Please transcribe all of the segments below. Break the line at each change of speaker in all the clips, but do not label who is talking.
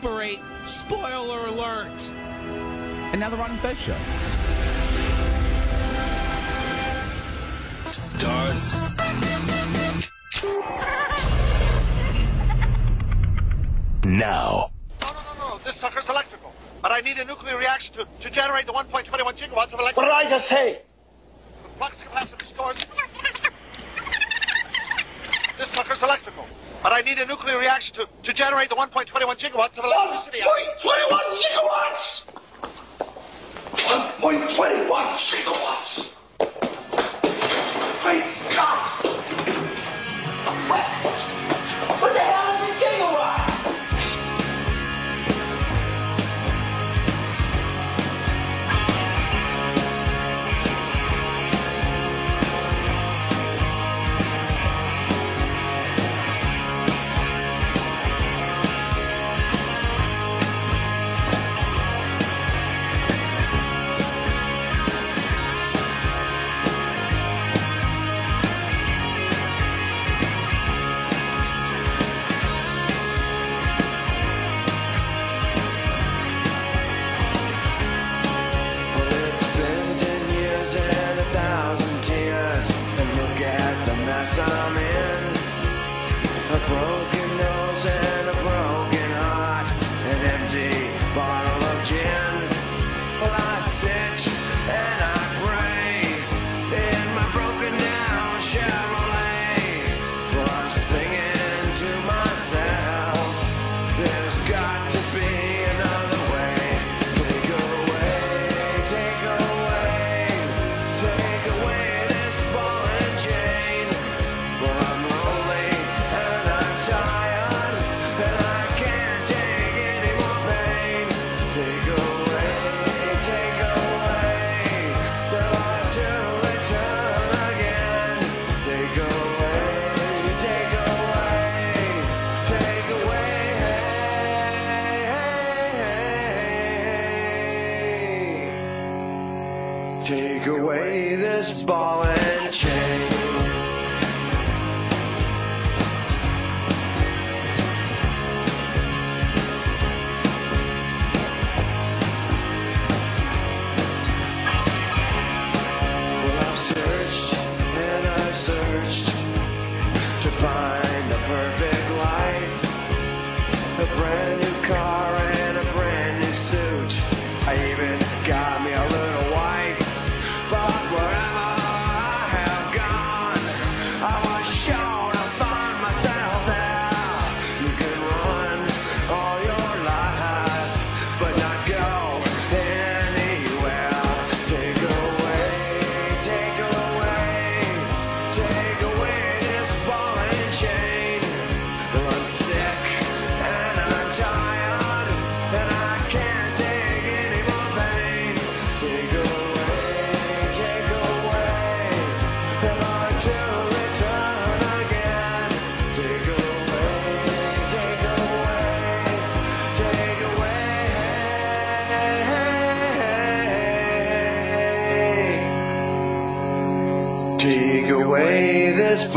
Spoiler alert.
And now the Ron and Fez Show.
Stars. now.
No, no, no, no. This sucker's electrical. But I need a nuclear reaction to, to generate the 1.21 gigawatts of electricity.
What did I just say?
The flux capacitor stores. this sucker's electrical. But I need a nuclear reaction to, to generate the 1.21 gigawatts of electricity.
1.21 gigawatts! 1.21 gigawatts! Great Scott!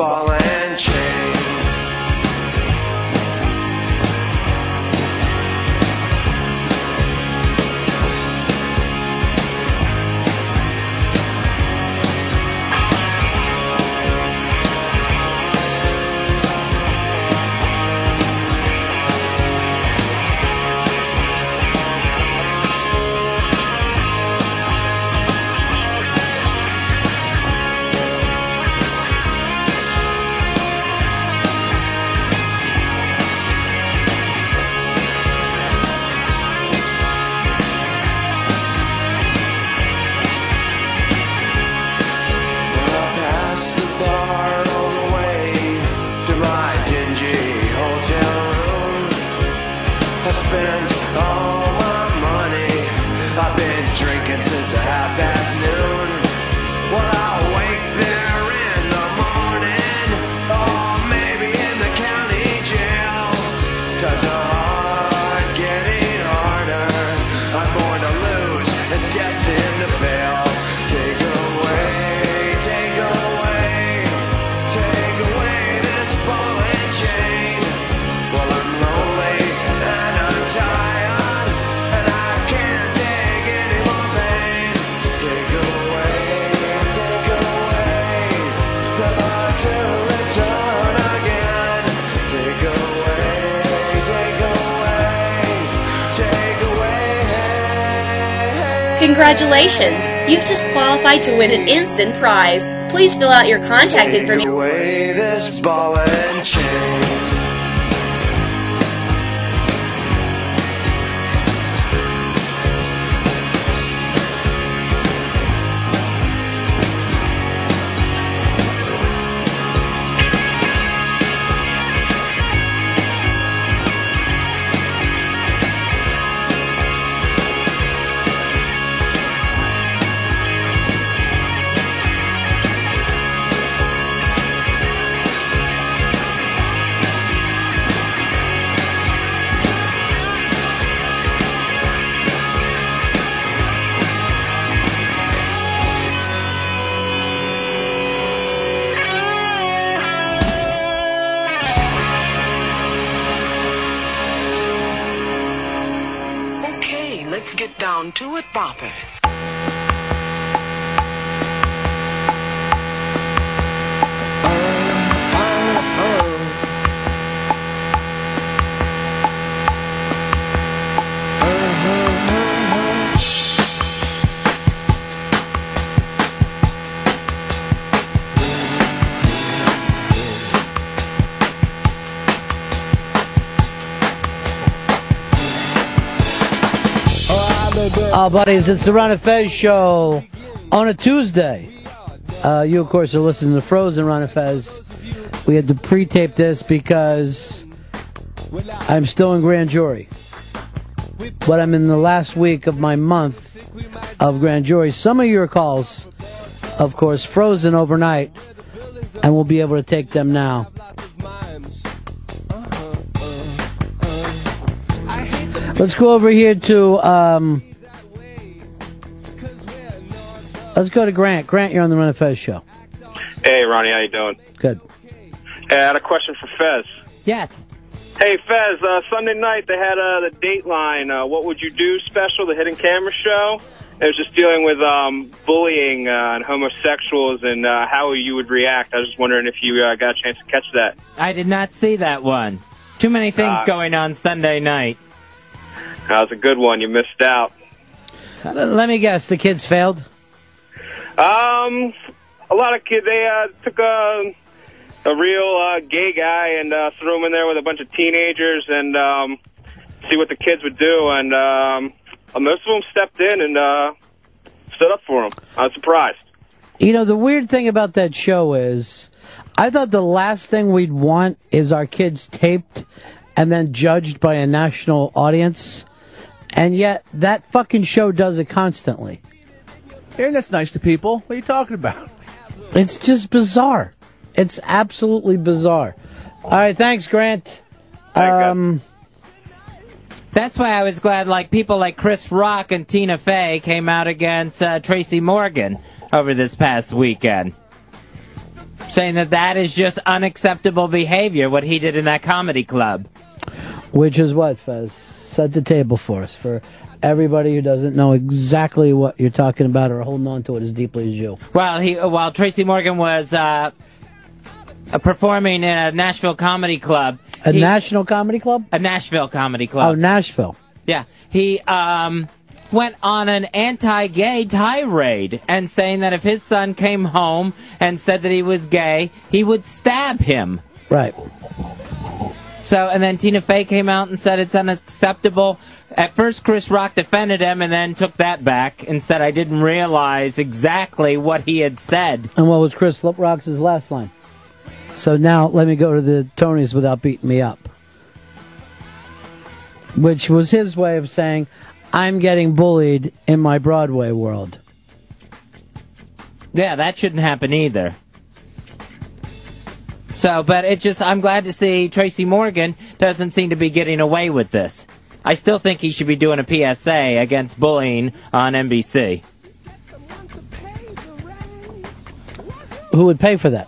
Father
Congratulations! You've just qualified to win an instant prize. Please fill out your contact information.
Uh, buddies, it's the Ron and Fez show on a Tuesday. Uh, you, of course, are listening to Frozen Ron and Fez. We had to pre-tape this because I'm still in grand jury. But I'm in the last week of my month of grand jury. Some of your calls, of course, frozen overnight, and we'll be able to take them now. Let's go over here to um, let's go to Grant. Grant, you're on the Ron and Fez show.
Hey, Ronnie, how you doing?
Good.
Hey, I had a question for Fez.
Yes.
Hey, Fez, uh, Sunday night they had uh, the Dateline uh, What Would You Do special, the Hidden Camera show. It was just dealing with um, bullying uh, and homosexuals and uh, how you would react. I was just wondering if you uh, got a chance to catch that.
I did not see that one. Too many things
Ah.
going on Sunday night.
That was a good one. You missed out.
Let me guess, the kids failed.
Um, a lot of kids, they uh, took a, a real uh, gay guy and uh, threw him in there with a bunch of teenagers and um, see what the kids would do. And um, most of them stepped in and uh, stood up for him. I was surprised.
You know, the weird thing about that show is, I thought the last thing we'd want is our kids taped and then judged by a national audience. And yet, that fucking show does it constantly.
Yeah, that's nice to people. What are you talking about?
It's just bizarre. It's absolutely bizarre. All right, thanks, Grant. Um,
That's why I was glad, like people like Chris Rock and Tina Fey came out against uh, Tracy Morgan over this past weekend, saying that that is just unacceptable behavior. What he did in that comedy club.
which is what, Fez? Set the table for us, for everybody who doesn't know exactly what you're talking about or holding on to it as deeply as you.
Well, he, while Tracy Morgan was uh, uh, performing in a Nashville comedy club,
A
he-
national comedy club?
a Nashville comedy club. Oh.
Nashville.
Yeah, he um went on an anti-gay tirade and saying that if his son came home and said that he was gay, he would stab him.
Right.
So, and then Tina Fey came out and said it's unacceptable. At first, Chris Rock defended him and then took that back and said I didn't realize exactly what he had said.
And what was Chris Rock's last line? So now let me go to the Tonys without beating me up. Which was his way of saying, I'm getting bullied in my Broadway world.
Yeah, that shouldn't happen either. So, but it just, I'm glad to see Tracy Morgan doesn't seem to be getting away with this. I still think he should be doing a PSA against bullying on NBC.
Who would pay for that?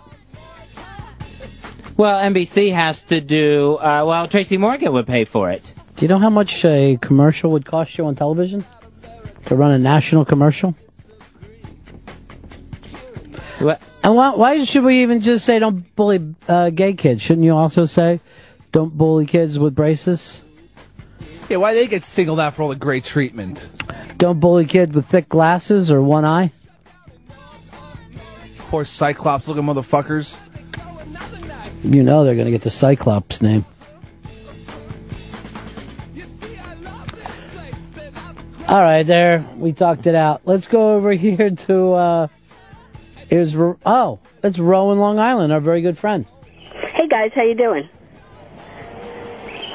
Well, NBC has to do, uh, well, Tracy Morgan would pay for it.
Do you know how much a commercial would cost you on television? To run a national commercial? And why, why should we even just say don't bully uh, gay kids? Shouldn't you also say don't bully kids with braces?
Yeah, why they get singled out for all the great treatment?
Don't bully kid with thick glasses or one eye.
Poor Cyclops looking motherfuckers.
You know they're going to get the Cyclops name. All right, there. We talked it out. Let's go over here to. Uh, here's oh, it's Rowan Long Island, our very good friend.
Hey guys, how you doing?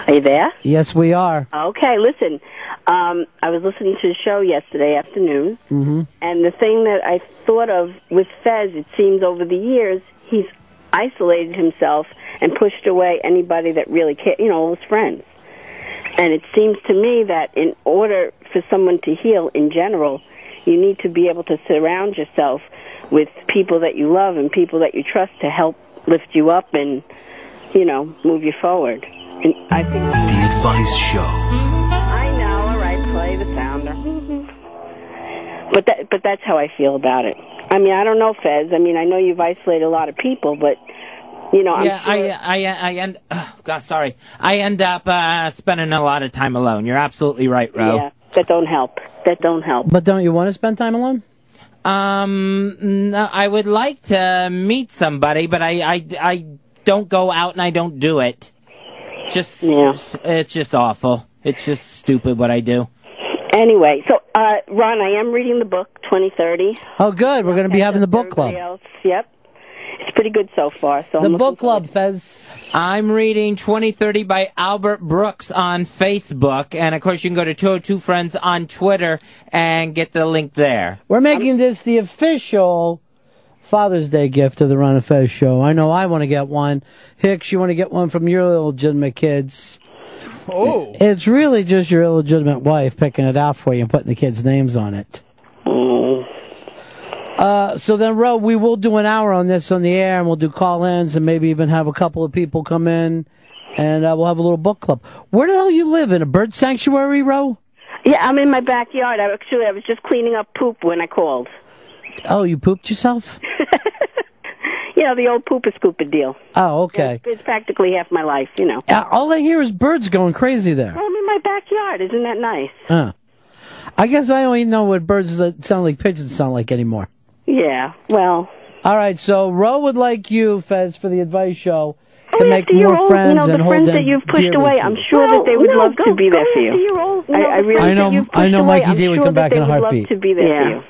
Are you there?
Yes, we are.
Okay, listen. Um, I was listening to the show yesterday afternoon,
Mm-hmm.
and the thing that I thought of with Fez, it seems over the years he's isolated himself and pushed away anybody that really cared, you know, all his friends. And it seems to me that in order for someone to heal in general, you need to be able to surround yourself with people that you love and people that you trust to help lift you up and, you know, move you forward. And I think
The Advice Show.
I know. All right, play the sounder. But that, but that's how I feel about it. I mean, I don't know, Fez. I mean, I know you've isolated a lot of people, but you know,
yeah,
I'm sure.
I, I, I end. Oh, God, sorry. I end up uh, spending a lot of time alone. You're absolutely right, Ro.
yeah, that don't help. That don't help.
But don't you want to spend time alone?
Um, no, I would like to meet somebody, but I, I, I don't go out and I don't do it. Just, it's just awful. It's just stupid what I do.
Anyway, so uh, Ron, I am reading the book 2030.
Oh, good. We're going to be having the book club.
Else, yep, it's pretty good so far. So
The
I'm
book club, Fez.
I'm reading 2030 by Albert Brooks on Facebook, and of course you can go to 202 Friends on Twitter and get the link there.
We're making this the official Father's Day gift of the Ron and Fez show. I know I want to get one. Hicks, you want to get one from your illegitimate kids.
Oh.
It's really just your illegitimate wife picking it out for you and putting the kids' names on it. Uh, so then, Ro, we will do an hour on this on the air, and we'll do call-ins, and maybe even have a couple of people come in, and uh, we'll have a little book club. Where the hell you live in a bird sanctuary, Ro?
Yeah, I'm in my backyard. I actually I was just cleaning up poop when I called.
Oh, you pooped yourself?
You know, the old poop is pooper scooper deal.
Oh, okay.
It's practically half my life, you know.
Uh, all I hear is birds going crazy there.
Well, I'm in my backyard. Isn't that nice?
Huh. I guess I only know what birds that sound like pigeons sound like anymore.
Yeah. Well.
All right. So Ro would like you, Fez, for the advice show to make
after your
more
old,
friends
you know, the
and hold
friends
them
that you've pushed away. I'm
you.
sure that they would no, love go- to be there go for after you. your old- you I, know, I really
I know-
you've
I know
pushed
Mikey
away.
D
I'm
would
sure
come back
they
in a
would love
heartbeat.
to be there Yeah. for you.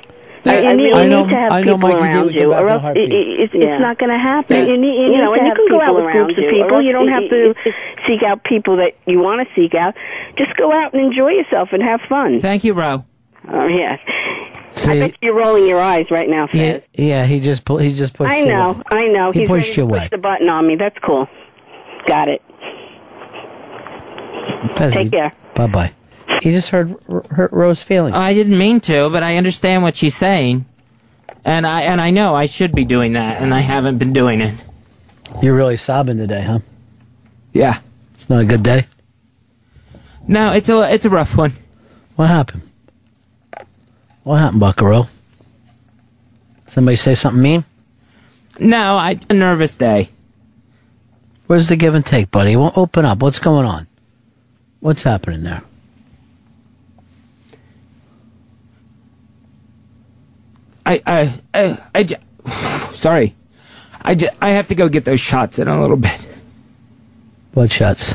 I-
You,
I mean-
need
I know-
to have
I know
people
Mikey D
around
would come
you,
back
or
in a
else it,
heartbeat.
it, it's, Yeah. it's not going to happen.
Yeah.
You, need, you, know, and to you can have go out people with around groups of you, people. or You don't have to seek out people that you want to seek out. Just go out and enjoy yourself and have fun.
Thank you, Ro.
Oh yeah.
See,
I bet you're rolling your eyes right now, Fez.
yeah, yeah, he just pu- he just pushed
I know,
away.
I know.
He
He's
pushed
ready to
you
push
away.
the button on me. That's cool. Got it.
Fez,
Take care.
Bye bye. He just heard hurt Ro's feelings.
I didn't mean to, but I understand what she's saying, and I and I know I should be doing that, and I haven't been doing it.
You're really sobbing today, huh?
Yeah.
It's not a good day.
No, it's a it's a rough one.
What happened? What happened, Buckaroo? Somebody say something mean?
No, I a nervous day.
Where's the give and take, buddy? Well, open up. What's going on? What's happening there?
I I I, I j- sorry. I, j- I have to go get those shots in a little bit.
What shots?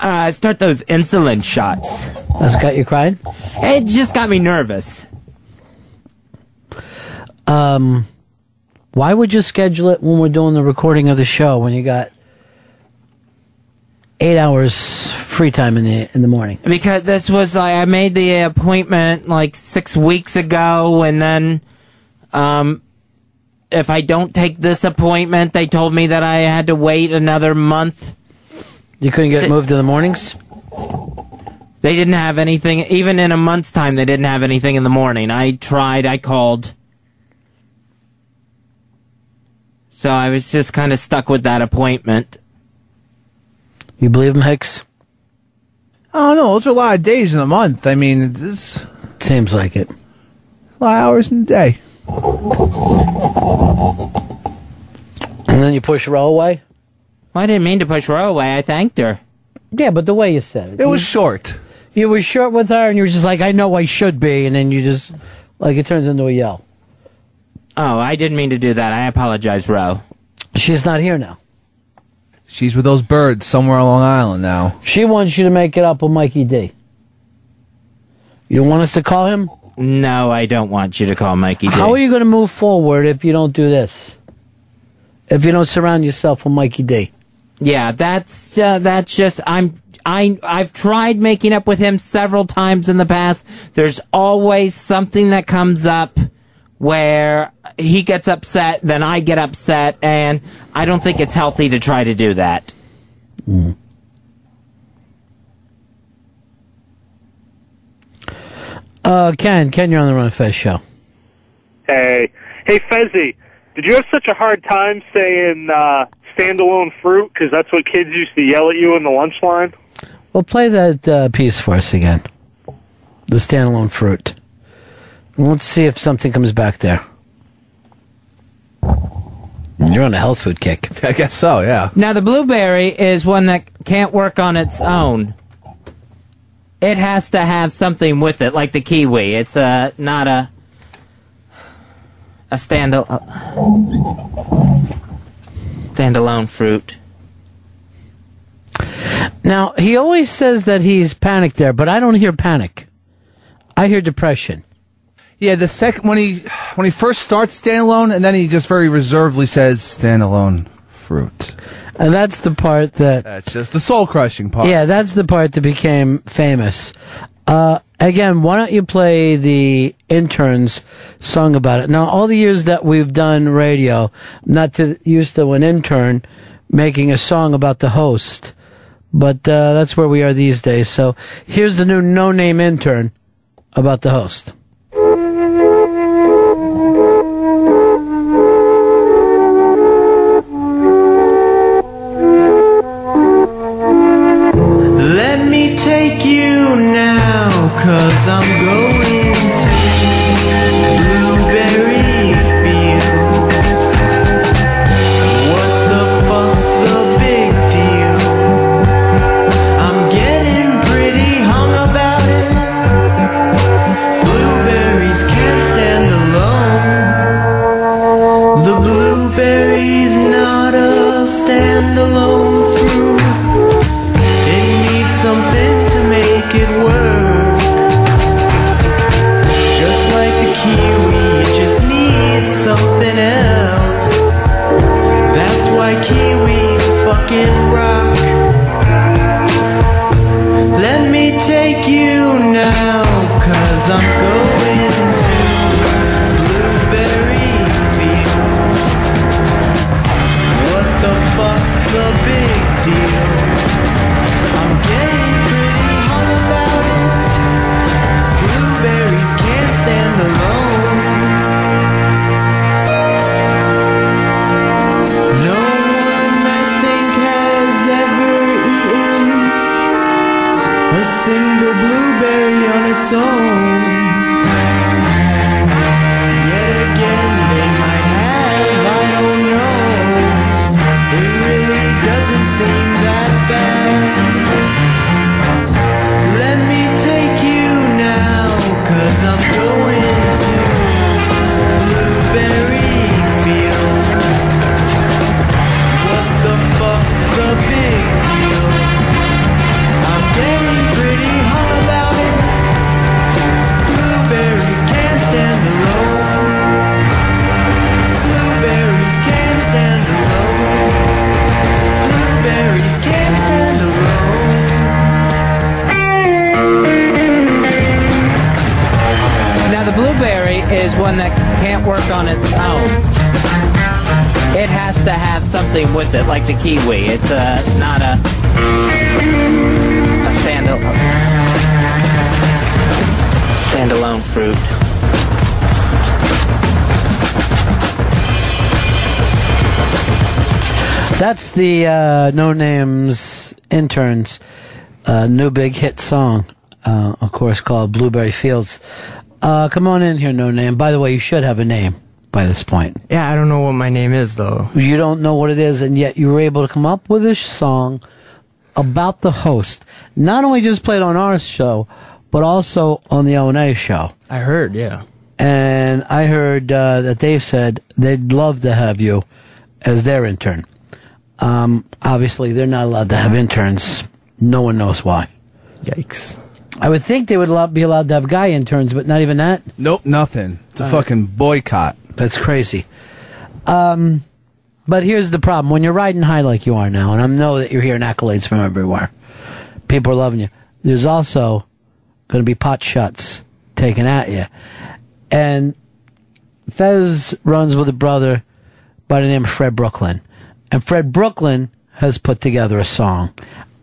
Uh, start those insulin shots.
That's got you crying?
It just got me nervous.
Um, why would you schedule it when we're doing the recording of the show when you got eight hours free time in the in the morning?
Because this was like I made the appointment like six weeks ago, and then, um, if I don't take this appointment, they told me that I had to wait another month.
You couldn't get it moved to the mornings?
They didn't have anything, even in a month's time, they didn't have anything in the morning. I tried, I called. So I was just kind of stuck with that appointment.
You believe him, Hicks?
I don't know. Those are a lot of days in a month. I mean, this
seems like it.
A lot of hours in a day.
And then you push Ro away?
Well, I didn't mean to push Ro away. I thanked her.
Yeah, but the way you said it.
It was short.
you were short with her, and you were just like, "I know I should be," and then you just like it turns into a yell.
Oh, I didn't mean to do that. I apologize, Ro.
She's not here now.
She's with those birds somewhere on Long Island now.
She wants you to make it up with Mikey D. You want us to call him?
No, I don't want you to call Mikey D.
How are you going to move forward if you don't do this? If you don't surround yourself with Mikey D?
Yeah, that's uh, that's just I'm I I've tried making up with him several times in the past. There's always something that comes up where he gets upset, then I get upset, and I don't think it's healthy to try to do that.
Uh, Ken, Ken, you're on the Run Fest show.
Hey, hey, Fezzy, did you have such a hard time saying uh, standalone fruit? Because that's what kids used to yell at you in the lunch line.
Well, play that uh, piece for us again. The standalone fruit. And Let's see if something comes back there. You're on a health food kick.
I guess so, yeah.
Now the blueberry is one that can't work on its own. It has to have something with it, like the kiwi. It's a not a a stand uh, standalone fruit.
Now, he always says that he's panicked there, but I don't hear panic. I hear depression.
Yeah, the second when he when he first starts standalone, and then he just very reservedly says standalone fruit.
And that's the part that.
That's just the soul crushing part.
Yeah, that's the part that became famous. Uh, again, why don't you play the interns song about it? Now, all the years that we've done radio, not to, used to an intern making a song about the host, but uh, that's where we are these days. So here's the new no name intern about the host.
Cause I'm going can't
work on its own. It has to have something with it, like the kiwi. It's a not a a standalone standalone fruit.
That's the uh, No Names Interns uh, new big hit song, uh, of course, called Blueberry Fields. Uh, come on in here, No Name. By the way, you should have a name by this point.
Yeah, I don't know what my name is though.
You don't know what it is, and yet you were able to come up with this song about the host. Not only just played on our show, but also on the O&A show.
I heard, yeah.
And I heard uh, that they said they'd love to have you as their intern. Um, obviously, they're not allowed to have interns. No one knows why.
Yikes.
I would think they would be allowed to have guy interns, but not even that.
Nope, nothing. It's a
All right.
fucking boycott.
That's crazy. Um, but here's the problem: when you're riding high like you are now, and I know that you're hearing accolades from everywhere, people are loving you. There's also going to be pot shots taken at you, and Fez runs with a brother by the name of Fred Brooklyn, and Fred Brooklyn has put together a song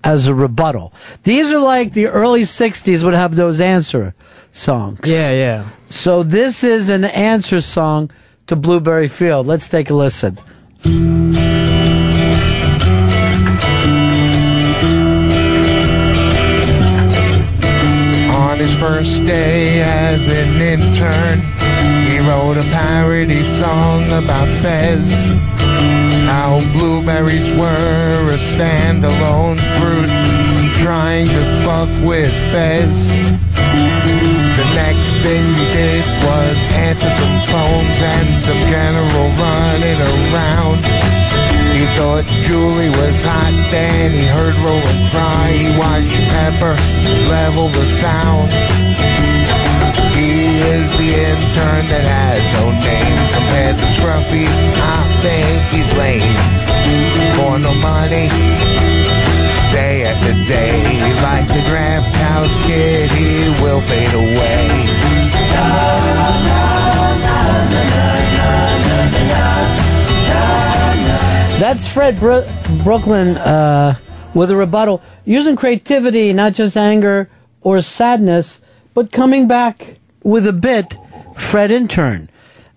as a rebuttal. These are like the early '60s would have those answer songs.
Yeah, yeah.
So this is an answer song to Blueberry Field. Let's take a listen.
On his first day as an intern, he wrote a parody song about Fez. How blueberries were a standalone fruit, trying to fuck with Fez. The next thing he did was answer some phones and some general running around. He thought Julie was hot, then he heard Roland cry. He watched Pepper level the sound. He is the intern that has no name compared to Scruffy. I think he's lame for no money. Day after day, like the draft house kid, he will fade away.
That's Fred Bro- Brooklyn uh, with a rebuttal, using creativity, not just anger or sadness, but coming back with a bit. Fred intern.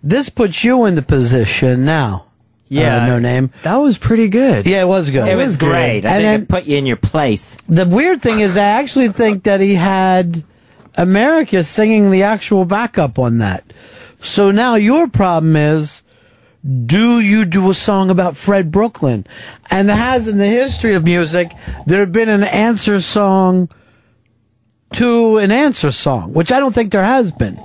This puts you in the position now.
Yeah,
uh, no name.
That was pretty good.
Yeah, it was good.
It was great. I
And
think
then-
it put you in your place.
The weird thing is, I actually think that he had America singing the actual backup on that. So now your problem is, do you do a song about Fred Brooklyn? And there has in the history of music, there have been an answer song to an answer song, which I don't think there has been.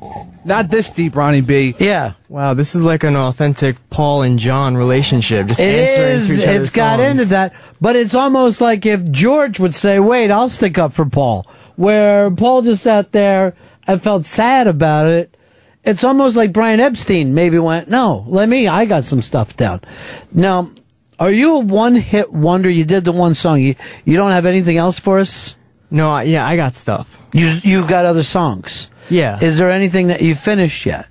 Not this deep, Ronnie B.
Yeah.
Wow, this is like an authentic Paul and John relationship. Just
It
answering
is.
to each
It's
other's
got
songs.
into that, but it's almost like if George would say, "Wait, I'll stick up for Paul," where Paul just sat there and felt sad about it. It's almost like Brian Epstein maybe went, "No, let me. I got some stuff down." Now, are you a one-hit wonder? You did the one song. You you don't have anything else for us?
No, I, yeah, I got stuff.
You you got other songs.
Yeah.
Is there anything that you finished yet?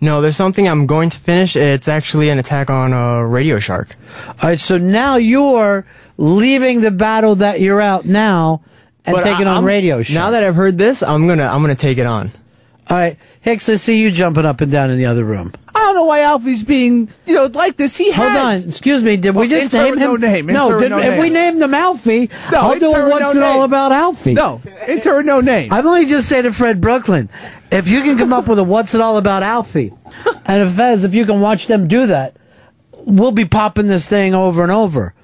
No, there's something I'm going to finish. It's actually an attack on uh, Radio Shark.
All right, so now you're leaving the battle that you're out now and
But
taking
I-
on
I'm-
radio show.
Now that I've heard this, I'm gonna I'm gonna take it on.
All right, Hicks, I see you jumping up and down in the other room.
I don't know why Alfie's being, you know, like this. He
Hold
has.
on, excuse me. Did we just name him?
no name,
No, did,
no
if we
name.
named him Alfie,
No,
I'll do a what's
no
it all
name.
about Alfie.
No, enter with no name.
I've only just said to Fred Brooklyn, if you can come up with a what's it all about Alfie, and if Fez, if you can watch them do that, we'll be popping this thing over and over.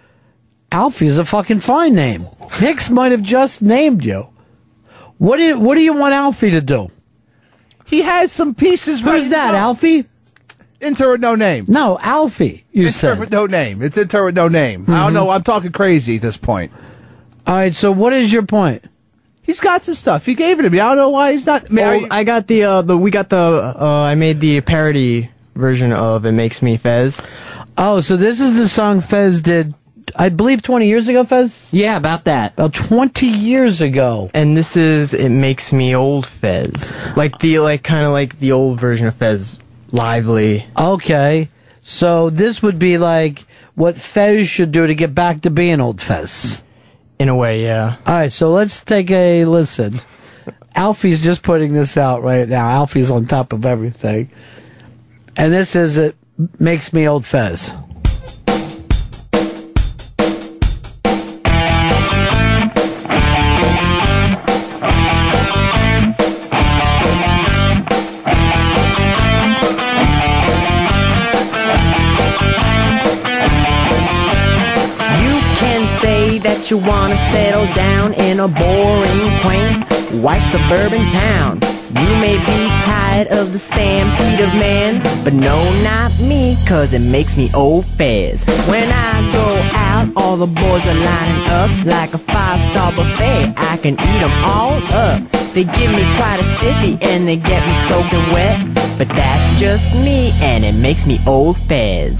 Alfie's a fucking fine name. Hicks might have just named you. What do you, what do you want Alfie to do?
He has some pieces.
Who's that, Alfie?
Enter with no name.
No, Alfie. You
Enter
said.
with no name. It's enter with no name. I don't
Mhm.
know. I'm talking crazy at this point.
All right. So what is your point?
He's got some stuff. He gave it to me. I don't know why he's not. I mean,
Well,
you-
I got the uh, the we got the uh, I made the parody version of "It Makes Me Fez."
Oh, so this is the song Fez did, I believe, 20 years ago, Fez?
Yeah, about that.
About 20 years ago.
And this is "It Makes Me Old Fez," like the like kind of like the old version of Fez, lively.
Okay. So this would be like what Fez should do to get back to being old Fez.
In a way, yeah.
All right, so let's take a listen. Alfie's just putting this out right now. Alfie's on top of everything. And this is It Makes Me Old Fez.
You wanna settle down in a boring, quaint, white suburban town? You may be tired of the stampede of men, but no, not me, cause it makes me old fez. When I go out, all the boys are lining up like a five-star buffet. I can eat them all up. They give me quite a stiffy and they get me soaking wet. But that's just me and it makes me old fez.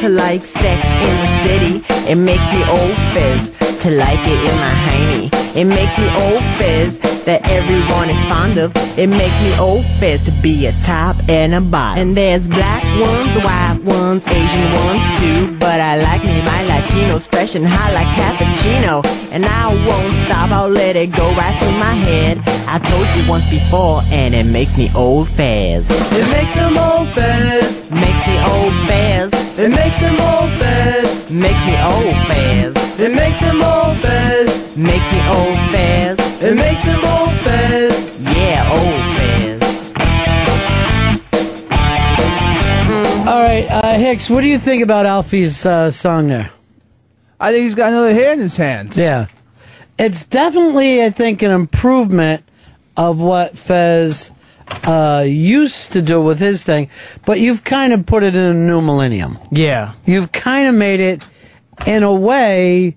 To like sex in the city. It makes me old fez to like it in my hiney. It makes me old fez that everyone is fond of. It makes me old fez to be a top and a bottom. And there's black ones, white ones, Asian ones too. But I like me my Latinos fresh and hot like cappuccino. And I won't stop, I'll let it go right to my head. I told you once before, and it makes me old fez. It makes him old fez. Makes me old fez. It makes him old fez. Makes me old fez. It makes him old fez. Yeah, old fez.
All right, uh, Hicks, what do you think about Alfie's uh, song there?
I think he's got another hair in his hands.
Yeah. It's definitely, I think, an improvement of what Fez uh, used to do with his thing, but you've kind of put it in a new millennium.
Yeah.
You've kind of made it, in a way,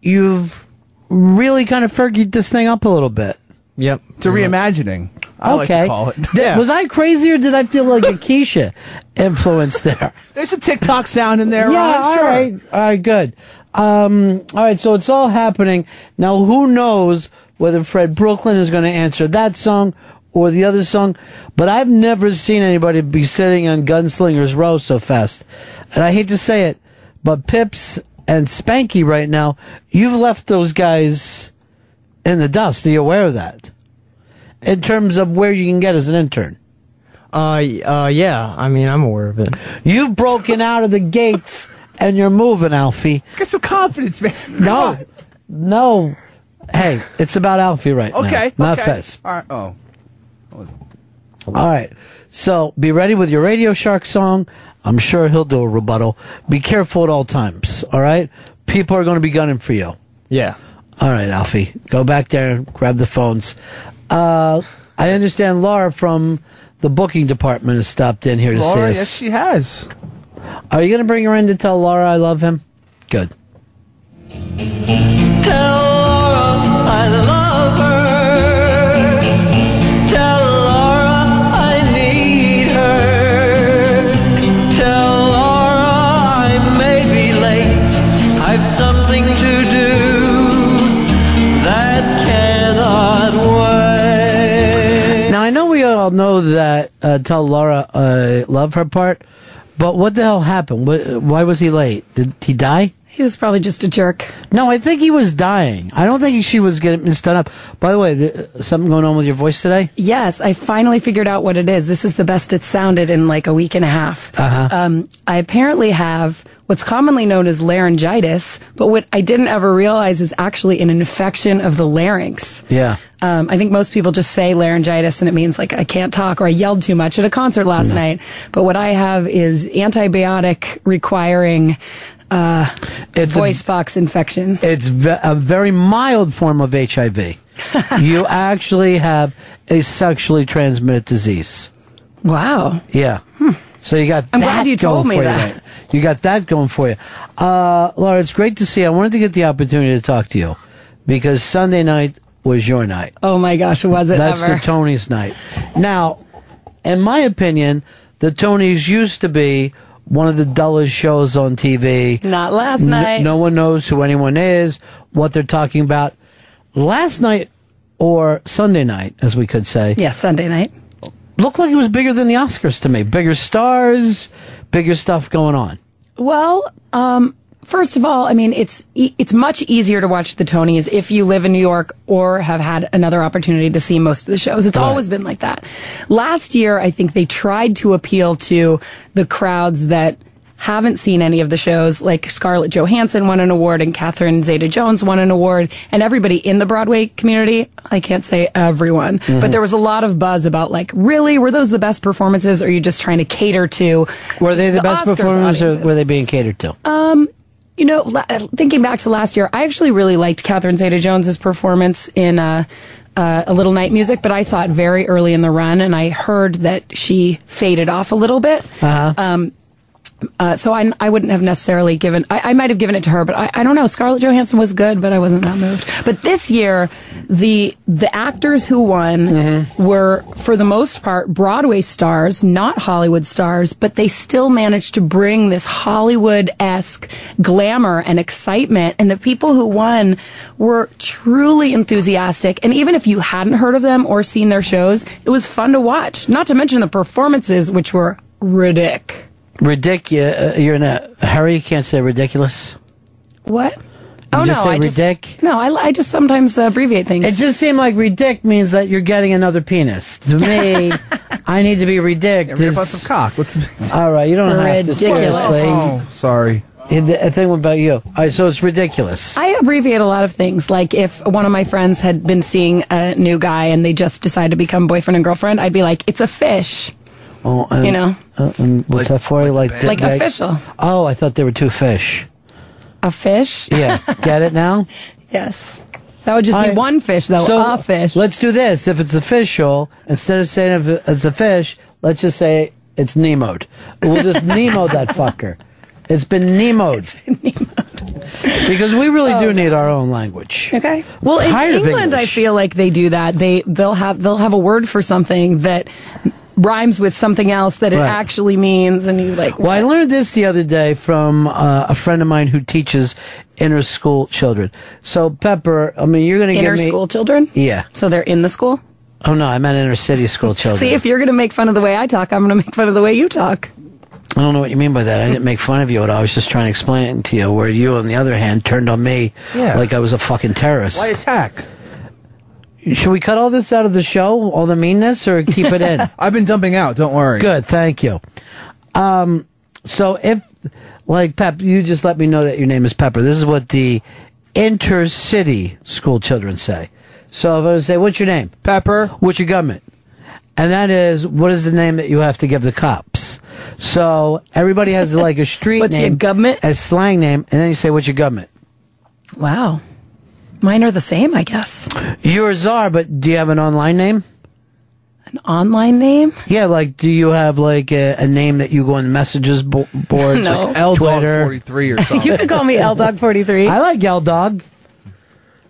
you've really kind of fergied this thing up a little bit.
Yep.
It's a reimagining. I like
okay.
to call it.
Th- Was I crazy or did I feel like a Kesha influence there?
There's some TikTok sound in there,
yeah,
Ron.
all
Sure.
right, all right, good. Um, all right, so it's all happening now. Who knows whether Fred Brooklyn is going to answer that song or the other song? But I've never seen anybody be sitting on Gunslingers Row so fast. And I hate to say it, but Pips and Spanky right now, you've left those guys in the dust. Are you aware of that? In terms of where you can get as an intern.
Uh, uh, yeah. I mean, I'm aware of it.
You've broken out of the gates and you're moving, Alfie.
Get some confidence, man.
No, no. Hey, it's about Alfie right now.
Okay.
not
okay.
Fez.
All right. Oh.
All right. So be ready with your Radio Shark song. I'm sure he'll do a rebuttal. Be careful at all times. All right. People are going to be gunning for you.
Yeah.
All right, Alfie. Go back there and grab the phones. Uh, I understand Laura from the booking department has stopped in here to
Laura,
see us.
yes, she has.
Are you going to bring her in to tell Laura I love him? Good.
Tell Laura I love
all know that uh, tell Laura I love her part, but what the hell happened? Wh- Why was he late? Did he die?
He was probably just a jerk.
No, I think he was dying. I don't think she was getting done up. By the way, th- something going on with your voice today?
Yes, I finally figured out what it is. This is the best it's sounded in like a week and a half.
Uh-huh.
Um, I apparently have what's commonly known as laryngitis, but what I didn't ever realize is actually an infection of the larynx.
Yeah.
Um, I think most people just say laryngitis and it means like I can't talk or I yelled too much at a concert last night. But what I have is antibiotic requiring uh,
It's a-
voice box infection.
It's ve- a very mild form of HIV. you actually have a sexually transmitted disease.
Wow.
Yeah. So you got.
I'm glad you told me
you,
that.
right? You got that going for you, uh, Laura. It's great to see. you. I wanted to get the opportunity to talk to you because Sunday night was your night.
Oh my gosh, was it
That's
ever?
the Tony's night. Now, in my opinion, the Tonys used to be one of the dullest shows on TV.
Not last night.
no one knows who anyone is, what they're talking about. Last night, or Sunday night, as we could say.
Yeah, Sunday night.
Looked like it was bigger than the Oscars to me. Bigger stars, bigger stuff going on.
Well, um, first of all, I mean, it's it's much easier to watch the Tonys if you live in New York or have had another opportunity to see most of the shows. It's
Right.
always been like that. Last year, I think they tried to appeal to the crowds that haven't seen any of the shows, like Scarlett Johansson won an award and Catherine Zeta Jones won an award, and everybody in the Broadway community, I can't say everyone,
Mhm.
but there was a lot of buzz about like, really, were those the best performances? Or are you just trying to cater to
Were they the, best
Oscars
performers, or were they being catered to?
Um, you know, thinking back to last year, I actually really liked Catherine Zeta-Jones's performance in uh, uh, A Little Night Music, but I saw it very early in the run, and I heard that she faded off a little bit.
Uh-huh.
Um, uh, so I, I wouldn't have necessarily given. I, I might have given it to her, but I, I don't know. Scarlett Johansson was good, but I wasn't that moved. But this year, the the actors who won
Mm-hmm.
were, for the most part, Broadway stars, not Hollywood stars. But they still managed to bring this Hollywood esque glamour and excitement. And the people who won were truly enthusiastic. And even if you hadn't heard of them or seen their shows, it was fun to watch. Not to mention the performances, which were ridiculous.
Ridiculous. You're in a hurry. You can't say ridiculous.
What?
You
oh
just
no,
say
I just
ridic?
no, I, I just sometimes uh, abbreviate things.
It just seemed like ridic means that you're getting another penis. To me, I need to be ridic.
Yeah, rip out some cock. What's
All right, you don't have to
Ridiculous.
seriously.
Oh, sorry.
A thing about you. All right, so it's ridiculous.
I abbreviate a lot of things. Like if one of my friends had been seeing a new guy and they just decided to become boyfriend and girlfriend, I'd be like, "It's a fish."
Oh, and,
You know.
uh, and what's that for? Like, the-
Like
the-
official.
Oh, I thought there were two fish.
A fish?
Yeah, get it now?
Yes. That would just be one fish, though.
So,
a fish.
Let's do this. If it's official, instead of saying if it's a fish, let's just say it's Nemoed. We'll just Nemo that fucker. It's been Nemoed. because we really do need our own language.
Okay. Well, in England, I feel like they do that. They they'll have they'll have a word for something that rhymes with something else that it
Right.
actually means, and you like.
Well, I learned this the other day from uh, a friend of mine who teaches inner school children. So, Pepper, I mean, you're going to give
Inner
me
school children?
Yeah.
So they're in the school?
Oh no, I meant inner city school children.
See, if you're going to make fun of the way I talk, I'm going to make fun of the way you talk.
I don't know what you mean by that. I didn't make fun of you at all. I was just trying to explain it to you. Where you, on the other hand, turned on me
Yeah.
like I was a fucking terrorist.
Why attack?
Should we cut all this out of the show, all the meanness, or keep it in?
I've been dumping out. Don't worry.
Good, thank you. Um, so if, like Pep, you just let me know that your name is Pepper. This is what the intercity school children say. So if I was to say, "What's your name?"
Pepper.
What's your government? And that is, what is the name that you have to give the cops? So everybody has like a street
What's your
name,
government?
a slang name, and then you say, "What's your government?"
Wow. Mine are the same, I guess.
Yours are, but do you have an online name?
An online name?
Yeah, like do you have like a, a name that you go on messages bo- boards,
No.
like
L Dog
Twitter?
43 or something.
you could call me L Dog 43.
I like L Dog.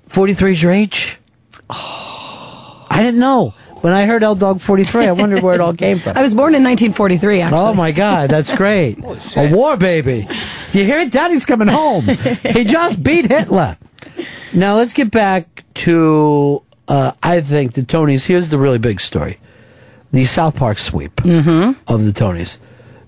Forty three is your age. I didn't know. When I heard L Dog forty three, I wondered where it all came from.
I was born in 1943, actually.
Oh my God, that's great! A war baby. You hear it? Daddy's coming home. he just beat Hitler. Now let's get back to. Uh, I think the Tonys. Here's the really big story: the South Park sweep
Mm-hmm.
of the Tonys.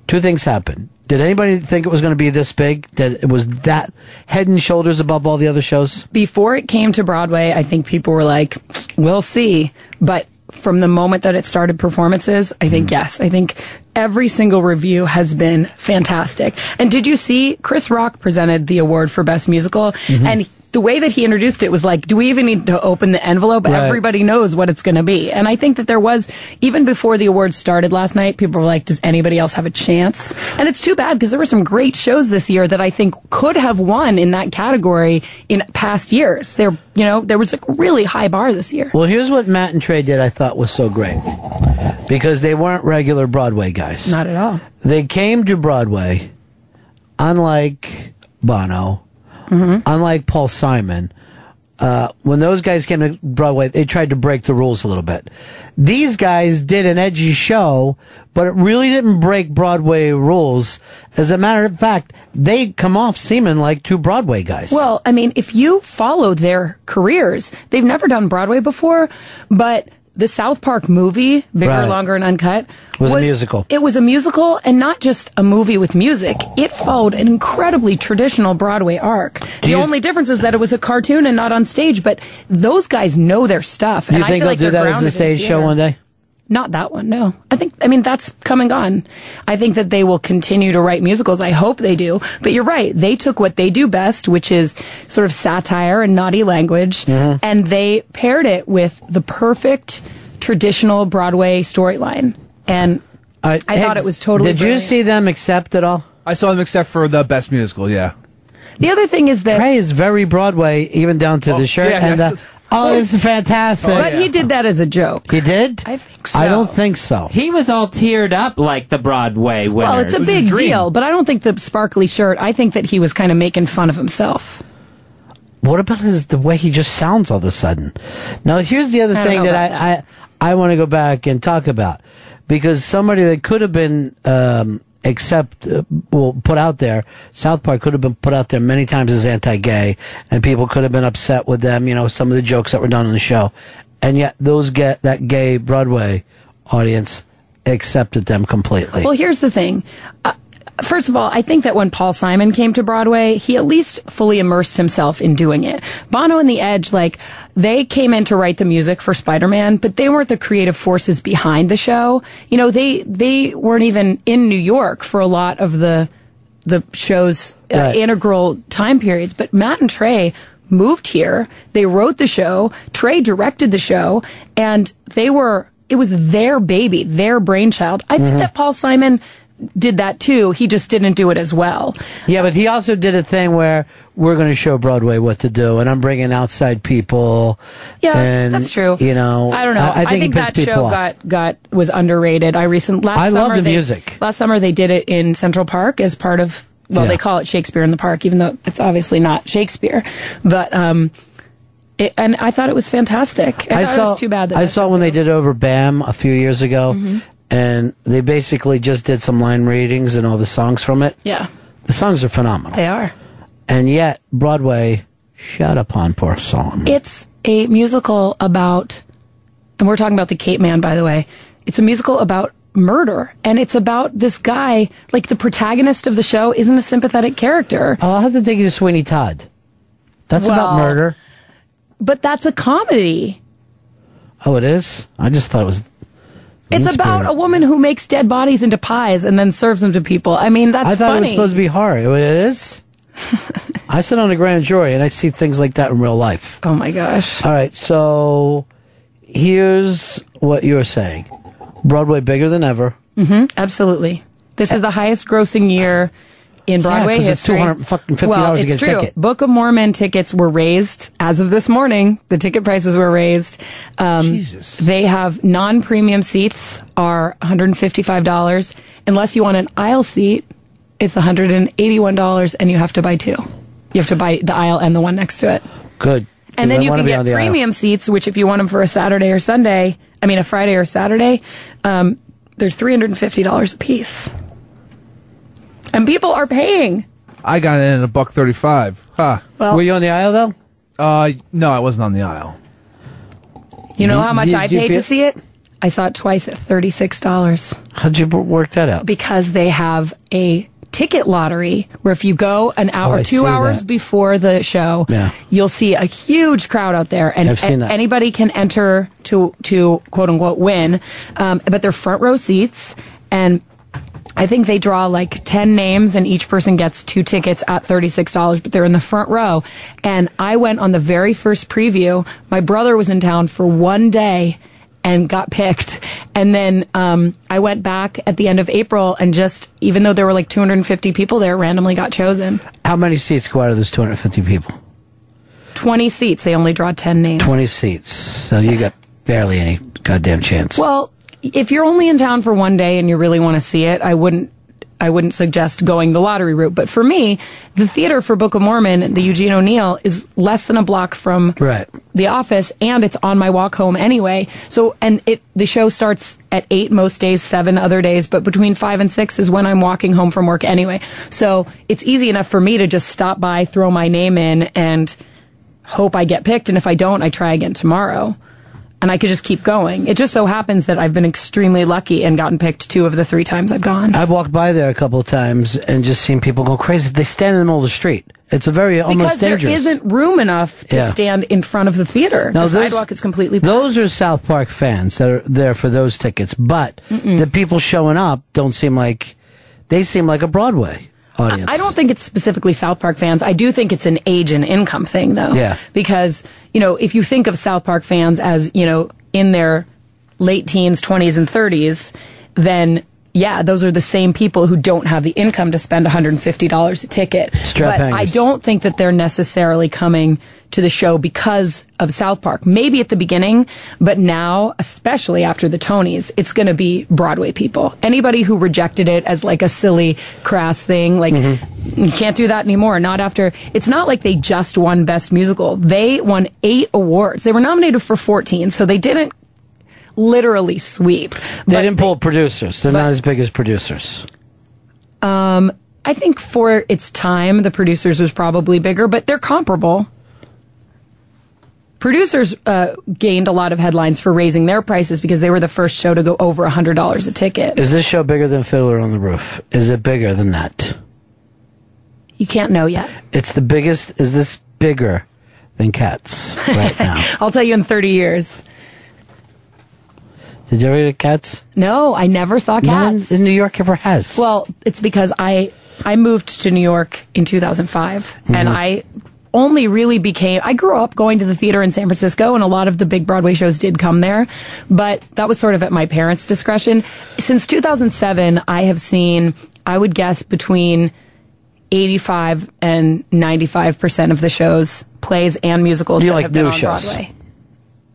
Two things happened. Did anybody think it was going to be this big? That it was that head and shoulders above all the other shows?
Before it came to Broadway, I think people were like, we'll see. But from the moment that it started performances, I think yes. I think every single review has been fantastic. And did you see Chris Rock presented the award for Best Musical?
Mm-hmm.
And the way that he introduced it was like, do we even need to open the envelope?
Right.
Everybody knows what it's going to be. And I think that there was, even before the awards started last night, people were like, does anybody else have a chance? And it's too bad because there were some great shows this year that I think could have won in that category in past years. There, you know, there was a really high bar this year.
Well, here's what Matt and Trey did. I thought was so great because they weren't regular Broadway guys.
Not at all.
They came to Broadway, unlike Bono, unlike Paul Simon. Uh, when those guys came to Broadway, they tried to break the rules a little bit. These guys did an edgy show, but it really didn't break Broadway rules. As a matter of fact, they come off seeming like two Broadway guys.
Well, I mean, if you follow their careers, they've never done Broadway before, but the South Park movie, Bigger,
Right.
Longer, and Uncut,
Was a musical.
It was a musical, and not just a movie with music. It followed an incredibly traditional Broadway arc. the
you-
only difference is that it was a cartoon and not on stage, but those guys know their stuff.
you
and I
think they'll
like
do that as a stage show one day?
Not that one, no. I think, I mean, that's come and gone. I think that they will continue to write musicals. I hope they do. But you're right. They took what they do best, which is sort of satire and naughty language,
Mhm.
and they paired it with the perfect traditional Broadway storyline. And I thought it was totally
Did you see them accept at all?
I saw them except for the best musical. Yeah.
The other thing is that
Trey is very Broadway, even down to the shirt
yeah,
and
yes.
the. Oh, this is fantastic.
But he did that as a joke.
He did?
I think so.
I don't think so.
He was all teared up like the Broadway winners.
Well, it's a big deal, but I don't think the sparkly shirt. I think that he was kind of making fun of himself.
What about his the way he just sounds all of a sudden? Now, here's the other
I don't
thing
know
that
about
I, I I want to go back and talk about because somebody that could have been um, accept uh, well put out there, South Park could have been put out there many times as anti-gay, and people could have been upset with them. You know, some of the jokes that were done on the show, and yet those get that gay Broadway audience accepted them completely.
Well, here's the thing. Uh, first of all, I think that when Paul Simon came to Broadway, he at least fully immersed himself in doing it. Bono and The Edge, like, they came in to write the music for Spider-Man, but they weren't the creative forces behind the show. You know, they, they weren't even in New York for a lot of the, the show's uh,
Right.
integral time periods. But Matt and Trey moved here. They wrote the show. Trey directed the show and they were, it was their baby, their brainchild. I think
Mhm.
that Paul Simon did that too. He just didn't do it as well.
Yeah, but he also did a thing where we're going to show Broadway what to do, and I'm bringing outside people.
Yeah,
and,
that's true.
You know,
I don't know. I, think,
he pissed
that show
off.
got got was underrated. I recent last
I love
summer
the
they-
music.
Last summer they did it in Central Park as part of well,
Yeah.
they call it Shakespeare in the Park, even though it's obviously not Shakespeare. But um, it, and I thought it was fantastic. I, thought it was too bad that
I saw when they did over Bam a few years ago,
Mhm.
And they basically just did some line readings and all the songs from it.
Yeah,
The songs are phenomenal,
they are.
and yet Broadway shut upon poor song.
It's a musical about, and we're talking about the Capeman, by the way. It's a musical about murder, and it's about this guy. Like the protagonist of the show isn't a sympathetic character.
Oh, I'll have to take you to Sweeney Todd. That's about murder.
But that's a comedy.
Oh, it is. I just thought it was.
It's about a woman who makes dead bodies into pies and then serves them to people. I mean, that's
I thought
funny.
it was supposed to be horror. It is. I sit on a grand jury and I see things like that in real life.
Oh my gosh.
All right, so here's what you were saying: Broadway bigger than ever.
hmm absolutely. This is the highest grossing year in Broadway
it's
history.
$250
well,
to
it's true.
ticket.
Book of Mormon tickets were raised as of this morning. The ticket prices were raised. Um, Jesus. They have non-premium seats are $155. Unless you want an aisle seat, it's $181 and you have to buy two. You have to buy the aisle and the one next to it.
Good.
And then
I
you can get
the aisle.
premium seats, which if you want them for a Saturday or Sunday, I mean a Friday or Saturday, um, they're three hundred and fifty dollars a piece, and people are paying.
I got in at a buck thirty-five. Huh.
Well- Were
you on the aisle though?
Uh, no, I wasn't on the aisle.
You know how much
do-
I
do you
paid to see it? I saw it twice at thirty six dollars
How'd you work that out?
because they have a ticket lottery where if you go an hour,
Oh, I
two
see
hours
that.
before the show,
Yeah.
you'll see a huge crowd out there, and
I've seen
a-
that.
anybody can enter to to quote unquote win. Um, but they're front row seats, and I think they draw like ten names, and each person gets two tickets at thirty six dollars. But they're in the front row, and I went on the very first preview. My brother was in town for one day. And got picked, and then um, I went back at the end of April, and just even though there were like 250 people there, randomly got chosen.
How many seats go out of those 250 people?
20 seats. They only draw 10 names.
20 seats. So you got barely any goddamn chance.
Well, if you're only in town for one day and you really want to see it, I wouldn't. I wouldn't suggest going the lottery route. But for me, the theater for Book of Mormon, the Eugene O'Neill, is less than a block from
right.
the office, and it's on my walk home anyway. So, and it the show starts at eight most days, seven other days, but between five and six is when I'm walking home from work anyway. So it's easy enough for me to just stop by, throw my name in, and hope I get picked. And if I don't, I try again tomorrow. And I could just keep going. It just so happens that I've been extremely lucky and gotten picked two of the three times I've gone.
I've walked by there a couple of times and just seen people go crazy. They stand in the middle of the street. It's a very
because
almost dangerous.
there isn't room enough to
Yeah.
stand in front of the theater.
Now,
the
those-
sidewalk is completely
Those are South Park fans that are there for those tickets, but
Mm-mm.
the people showing up don't seem like they seem like a Broadway audience.
I don't think it's specifically South Park fans. I do think it's an age and income thing, though.
Yeah.
Because, you know, if you think of South Park fans as, you know, in their late teens, 20s, and 30s, then yeah, those are the same people who don't have the income to spend $150 a ticket.
Strap
but I don't think that they're necessarily coming to the show because of South Park. Maybe at the beginning, but now, especially after the Tonys, it's going to be Broadway people. Anybody who rejected it as like a silly, crass thing, like mm-hmm. you can't do that anymore. Not after. It's not like they just won Best Musical. They won eight awards. They were nominated for 14, so they didn't literally sweep.
They didn't pull producers. They're not as big as producers.
Um, I think for its time, the producers was probably bigger, but they're comparable. Producers uh, gained a lot of headlines for raising their prices because they were the first show to go over hundred dollars a ticket.
Is this show bigger than Fiddler on the Roof? Is it bigger than that?
You can't know yet.
It's the biggest. Is this bigger than Cats right now?
I'll tell you in thirty years.
Did you ever get Cats?
No, I never saw cats.
in New York ever has.
Well, it's because I I moved to New York in 2005 and
Mhm.
I only really became I grew up going to the theater in San Francisco and a lot of the big Broadway shows did come there, but that was sort of at my parents' discretion. Since 2007, I have seen I would guess between 85 and 95% of the shows, plays and musicals
You
that
like
have been
new
on
shows?
Broadway.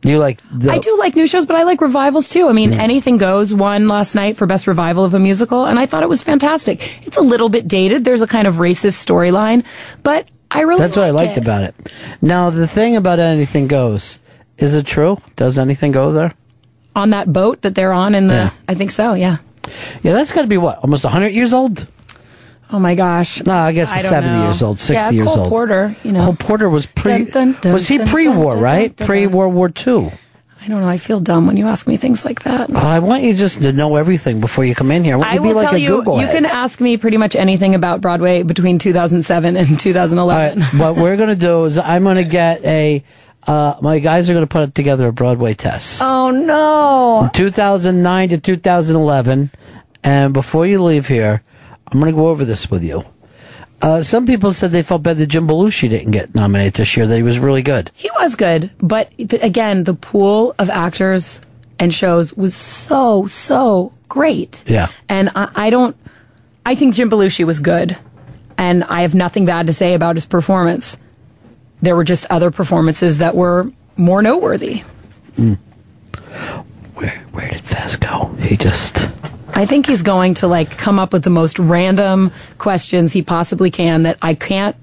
You like the,
I do like new shows, but I like revivals too. I mean,
Mm.
Anything Goes won last night for best revival of a musical, and I thought it was fantastic. It's a little bit dated. There's a kind of racist storyline, but I really
That's what I liked
it.
about it. Now the thing about anything goes. Is it true? Does anything go there?
on that boat that they're on in the.
Yeah.
I think so. Yeah.
Yeah, that's got to be what almost hundred years old.
Oh my gosh.
No, I guess
I
seventy
know.
years old, sixty
yeah,
years
Cole
old.
Porter. You know.
Cole Porter was pre.
Dun, dun, dun,
was he pre-war, right?
dun, dun.
Pre World War Two.
I don't know. I feel dumb when you ask me things like that.
Oh, I want you just to know everything before you come in here. I
I
you be
will
like
tell
a
you,
Google
you
head.
can ask me pretty much anything about Broadway between 2007 and 2011.
what we're gonna do is I'm gonna get a. Uh, my guys are gonna put together a Broadway test.
Oh no!
2009 to 2011, and before you leave here, I'm gonna go over this with you. Uh, some people said they felt bad that Jim Belushi didn't get nominated this year. That he was really good.
He was good, but th- again, the pool of actors and shows was so so great.
Yeah.
And I, I don't. I think Jim Belushi was good, and I have nothing bad to say about his performance. There were just other performances that were more noteworthy.
Where where did Fez go? He just.
I think he's going to like come up with the most random questions he possibly can that I can't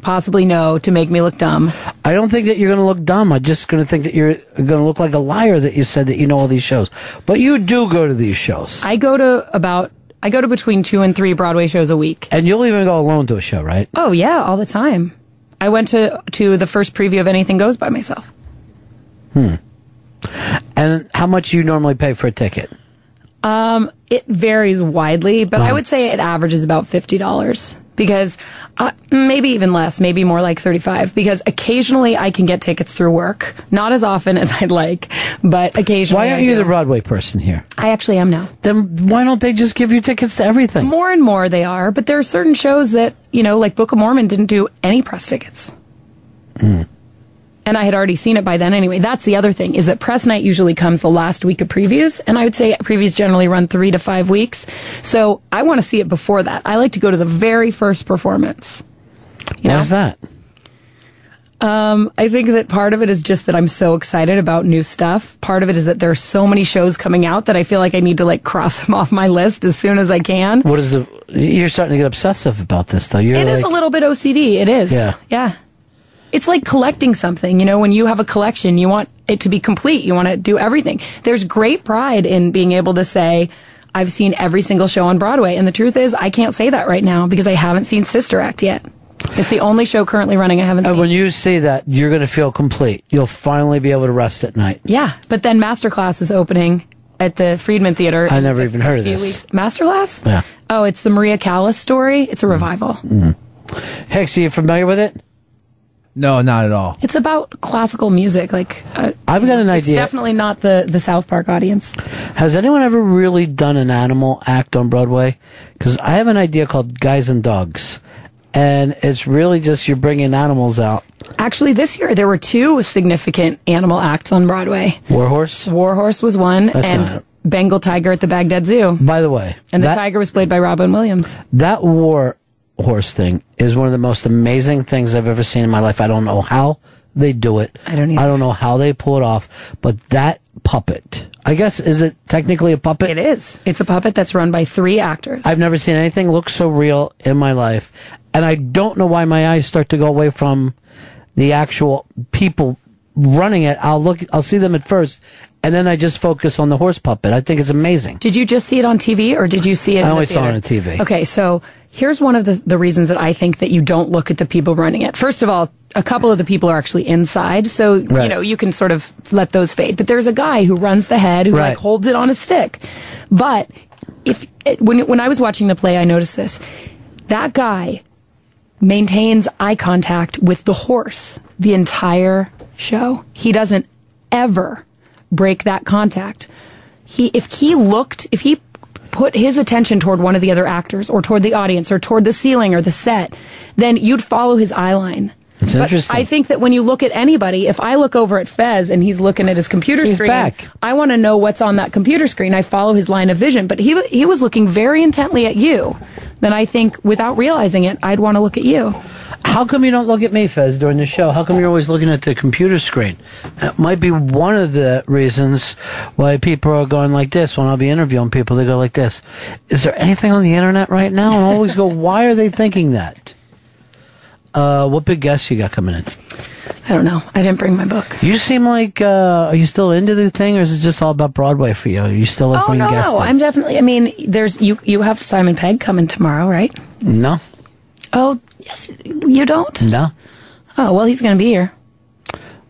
possibly know to make me look dumb.
I don't think that you're going to look dumb. I'm just going to think that you're going to look like a liar that you said that you know all these shows. But you do go to these shows.
I go to about I go to between 2 and 3 Broadway shows a week.
And you'll even go alone to a show, right?
Oh yeah, all the time. I went to to the first preview of Anything Goes by myself.
Hmm. And how much you normally pay for a ticket?
Um, it varies widely, but I
Uh-huh.
would say it averages about fifty dollars because uh, maybe even less, maybe more like thirty-five. Because occasionally I can get tickets through work, not as often as I'd like, but occasionally.
Why aren't you the Broadway person here?
I actually am now.
Then why don't they just give you tickets to everything?
More and more they are, but there are certain shows that you know, like Book of Mormon, didn't do any press tickets.
Hmm.
And I had already seen it by then anyway. That's the other thing is that press night usually comes the last week of previews, and I would say previews generally run three to five weeks. So I want to see it before that. I like to go to the very first performance. You
is that?
Um, I think that part of it is just that I'm so excited about new stuff. Part of it is that there are so many shows coming out that I feel like I need to like cross them off my list as soon as I can.
What is the? You're starting to get obsessive about this, though. You're
It is
like,
a little bit OCD. It is.
Yeah.
Yeah. It's like collecting something. You know, when you have a collection, you want it to be complete. You want to do everything. There's great pride in being able to say, I've seen every single show on Broadway. And the truth is, I can't say that right now because I haven't seen Sister Act yet. It's the only show currently running I haven't
And
seen.
when you see that, you're going to feel complete. You'll finally be able to rest at night.
Yeah, but then Masterclass is opening at the Friedman Theater.
I never even heard of this.
Weeks. Masterclass?
Yeah.
Oh, it's the Maria Callas story. It's a revival. Mm-hmm.
Hex, are you familiar with it?
No, not at all.
It's about classical music. Like uh,
I've got an
it's
idea.
definitely not the the South Park audience.
Has anyone ever really done an animal act on Broadway? Because I have an idea called Guys and Dogs. And it's really just you're bringing animals out.
Actually, this year there were two significant animal acts on Broadway.
Warhorse?
Warhorse was one,
That's
and
not-
Bengal Tiger at the Baghdad Zoo.
By the way,
And the
that-
tiger was played by Robin Williams.
That war horse thing is one of the most amazing things I've ever seen in my life. I don't know how they do it. I don't I don't know how they pull it off, but that puppet, I guess, is it technically a puppet?
It is. It's a puppet that's run by three actors.
I've never seen anything look so real in my life. And I don't know why my eyes start to go away from the actual people running it. I'll look, I'll see them at first, and then I just focus on the horse puppet. I think it's amazing.
Did you just see it on TV or did you see it?
I only
the
saw it on TV.
Okay, so here's one of the, the reasons that I think that you don't look at the people running it. First of all, a couple of the people are actually inside, so you know you can sort of let those fade. But there's a guy who runs the head who
Right.
like holds it on a stick. But if it, when when I was watching the play, I noticed this. That guy maintains eye contact with the horse the entire show. He doesn't ever break that contact. He if he looked, if he put his attention toward one of the other actors or toward the audience or toward the ceiling or the set, then you'd follow his eye line.
It's
but
interesting.
I think that when you look at anybody, if I look over at Fez and he's looking at his computer
He's
screen,
back.
I want to know what's on that computer screen. I follow his line of vision, but he he was looking very intently at you. Then I think, without realizing it, I'd want to look at you.
How come you don't look at me, Fez, during the show? How come you're always looking at the computer screen? That might be one of the reasons why people are going like this when I'll be interviewing people. They go like this. Is there anything on the internet right now? And I always go, why are they thinking that? Uh, what big guests you got coming in?
I don't know. I didn't bring my book.
You seem like, uh, are you still into the thing or is it just all about Broadway for you? Are you still like
oh no,
guests
no. I'm definitely. I mean, there's you. You have Simon Pegg coming tomorrow, right?
No,
Oh yes, you don't.
no.
Oh well, he's going to be here.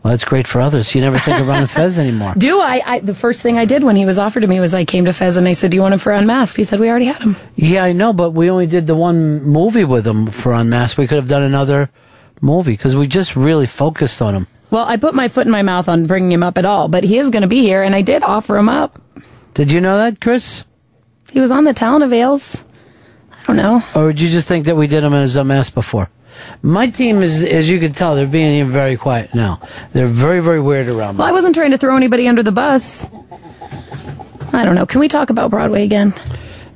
Well, that's great for others. You never think of running Fez anymore.
Do I, I? The first thing I did when he was offered to me was I came to Fez and I said, "Do you want him for Unmasked?" He said, "We already had him."
Yeah, I know, but we only did the one movie with him for Unmasked. We could have done another movie because we just really focused on him.
Well, I put my foot in my mouth on bringing him up at all, but he is going to be here, and I did offer him up.
Did you know that, Chris?
He was on the Talent of Ales. I don't know.
Or did you just think that we did him as Unmasked before? My team is, as you can tell, they're being very quiet now. They're very, very weird around me.
Well, I wasn't trying to throw anybody under the bus. I don't know. Can we talk about Broadway again?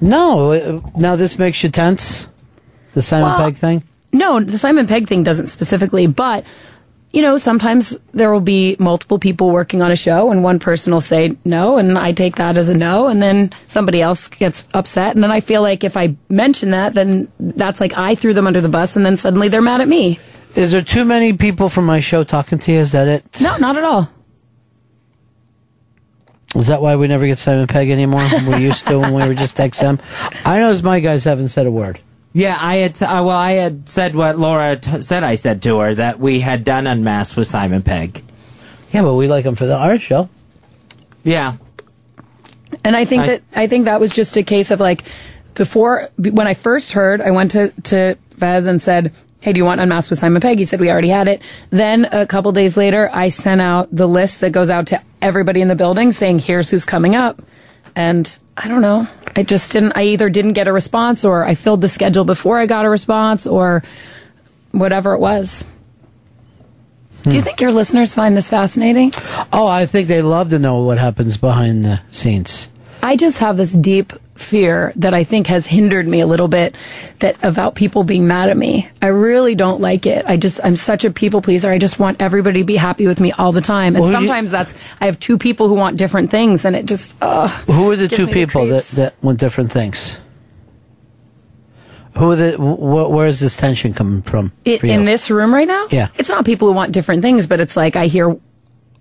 No, uh, now this makes you tense. The Simon
Well-
Pegg thing.
No, the Simon Pegg thing doesn't specifically, but you know, sometimes there will be multiple people working on a show and one person will say no and I take that as a no and then somebody else gets upset and then I feel like if I mention that then that's like I threw them under the bus and then suddenly they're mad at me.
Is there too many people from my show talking to you? Is that it?
No, not at all.
Is that why we never get Simon Pegg anymore? we used to when we were just XM. I know my guys haven't said a word.
Yeah, I had. Uh, well, I had said what Laura t- said. I said to her that we had done Unmasked with Simon Pegg.
Yeah, but we like him for the art show.
Yeah.
And I think
I-
that I think that was just a case of like before when I first heard, I went to to Fez and said, "Hey, do you want Unmasked with Simon Pegg?" He said we already had it. Then a couple days later, I sent out the list that goes out to everybody in the building saying, "Here's who's coming up." And I don't know. I just didn't. I either didn't get a response, or I filled the schedule before I got a response, or whatever it was. Do you hmm. think your listeners find this fascinating?
Oh, I think they love to know what happens behind the scenes.
I just have this deep fear that I think has hindered me a little bit that about people being mad at me. I really don't like it. I just I'm such a people pleaser. I just want everybody to be happy with me all the time. And
Well, do you-
sometimes that's I have two people who want different things and it just uh
Who are the two
me the
people that, that want different things? Who are the? Wh- where is this tension coming from?
It, in this room right now?
Yeah.
It's not people who want different things, but it's like I hear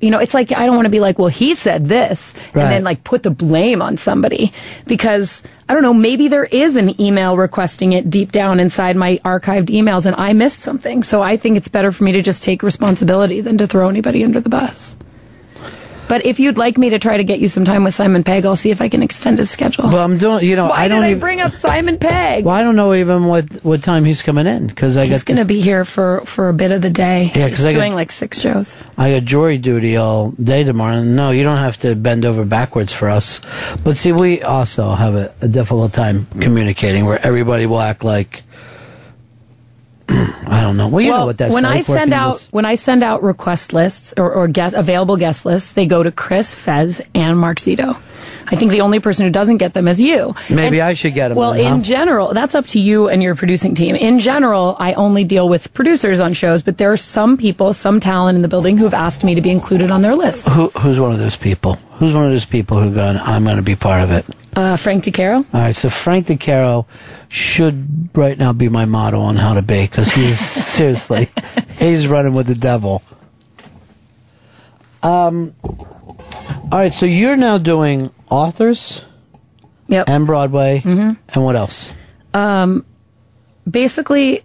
you know, it's like I don't want to be like, well, he said this,
Right.
and then like put the blame on somebody because I don't know, maybe there is an email requesting it deep down inside my archived emails, and I missed something. So I think it's better for me to just take responsibility than to throw anybody under the bus. But if you'd like me to try to get you some time with Simon Pegg, I'll see if I can extend his schedule.
Well, I'm doing. You know,
Why
I don't
did I
even.
bring up Simon Pegg?
well, I don't know even what what time he's coming in because I
He's
got
going to be here for, for a bit of the day.
Yeah,
because
I got-
doing like six shows.
I got jury duty all day tomorrow. No, you don't have to bend over backwards for us. But see, we also have a, a difficult time communicating where everybody will act like I don't know. Well, you know what that's
when
like.
I send out when I send out request lists or, or guest, available guest lists, they go to Chris, Fez, and Mark Zito. I think the only person who doesn't get them is you.
Maybe
And-
I should get them.
Well,
then, huh?
in general, that's up to you and your producing team. In general, I only deal with producers on shows, but there are some people, some talent in the building who've asked me to be included on their list.
Who, who's one of those people? Who's one of those people who gone? I'm going to be part of it.
Uh, Frank DeCaro.
All right, so Frank DeCaro should right now be my motto on how to be because he's seriously he's running with the devil. Um. All right, so you're now doing authors.
Yep.
And Broadway.
Mhm.
And what else?
Um, basically,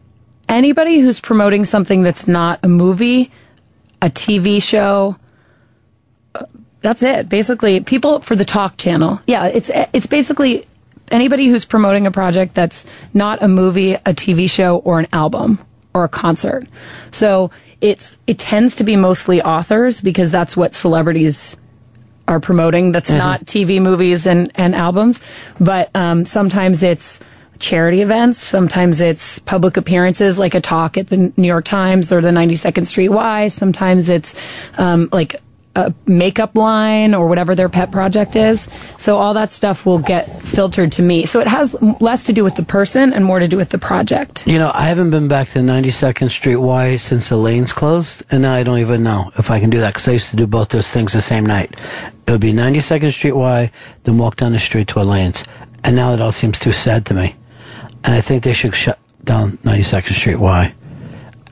anybody who's promoting something that's not a movie, a TV show, uh, that's it. Basically, people for the talk channel. Yeah, it's it's basically anybody who's promoting a project that's not a movie, a TV show, or an album or a concert. So it's it tends to be mostly authors because that's what celebrities are promoting. That's
Mhm.
not TV, movies, and and albums. But um, sometimes it's charity events. Sometimes it's public appearances, like a talk at the New York Times or the 92nd Street Y. Sometimes it's um, like a makeup line or whatever their pet project is. So all that stuff will get filtered to me. So it has less to do with the person and more to do with the project.
You know, I haven't been back to 92nd Street Y since the Elaine's closed, and now I don't even know if I can do that because I used to do both those things the same night. It would be 92nd Street Y, then walk down the street to Elaine's, and now it all seems too sad to me. And I think they should shut down 92nd Street Y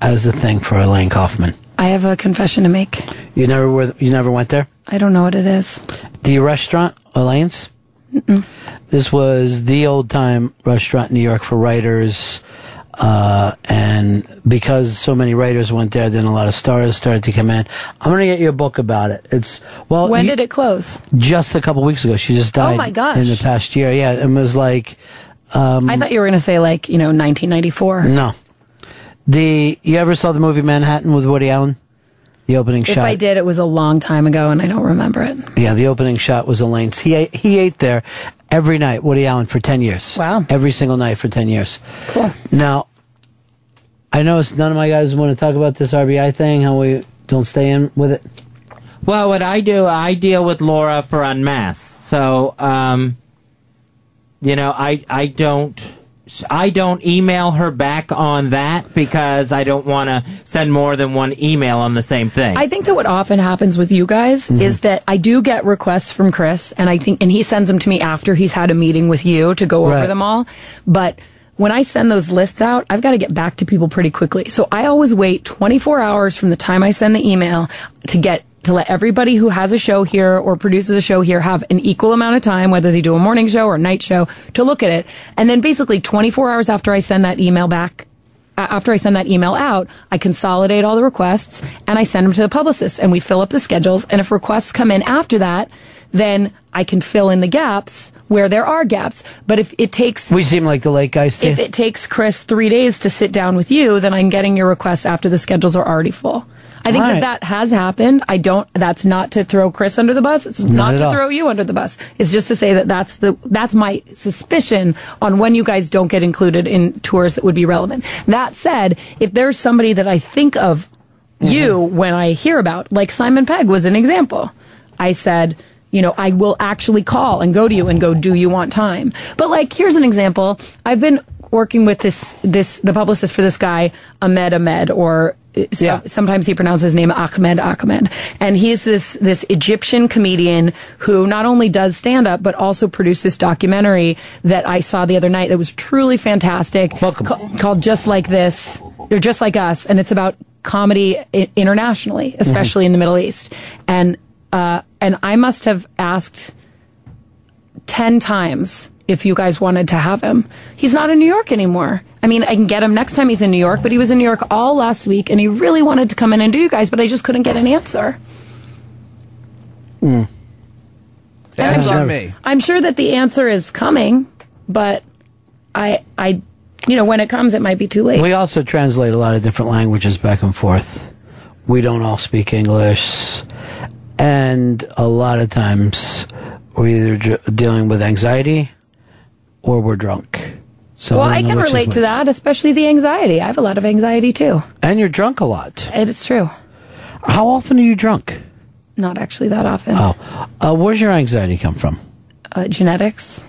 as a thing for Elaine Kaufman.
I have a confession to make.
You never were, you never went there?
I don't know what it is.
The restaurant, Elaine's.
Mm-mm.
This was the old time restaurant in New York for writers. Uh, and because so many writers went there, then a lot of stars started to come in. I'm going to get you a book about it. It's, well,
when
you-
did it close?
just a couple weeks ago. She just died
Oh, my gosh.
in the past year. Yeah. It was like, um,
I thought you were going to say like, you know, 1994.
no. The, you ever saw the movie Manhattan with Woody Allen? The opening
If
shot.
If I did, it was a long time ago and I don't remember it.
Yeah, the opening shot was Elaine's. He ate, he ate there every night, Woody Allen, for 10 years. Wow. Every single night for 10 years.
Cool.
Now, I know it's none of my guys want to talk about this RBI thing, how we don't stay in with it.
Well, what I do, I deal with Laura for Unmasked. So, um, you know, I I don't I don't email her back on that because I don't want to send more than one email on the same thing.
I think that what often happens with you guys
Mhm.
is that I do get requests from Chris, and I think, and he sends them to me after he's had a meeting with you to go over them all. But when I send those lists out, I've got to get back to people pretty quickly. So I always wait 24 hours from the time I send the email to get to let everybody who has a show here or produces a show here have an equal amount of time, whether they do a morning show or a night show, to look at it. And then basically 24 hours after I send that email back, after I send that email out, I consolidate all the requests and I send them to the publicists and we fill up the schedules. And if requests come in after that, then I can fill in the gaps where there are gaps. But if it takes
We seem like the late guys to
if it takes Chris three days to sit down with you, then I'm getting your requests after the schedules are already full. I think
right.
that that has happened. I don't. That's not to throw Chris under the bus. It's
Not
not, to
all.
throw you under the bus. It's just to say that that's the that's my suspicion on when you guys don't get included in tours that would be relevant. That said, if there's somebody that I think of you
Mm-hmm.
when I hear about, like Simon Pegg was an example. I said, you know, I will actually call and go to you and go, do you want time? But like, here's an example. I've been working with this, this, the publicist for this guy, Ahmed Ahmed, or so-
Yeah.
sometimes he pronounces his name Ahmed Ahmed. And he's this, this Egyptian comedian who not only does stand up, but also produced this documentary that I saw the other night that was truly fantastic. Welcome. called Just Like This, or Just Like Us. And it's about comedy I- internationally, especially in the Middle East. And uh, and I must have asked ten times if you guys wanted to have him. He's not in New York anymore. I mean, I can get him next time he's in New York, but he was in New York all last week, and he really wanted to come in and do you guys, but I just couldn't get an answer.
That's
I'm sure-
me.
I'm sure that the answer is coming, but I, I, you know, when it comes, it might be too late.
We also translate a lot of different languages back and forth. We don't all speak English. And a lot of times we're either dealing with anxiety or we're drunk. So
well,
we
I can relate to that, especially the anxiety. I have a lot of anxiety too.
And you're drunk a lot.
It is true.
How often are you drunk?
Not actually that often.
Oh, uh, where's your anxiety come from?
Uh, genetics.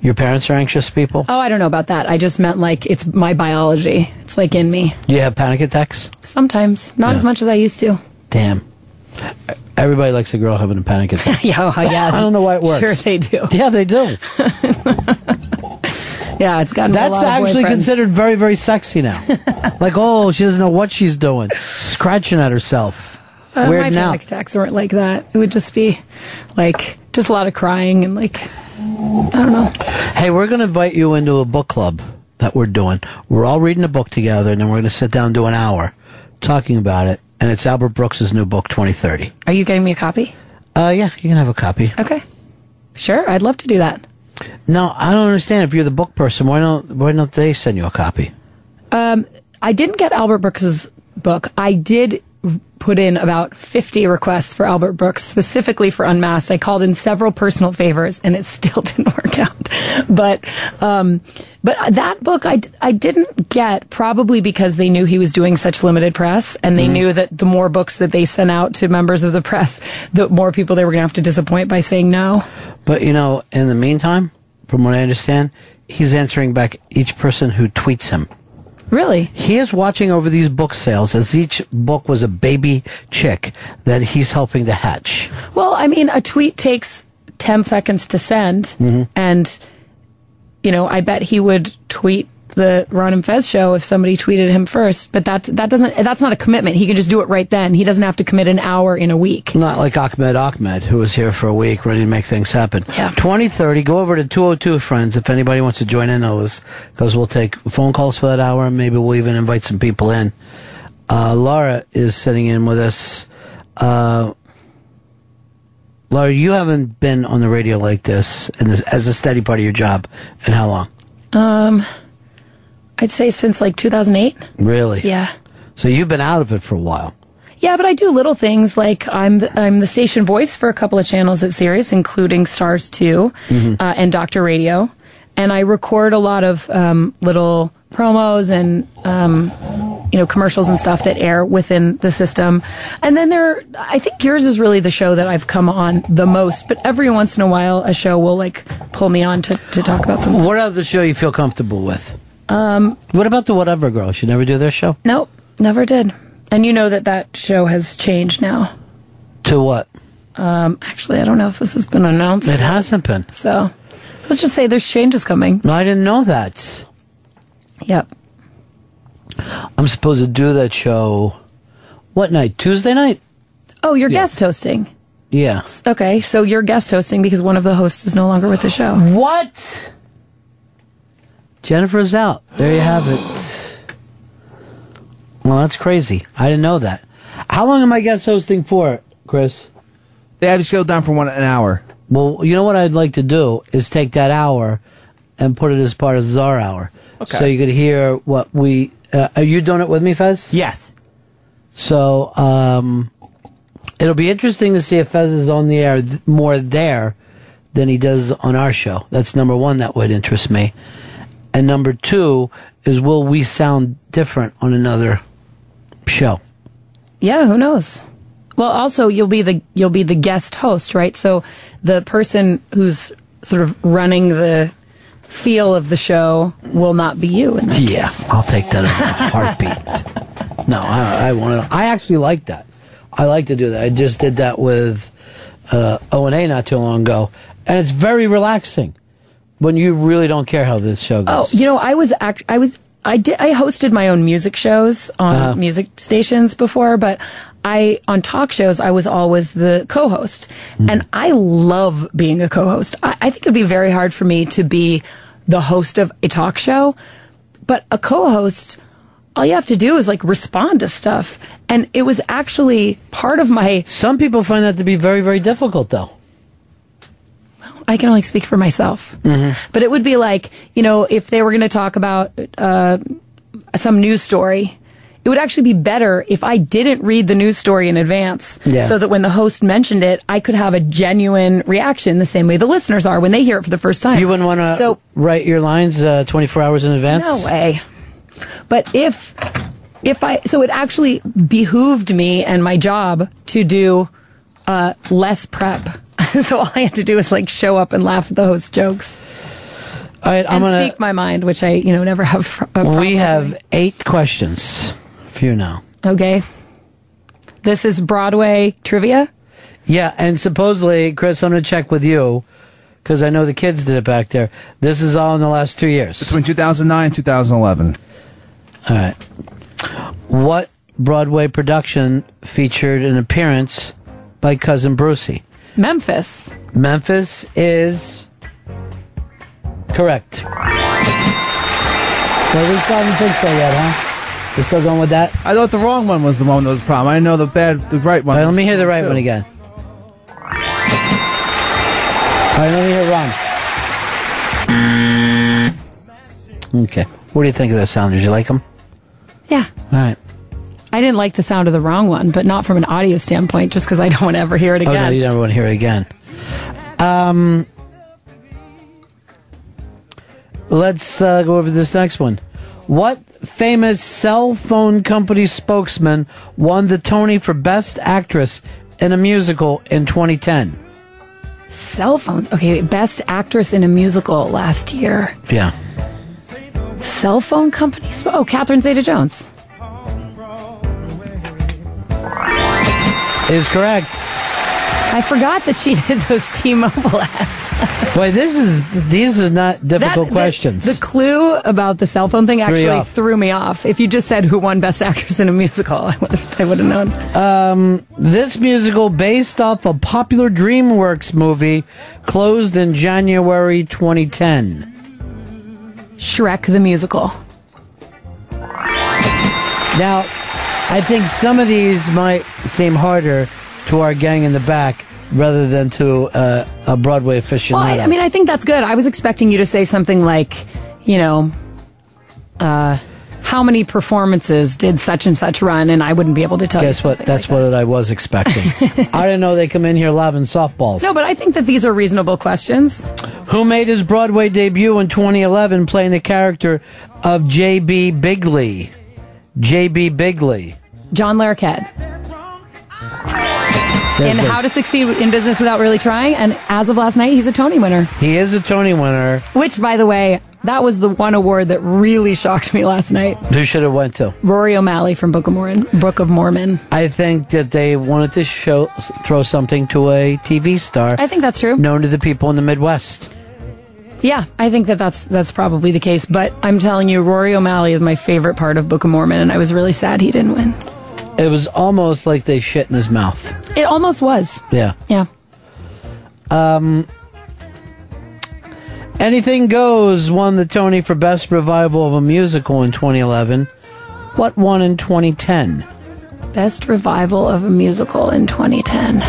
Your parents are anxious people?
Oh, I don't know about that. I just meant like it's my biology. It's like in me.
You have panic attacks?
Sometimes, not as much as I used to.
Damn. Everybody likes a girl having a panic attack.
yeah, oh, yeah.
I don't know why it works.
Sure, they do.
Yeah, they do.
Yeah, it's gotten. a
That's
lot of
actually considered very, very sexy now. like, oh, she doesn't know what she's doing, scratching at herself.
Uh, my
Weird now.
panic attacks weren't like that. It would just be like just a lot of crying and like I don't know.
Hey, we're going to invite you into a book club that we're doing. We're all reading a book together, and then we're going to sit down and do an hour talking about it. And it's Albert Brooks' new book, 2030.
Are you getting me a copy?
Uh, yeah, you can have a copy.
Okay. Sure, I'd love to do that.
No, I don't understand. If you're the book person, why don't why don't they send you a copy?
Um, I didn't get Albert Brooks's book. I did put in about 50 requests for Albert Brooks specifically for Unmasked. I called in several personal favors and it still didn't work out. But um, but that book I, I didn't get probably because they knew he was doing such limited press and they
Mhm.
knew that the more books that they sent out to members of the press, the more people they were going to have to disappoint by saying no.
But you know, in the meantime, from what I understand, he's answering back each person who tweets him.
Really?
He is watching over these book sales as each book was a baby chick that he's helping to hatch.
Well, I mean, a tweet takes 10 seconds to send,
Mhm.
and, you know, I bet he would tweet the Ron and Fez show if somebody tweeted him first, but that, that doesn't, that's not a commitment. He can just do it right then. He doesn't have to commit an hour in a week.
Not like Ahmed Ahmed, who was here for a week ready to make things happen.
Yeah.
2030, go over to 202 Friends if anybody wants to join in those, because we'll take phone calls for that hour and maybe we'll even invite some people in. Uh, Laura is sitting in with us. Uh, Laura, you haven't been on the radio like this and as, as a steady part of your job in how long?
Um, I'd say since like 2008.
Really?
Yeah.
So you've been out of it for a while.
Yeah, but I do little things like I'm the, I'm the station voice for a couple of channels at Sirius, including Stars 2
Mhm.
uh, and Doctor Radio, and I record a lot of um, little promos and um, you know commercials and stuff that air within the system. And then there, I think yours is really the show that I've come on the most. But every once in a while, a show will like pull me on to, to talk about something.
What other show you feel comfortable with?
Um,
What about the Whatever Girls? You never do their show?
nope, never did. And you know that that show has changed now.
To what?
Um, actually, I don't know if this has been announced.
It hasn't been.
So let's just say there's changes coming.
No, I didn't know that.
Yep.
I'm supposed to do that show. What night? Tuesday night?
Oh, you're guest hosting.
Yeah.
Okay, so you're guest hosting because one of the hosts is no longer with the show.
What? Jennifer's out. There you have it. Well, that's crazy. I didn't know that. How long am I guest hosting for, Chris?
They have to go down for one an hour.
Well, you know what I'd like to do is take that hour and put it as part of Czar Hour.
Okay.
So you could hear what we. Uh, are you doing it with me, Fez?
Yes.
So um, it'll be interesting to see if Fez is on the air th- more there than he does on our show. That's number one. That would interest me. And number two is will we sound different on another show?
Yeah, who knows? Well, also you'll be the you'll be the guest host, right? So the person who's sort of running the feel of the show will not be you. In
Yeah,
case.
I'll take that heartbeat. no, I, I want to. I actually like that. I like to do that. I just did that with uh, O and A not too long ago, and it's very relaxing when you really don't care how this show goes.
Oh, you know, I was act- I was I did I hosted my own music shows on
Uh-huh.
music stations before, but I on talk shows I was always the co-host, and I love being a co-host. I, I think it'd be very hard for me to be the host of a talk show, but a co-host. All you have to do is like respond to stuff. And it was actually part of my.
Some people find that to be very, very difficult, though.
I can only speak for myself. But it would be like, you know, if they were going to talk about uh, some news story, it would actually be better if I didn't read the news story in advance.
Yeah.
So that when the host mentioned it, I could have a genuine reaction the same way the listeners are when they hear it for the first time.
You wouldn't want to
So
write your lines uh, 24 hours in advance?
no way. But if if I so it actually behooved me and my job to do uh, less prep. so all I had to do was like show up and laugh at the host jokes
All right, I'm
and
gonna.
speak my mind, which I you know never have. A problem
We have eight questions for you now.
Okay. This is Broadway trivia.
Yeah, and supposedly, Chris, I'm going to check with you because I know the kids did it back there. This is all in the last two years.
Between 2009 and 2011.
All right. What Broadway production featured an appearance by Cousin Brucey?
Memphis.
Memphis is correct. Well, we still haven't fixed that yet, huh? We're still going with that?
I thought the wrong one was the one that was the problem. I didn't know the bad, the right one.
All right, let me hear the right
too.
one again. All right, let me hear Ron. Okay. What do you think of those sounds? Did you like them?
Yeah.
All right.
I didn't like the sound of the wrong one, but not from an audio standpoint, just because I don't want to ever hear it again.
Oh, no, you never want to hear it again. Um, let's uh, go over this next one. What famous cell phone company spokesman won the Tony for Best Actress in a Musical in 2010?
Cell phones. Okay, best actress in a musical last year.
Yeah.
Cell phone companies. Oh, Catherine Zeta-Jones.
Is correct.
I forgot that she did those T-Mobile ads.
Boy, this is these are not difficult
That-
questions.
The, the clue about the cell phone thing actually
off.
threw me off. If you just said who won Best Actress in a Musical, I would have, I would have known.
Um, this musical, based off a popular DreamWorks movie, closed in January 2010.
Shrek the Musical.
Now, I think some of these might seem harder to our gang in the back rather than to uh, a Broadway aficionado.
Well, I, I mean, I think that's good. I was expecting you to say something like, you know, uh, how many performances did such and such run, and I wouldn't be able to tell
Guess
you.
what? That's what I was expecting. I didn't know they come in here lobbing softballs.
No, but I think that these are reasonable questions.
Who made his Broadway debut in 2011 playing the character of J.B. Bigley? J.B. Bigley.
John Larroquette.
There's
in
his.
How to Succeed in Business Without Really Trying, and as of last night, he's a Tony winner.
He is a Tony winner.
Which, by the way, that was the one award that really shocked me last night.
Who should have went to?
Rory O'Malley from Book of Mormon. Book of Mormon.
I think that they wanted to show throw something to a TV star
I think that's true.
known to the people in the Midwest.
Yeah, I think that that's that's probably the case. But I'm telling you, Rory O'Malley is my favorite part of Book of Mormon, and I was really sad he didn't win.
It was almost like they shit in his mouth.
It almost was.
Yeah.
Yeah.
Um, Anything Goes won the Tony for Best Revival of a Musical in 2011. What won in 2010?
Best revival of a musical in 2010.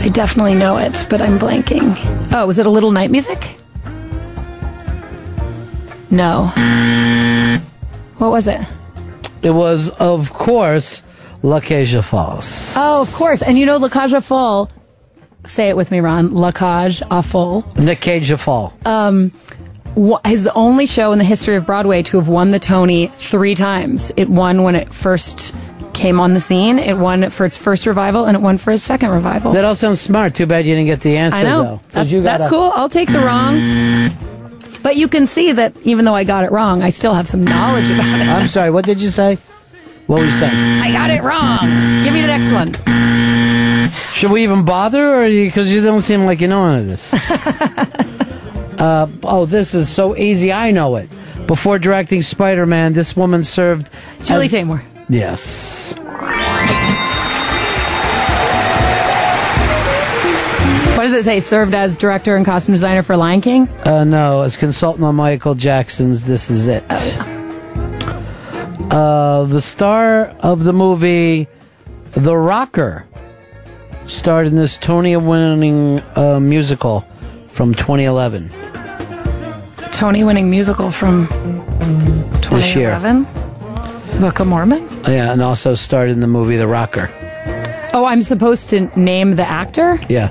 I definitely know it, but I'm blanking. Oh, was it a Little Night Music? No. What was it?
It was, of course, La Caja Falls.
Oh, of course. And you know, La Cage aux Folles. Say it with me, Ron. La Cage aux Folles.
The Caja Fall.
um, is the only show in the history of Broadway to have won the Tony three times. It won when it first came on the scene. It won for its first revival, and it won for its second revival.
That all sounds smart. Too bad you didn't get the answer,
I know.
though.
That's, that's
a-
cool. I'll take the wrong. But you can see that even though I got it wrong, I still have some knowledge about it.
I'm sorry, what did you say? What were you saying?
I got it wrong. Give me the next one.
Should we even bother, or because you, don't seem like you know any of this? Uh, oh, this is so easy. I know it. Before directing Spider Man, this woman served.
Julie
as-
Taymor.
Yes.
Does it say? Served as director and costume designer for Lion King?
Uh, no, as consultant on Michael Jackson's This Is It. uh, the star of the movie The Rocker starred in this Tony winning uh, musical from 2011.
Tony winning musical from 2011? Book of Mormon?
Yeah, and also starred in the movie The Rocker.
Oh, I'm supposed to name the actor?
Yeah.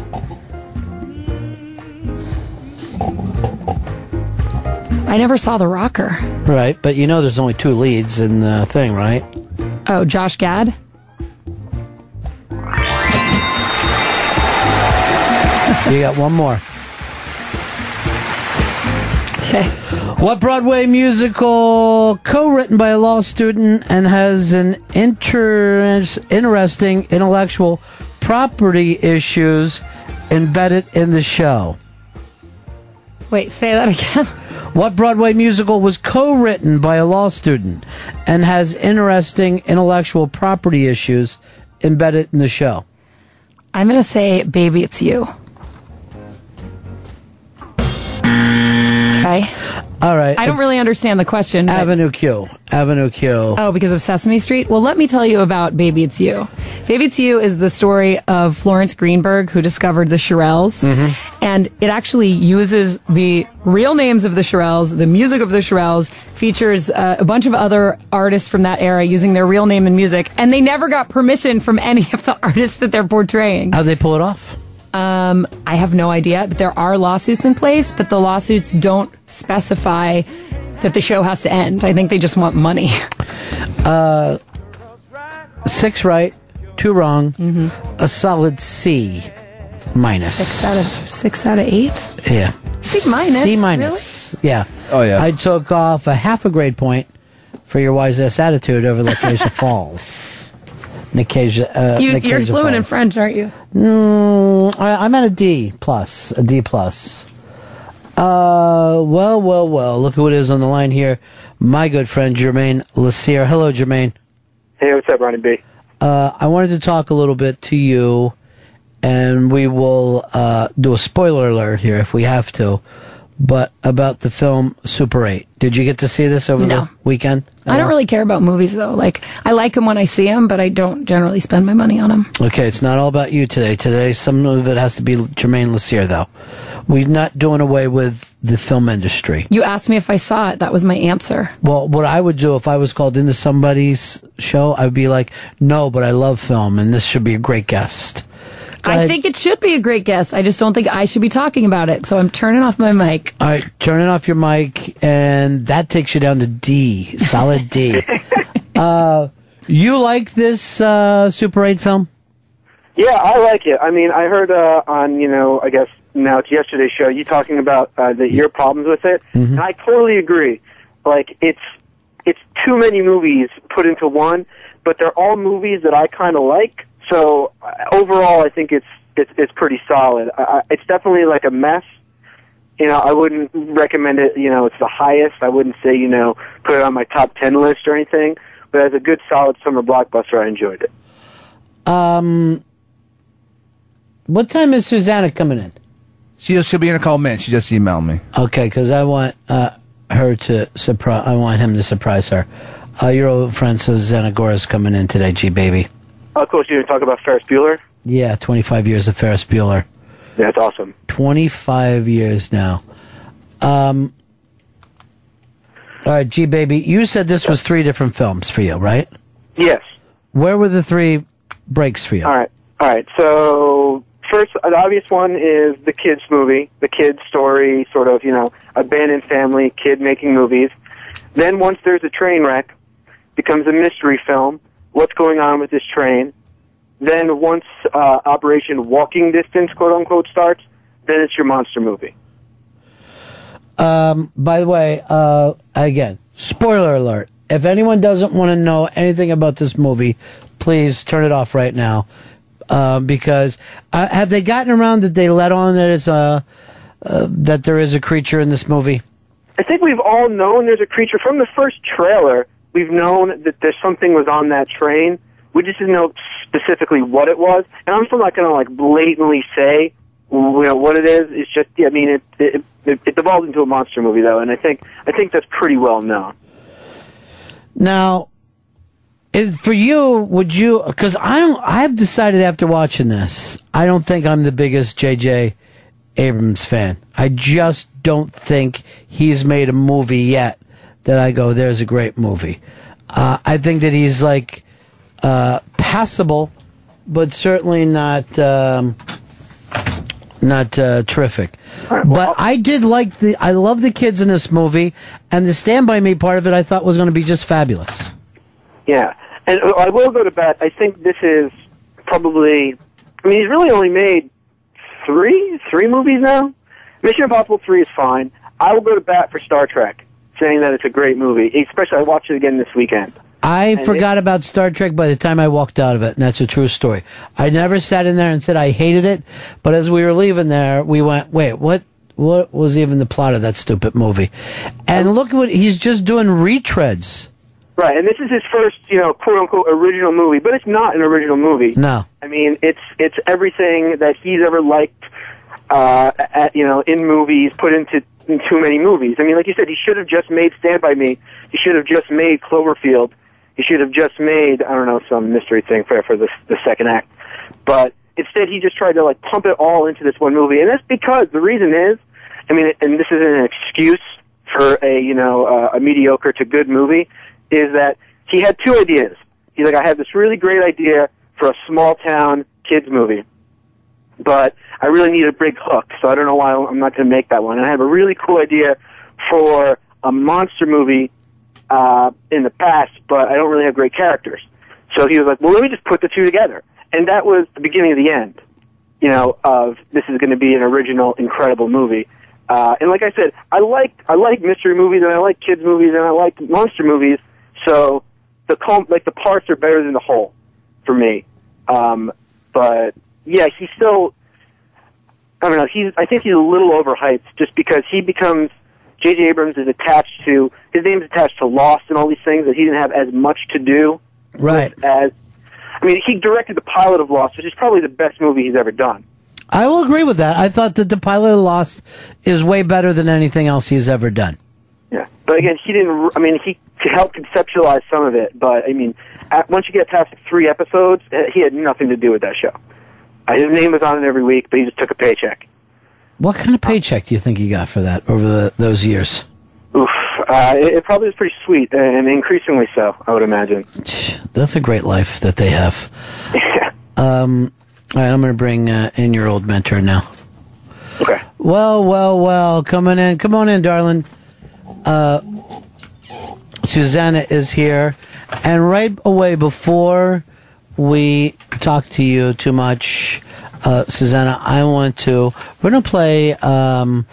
I never saw The Rocker.
Right, but you know there's only two leads in the thing, right?
Oh, Josh Gad?
You got one more.
Okay.
What Broadway musical, co-written by a law student and has an inter- interesting intellectual property issues embedded in the show?
Wait, say that again.
What Broadway musical was co-written by a law student and has interesting intellectual property issues embedded in the show?
I'm going to say Baby It's You. Okay.
All right.
I don't really understand the question.
Avenue Q. Avenue Q.
Oh, because of Sesame Street? Well, let me tell you about Baby It's You. Baby It's You is the story of Florence Greenberg, who discovered the Shirelles. And it actually uses the real names of the Shirelles, the music of the Shirelles, features uh, a bunch of other artists from that era using their real name and music. And they never got permission from any of the artists that they're portraying.
How'd they pull it off?
Um, I have no idea, but there are lawsuits in place, but the lawsuits don't specify that the show has to end. I think they just want money.
Uh, six right, two wrong,
Mm-hmm.
a solid C minus.
Six out of six out of eight.
Yeah.
C minus.
C minus. Yeah.
Oh, yeah.
I took off a half a grade point for your wise ass attitude over Lacasia Falls. Nicasia, uh,
You, you're
Nicasia
fluent in French, aren't you?
Mm, I, I'm at a D plus, a D plus. Uh, well, well, well. Look who it is on the line here. My good friend Germain Lussier. Hello, Germain.
Hey, what's up, Ronnie B?
Uh, I wanted to talk a little bit to you, and we will uh, do a spoiler alert here if we have to, but about the film Super 8. Did you get to see this over
No.
the weekend?
I don't really care about movies though. Like I like them when I see them, but I don't generally spend my money on them.
Okay, it's not all about you today. Today, some of it has to be Germain Lussier, though. We're not doing away with the film industry.
You asked me if I saw it. That was my answer.
Well, what I would do if I was called into somebody's show, I would be like, no, but I love film, and this should be a great guest. Go
I think it should be a great guess. I just don't think I should be talking about it. So I'm turning off my mic.
All right, turning off your mic, and that takes you down to D, solid D. uh, you like this uh, Super 8 film?
Yeah, I like it. I mean, I heard uh, on, you know, I guess now it's yesterday's show, you talking about uh, the ear problems with it, and I totally agree. Like, it's it's too many movies put into one, but they're all movies that I kind of like. So uh, overall, I think it's it's it's pretty solid. I, I- it's definitely like a mess. You know, I wouldn't recommend it. You know, it's the highest. I wouldn't say you know put it on my top ten list or anything. But as a good solid summer blockbuster, I enjoyed it.
Um, what time is Susanna coming in?
She'll, she'll be in a couple minutes. She just emailed me.
Okay, because I want uh, her to surprise. I want him to surprise her. Uh, your old friend Susanna Gora's coming in today, G baby.
Oh. So you're gonna talk about Ferris Bueller?
Yeah, 25 years of Ferris Bueller.
Yeah, that's awesome.
25 years now. Um, all right, G baby, you said this was three different films for you, right?
Yes.
Where were the three breaks for you?
All right. All right. So first, the obvious one is the kids movie, the kids story, sort of you know abandoned family, kid making movies. Then once there's a train wreck, becomes a mystery film. What's going on with this train? Then once uh, Operation Walking Distance, quote unquote, starts, then it's your monster movie.
Um, by the way, uh, again, spoiler alert. If anyone doesn't want to know anything about this movie, please turn it off right now. Um, because uh, have they gotten around that they let on that it's a uh, that there is a creature in this movie?
I think we've all known there's a creature from the first trailer. We've known that there's something was on that train. We just didn't know specifically what it was, and I'm still not going to like blatantly say you know what it is. It's just yeah, I mean it it, it it devolved into a monster movie though, and I think I think that's pretty well known.
Now, is for you? Would you? Because I don't. I've decided after watching this, I don't think I'm the biggest J.J. Abrams fan. I just don't think he's made a movie yet that I go, "There's a great movie." Uh, I think that he's like uh, passable, but certainly not um, not uh, terrific. But I did like the. I love the kids in this movie, and the Stand by Me part of it. I thought was going to be just fabulous.
Yeah, and I will go to bat. I think this is probably. I mean, he's really only made three three movies now. Mission Impossible three is fine. I will go to bat for Star Trek, saying that it's a great movie. Especially, I watched it again this weekend.
I
And
forgot about Star Trek by the time I walked out of it, and that's a true story. I never sat in there and said I hated it, but as we were leaving there, we went, "Wait, what? What was even the plot of that stupid movie?" And look what he's just doing retreads.
Right, and this is his first, you know, quote unquote original movie, but it's not an original movie.
No.
I mean, it's it's everything that he's ever liked, uh, at, you know, in movies, put into in too many movies. I mean, like you said, he should have just made Stand by Me. He should have just made Cloverfield. He should have just made I don't know some mystery thing for for the the second act. But instead, he just tried to like pump it all into this one movie, and that's because the reason is, I mean, and this isn't an excuse for a you know uh, a mediocre to good movie, is that he had two ideas. He's like, I have this really great idea for a small town kids movie, but I really need a big hook, so I don't know why I'm not going to make that one. And I have a really cool idea for a monster movie uh, in the past, but I don't really have great characters. So he was like, well, let me just put the two together. And that was the beginning of the end, you know, of this is going to be an original, incredible movie. Uh, and like I said, I like, I like mystery movies and I like kids movies and I like monster movies. So the com- like the parts are better than the whole for me. Um, but yeah, he's still, I don't know, he's, I think he's a little overhyped just because he becomes, J.J. Abrams is attached to, his name's attached to Lost and all these things that he didn't have as much to do
Right.
as, I mean, he directed the pilot of Lost, which is probably the best movie he's ever done.
I will agree with that. I thought that the pilot of Lost is way better than anything else he's ever done.
Yeah. But again, he didn't, I mean, he helped conceptualize some of it, but I mean, at, once you get past three episodes, eh, he had nothing to do with that show. Uh, his name was on it every week, but he just took a paycheck.
What kind of paycheck do you think he got for that over the, those years?
Oof. Uh, it, it probably was pretty sweet, and increasingly so, I would imagine.
That's a great life that they have. Um, all right, I'm going to bring uh, in your old mentor now.
Okay.
Well, well, well. Coming in. Come on in, darling. Uh, Susanna is here. And right away, before we talk to you too much, uh, Susanna, I want to. We're going to play um,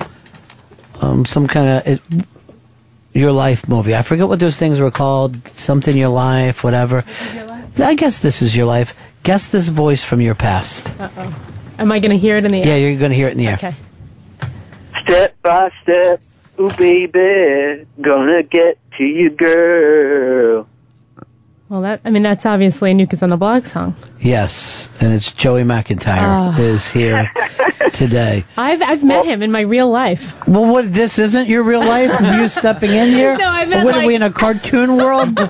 um, some kind of. Your life movie. I forget what those things were called. Something your life, whatever. Your life? I guess this is your life. Guess this voice from your past.
Uh-oh. Am I going to hear it in the
Yeah,
air?
you're going to hear it in the air.
Okay.
Step by step, ooh baby, gonna get to you, girl.
Well, that I mean that's obviously a New Kids on the Block song.
Yes, and it's Joey McIntyre
Oh.
is here today.
I've I've met him in my real life.
Well, what? This isn't your real life? you stepping in here?
No, I meant
What are we in a cartoon world?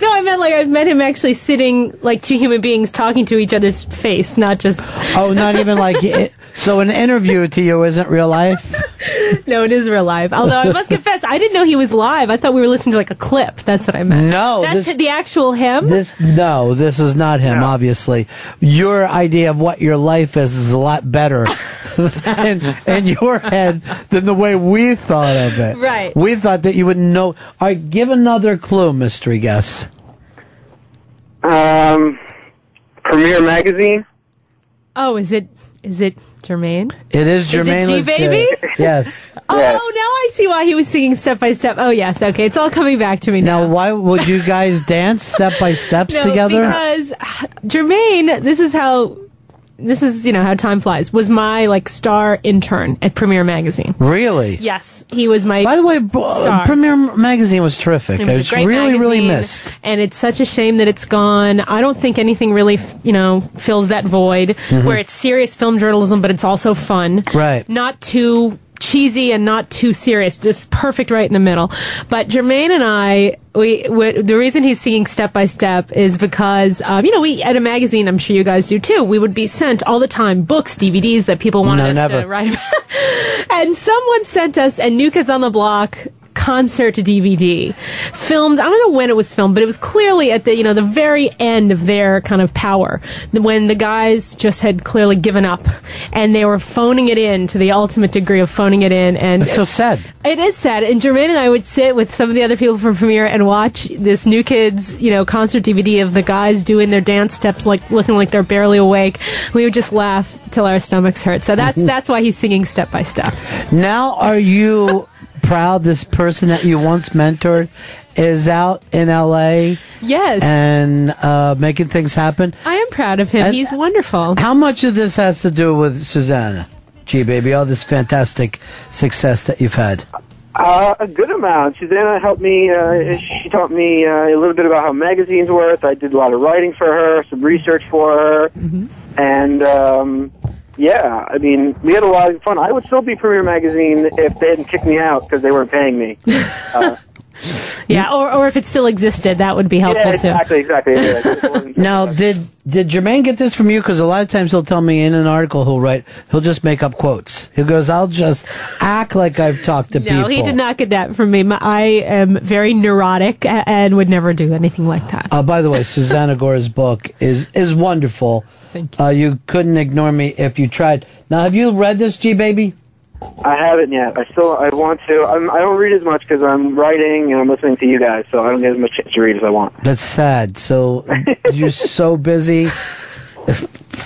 No, I meant like I've met him actually sitting like two human beings talking to each other's face, not just.
oh, not even like. It, so an interview to you isn't real life.
no, it is real life. Although I must confess, I didn't know he was live. I thought we were listening to like a clip. That's what I meant.
No,
that's
this-
the actual him.
This no, this is not him. Obviously, your idea of what your life is is a lot better in, in your head than the way we thought of it.
Right.
We thought that you would know. All right, give another clue, mystery guess.
Um, Premiere Magazine?
oh, is it is it Germain?
It is
Is it G Baby?
Yes.
Oh, now I see why he was singing step by step. Oh yes, okay, it's all coming back to me now.
Now, why would you guys dance step by steps
no,
together?
because Germain, this is how this is you know how time flies. Was my like star intern at Premiere Magazine.
Really?
Yes, he was my.
By the way, b-
star.
Premiere Magazine was terrific.
It was a
it's really, really missed.
and it's such a shame that it's gone. I don't think anything really, f- you know, fills that void
Mhm.
where it's serious film journalism, but it's also fun.
Right.
Not too cheesy and not too serious, just perfect right in the middle. But Germain and I, we, we the reason he's singing step by step is because, um, you know, we at a magazine, I'm sure you guys do too. We would be sent all the time books, DVDs that people wanted
No,
us
never.
to write about. and someone sent us a New Kids on the Block concert DVD filmed i don't know when it was filmed but it was clearly at the you know the very end of their kind of power when the guys just had clearly given up and they were phoning it in to the ultimate degree of phoning it in and
It's so sad.
it is sad. And Germain and I would sit with some of the other people from Premiere and watch this New Kids, you know, concert DVD of the guys doing their dance steps, like looking like they're barely awake. We would just laugh till our stomachs hurt. So that's mm-hmm. that's why he's singing step by step.
Now, are you proud this person that you once mentored is out in L.A.
Yes.
and uh, making things happen?
I am proud of him.
And-
he's wonderful.
How much of this has to do with Susanna? Gee, baby, all this fantastic success that you've had.
Uh, a good amount. Susanna helped me. Uh, she taught me uh, a little bit about how magazines work. I did a lot of writing for her, some research for her, and um, yeah, I mean, we had a lot of fun. I would still be Premiere Magazine if they hadn't kicked me out because they weren't paying me. Uh,
Yeah, or or if it still existed, that would be helpful
yeah,
too.
exactly, exactly.
Now, did did Germain get this from you? Because a lot of times he'll tell me in an article he'll write, he'll just make up quotes. He goes, "I'll just act like I've talked to people."
No, he did not get that from me. My- I am very neurotic and would never do anything like that.
Uh, by the way, Susanna Gora's book is is wonderful. Thank you. Uh, you couldn't ignore me if you tried. Now, have you read this, G baby?
I haven't yet. I still I want to. I'm, I don't read as much because I'm writing and I'm listening to you guys, so I don't get as much chance to read as I want.
That's sad. So you're so busy.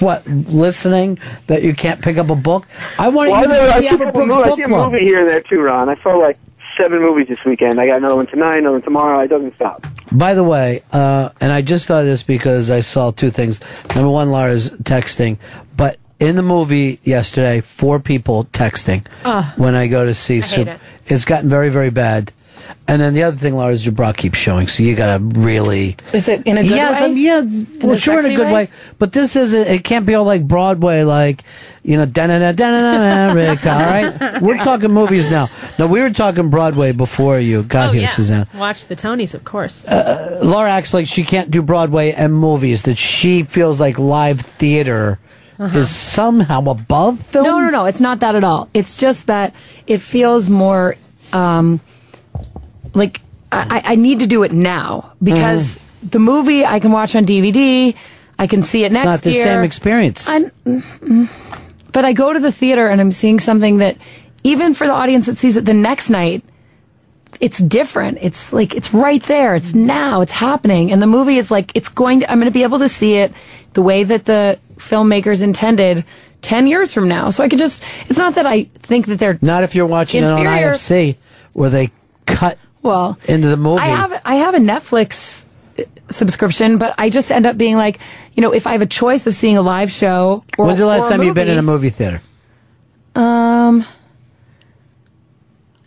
What listening that you can't pick up a book? I want
Well,
you
I, I,
to
see
have a
a
Brooks
movie, I see a movie here and there too, Ron. I saw like seven movies this weekend. I got another one tonight, another one tomorrow. It doesn't stop.
By the way, uh, and I just thought of this because I saw two things. Number one, Laura's texting, but in the movie yesterday, four people texting
Ugh.
when I go to see
I
Soup.
it.
It's gotten very, very bad. And then the other thing, Laura, is your bra keeps showing, so you gotta really.
Is it in a good
yeah,
way?
it's- yeah, it's-
In
well,
a
sure, in a good
way?
way. But this isn't. It can't be all like Broadway, like you know, da da da da America. All right, we're talking movies now. No, we were talking Broadway before you got
oh
here,
yeah,
Suzanne.
watch the Tonys, of course.
Uh, Laura acts like she can't do Broadway and movies. That she feels like live theater
Uh-huh.
is somehow above film.
No, no, no. It's not that at all. It's just that it feels more um, like I, I need to do it now because the movie I can watch on DVD. I can see it
It's
next year.
It's not the
year.
same experience.
I- mm, mm. but I go to the theater and I'm seeing something that even for the audience that sees it the next night, it's different. It's like it's right there. It's now. It's happening. And the movie is like it's going to. I'm going to be able to see it the way that the filmmakers intended ten years from now. So I could just. It's not that I think that they're
Not if you're watching
Inferior-
it on IFC where they cut
well
into the movie.
I have I have a Netflix uh, subscription, but I just end up being like, you know, if I have a choice of seeing a live show or
When's the last time you've been in a
movie-
movie theater?
Um,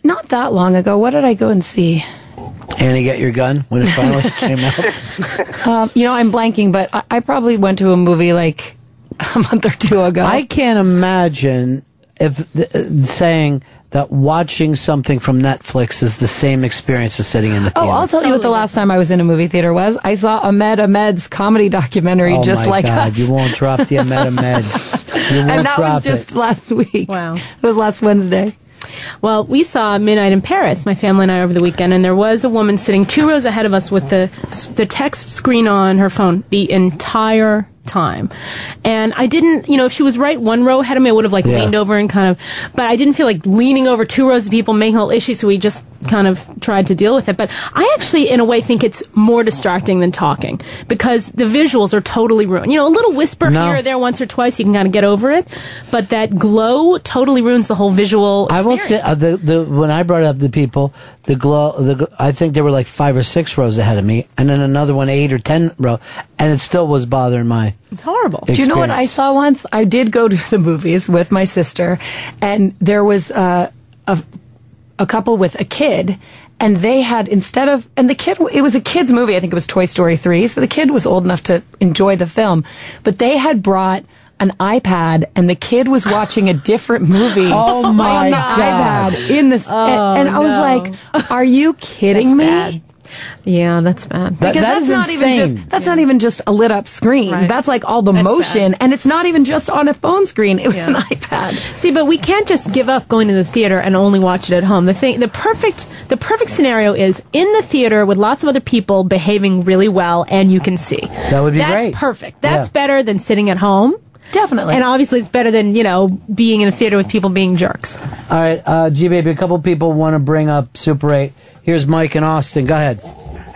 not that long ago. What did I go and see?
Annie, get your gun when it finally came out.
Um, you know, I'm blanking, but I, I probably went to a movie like a month or two ago.
I can't imagine if uh, saying that watching something from Netflix is the same experience as sitting in the oh, theater.
Oh, I'll tell you what the last time I was in a movie theater was. I saw Ahmed Ahmed's comedy documentary,
oh
just
my
like
God,
us.
you won't drop the Ahmed Ahmed. You won't
And that
drop
was just
it.
last week.
Wow.
It was last Wednesday.
Well, we saw Midnight in Paris, my family and I, over the weekend, and there was a woman sitting two rows ahead of us with the the text screen on her phone the entire time. And I didn't, you know, if she was right one row ahead of me, I would have like
Yeah.
leaned over and kind of, but I didn't feel like leaning over two rows of people making whole issues. So we just kind of tried to deal with it. But I actually, in a way, think it's more distracting than talking because the visuals are totally ruined. You know, a little whisper
No.
here or there once or twice, you can kind of get over it. But that glow totally ruins the whole visual.
I will say uh, the the when I brought up the people, the glow. The I think there were like five or six rows ahead of me, and then another one eight or ten row, and it still was bothering my.
It's horrible.
Do you know what I saw once? I did go to the movies with my sister, and there was uh, a a couple with a kid, and they had instead of and the kid it was a kids movie. I think it was Toy Story three, so the kid was old enough to enjoy the film, but they had brought. An iPad, and the kid was watching a different movie
Oh my
on the
God.
iPad in this, and, and I was like, "Are you kidding me?"
Yeah, that's bad.
That-
because
that
that's
is
not even just that's not even just a lit up screen.
Right.
That's like all the
That's
motion,
bad.
and it's not even just on a phone screen. It was
Yeah.
an iPad.
See, but we can't just give up going to the theater and only watch it at home. The thing, the perfect, the perfect scenario is in the theater with lots of other people behaving really well, and you can see.
That would be
That's
great.
perfect. That's
Yeah.
better than sitting at home.
Definitely.
And obviously, it's better than you know being in a theater with people being jerks.
All right, uh, G baby. A couple people want to bring up Super Eight. Here's Mike in Austin. Go ahead.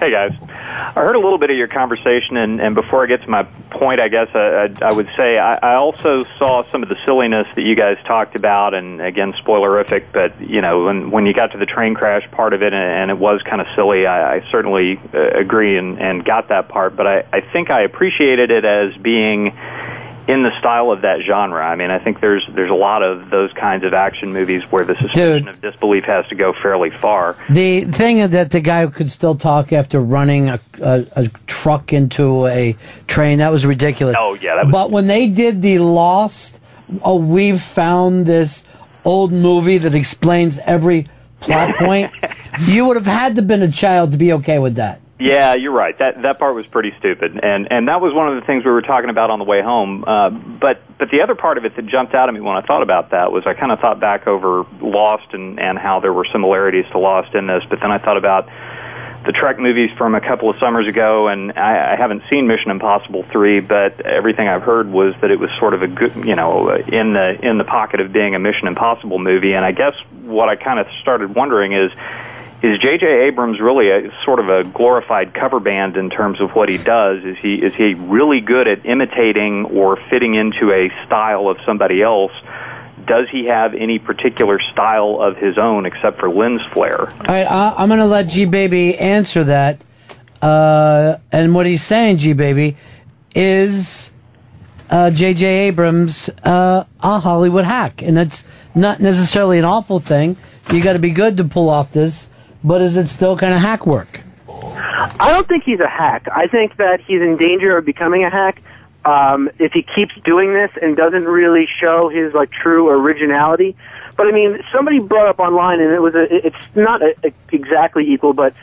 Hey guys, I heard a little bit of your conversation, and, and before I get to my point, I guess I, I, I would say I, I also saw some of the silliness that you guys talked about, and again, spoilerific, but you know, when when you got to the train crash part of it, and, and it was kind of silly, I, I certainly uh, agree and, and got that part, but I, I think I appreciated it as being in the style of that genre. I mean, I think there's there's a lot of those kinds of action movies where the suspension of disbelief has to go fairly far.
The thing that the guy could still talk after running a, a, a truck into a train, that was ridiculous.
Oh, yeah, that was-
But when they did the Lost, oh, we've found this old movie that explains every plot point, you would have had to been a child to be okay with that.
Yeah, you're right. That that part was pretty stupid, and and that was one of the things we were talking about on the way home. Uh, but but the other part of it that jumped out at me when I thought about that was I kind of thought back over Lost and and how there were similarities to Lost in this. But then I thought about the Trek movies from a couple of summers ago, and I, I haven't seen Mission Impossible three, but everything I've heard was that it was sort of a good, you know, in the in the pocket of being a Mission Impossible movie. And I guess what I kind of started wondering is is J.J. Abrams really a sort of a glorified cover band in terms of what he does? Is he is he really good at imitating or fitting into a style of somebody else? Does he have any particular style of his own except for lens flare?
All right, I, I'm going to let G Baby answer that. Uh, and what he's saying, G Baby, is uh, J.J. Abrams uh, a Hollywood hack, and it's not necessarily an awful thing. You got to be good to pull off this, but is it still kind of hack work?
I don't think he's a hack. I think that he's in danger of becoming a hack um, if he keeps doing this and doesn't really show his like true originality. But I mean, somebody brought up online, and it was a, it's not a, a, exactly equal, but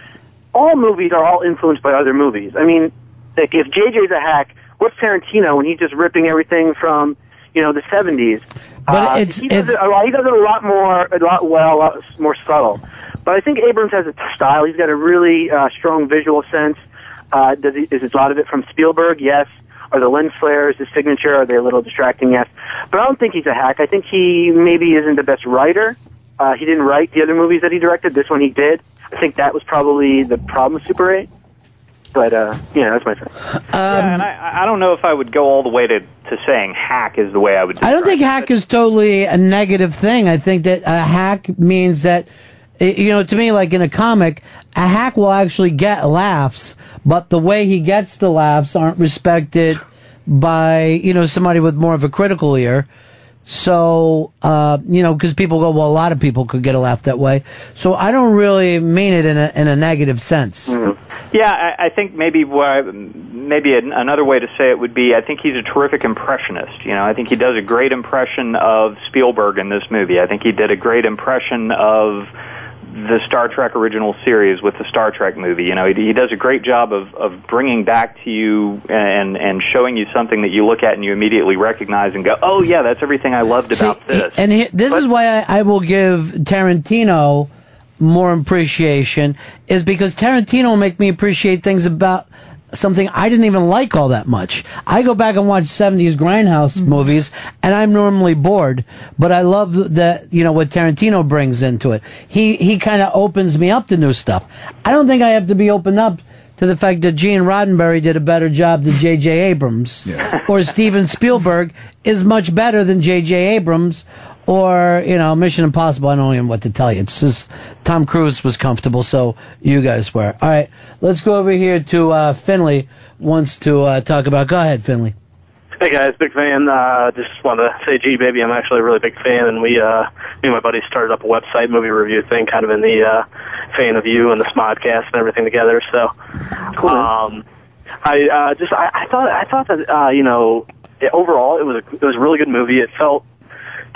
all movies are all influenced by other movies. I mean, like if JJ's a hack, what's Tarantino when he's just ripping everything from you know the seventies?
But it's-
he does
it's-
it a lot. He does it a lot more, a lot well, a lot more subtle. But I think Abrams has a style. He's got a really uh, strong visual sense. Uh, does he, is a lot of it from Spielberg? Yes. Are the lens flares his signature? Are they a little distracting? Yes. But I don't think he's a hack. I think he maybe isn't the best writer. Uh, he didn't write the other movies that he directed. This one he did. I think that was probably the problem with Super 8. But, uh, yeah, that's my thing.
yeah, and I, I don't know if I would go all the way to, to saying hack is the way I would.
I don't think hack is totally a negative thing. I think that a hack means that, you know, to me, like in a comic, a hack will actually get laughs, but the way he gets the laughs aren't respected by, you know, somebody with more of a critical ear. So, uh, you know, because people go, well, a lot of people could get a laugh that way. So I don't really mean it in a, in a negative sense.
Yeah, I, I think maybe why, maybe an, another way to say it would be I think he's a terrific impressionist. You know, I think he does a great impression of Spielberg in this movie. I think he did a great impression of the Star Trek original series with the Star Trek movie. You know, he, he does a great job of, of bringing back to you and and showing you something that you look at and you immediately recognize and go, oh yeah, that's everything I loved about this.
And he, this is why I, I will give Tarantino more appreciation is because Tarantino will make me appreciate things about something I didn't even like all that much. I go back and watch 70s grindhouse
Mm-hmm.
movies and I'm normally bored, but I love that, you know, what Tarantino brings into it. He, he kind of opens me up to new stuff. I don't think I have to be opened up to the fact that Gene Roddenberry did a better job than J.J. Abrams or Steven Spielberg is much better than J.J. Abrams or, you know, Mission Impossible. I don't even know what to tell you. It's just Tom Cruise was comfortable, so you guys were. All right, let's go over here to uh, Finley wants to uh, talk about. Go ahead, Finley.
Hey guys, big fan. Uh, just want to say, gee, baby, I'm actually a really big fan, and we, uh, me and my buddy started up a website movie review thing, kind of in the uh, fan of you and the Smodcast and everything together. So, um, I uh, just I, I thought I thought that uh, you know it, overall it was a, it was a really good movie. It felt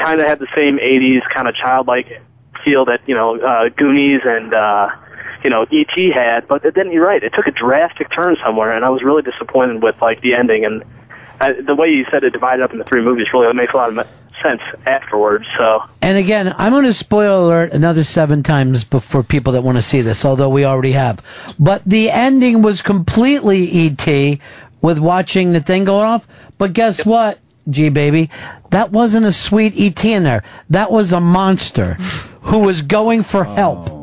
kind of had the same '80s kind of childlike feel that you know uh, Goonies and. uh you know, E.T. had, but then you're right. It took a drastic turn somewhere, and I was really disappointed with like the ending. And uh, the way you said it divided up into three movies really makes a lot of sense afterwards. So
And again, I'm going to spoil alert another seven times before people that want to see this, although we already have. But the ending was completely ET with watching the thing go off. But guess what, G baby? That wasn't a sweet ET in there. That was a monster who was going for help. Oh.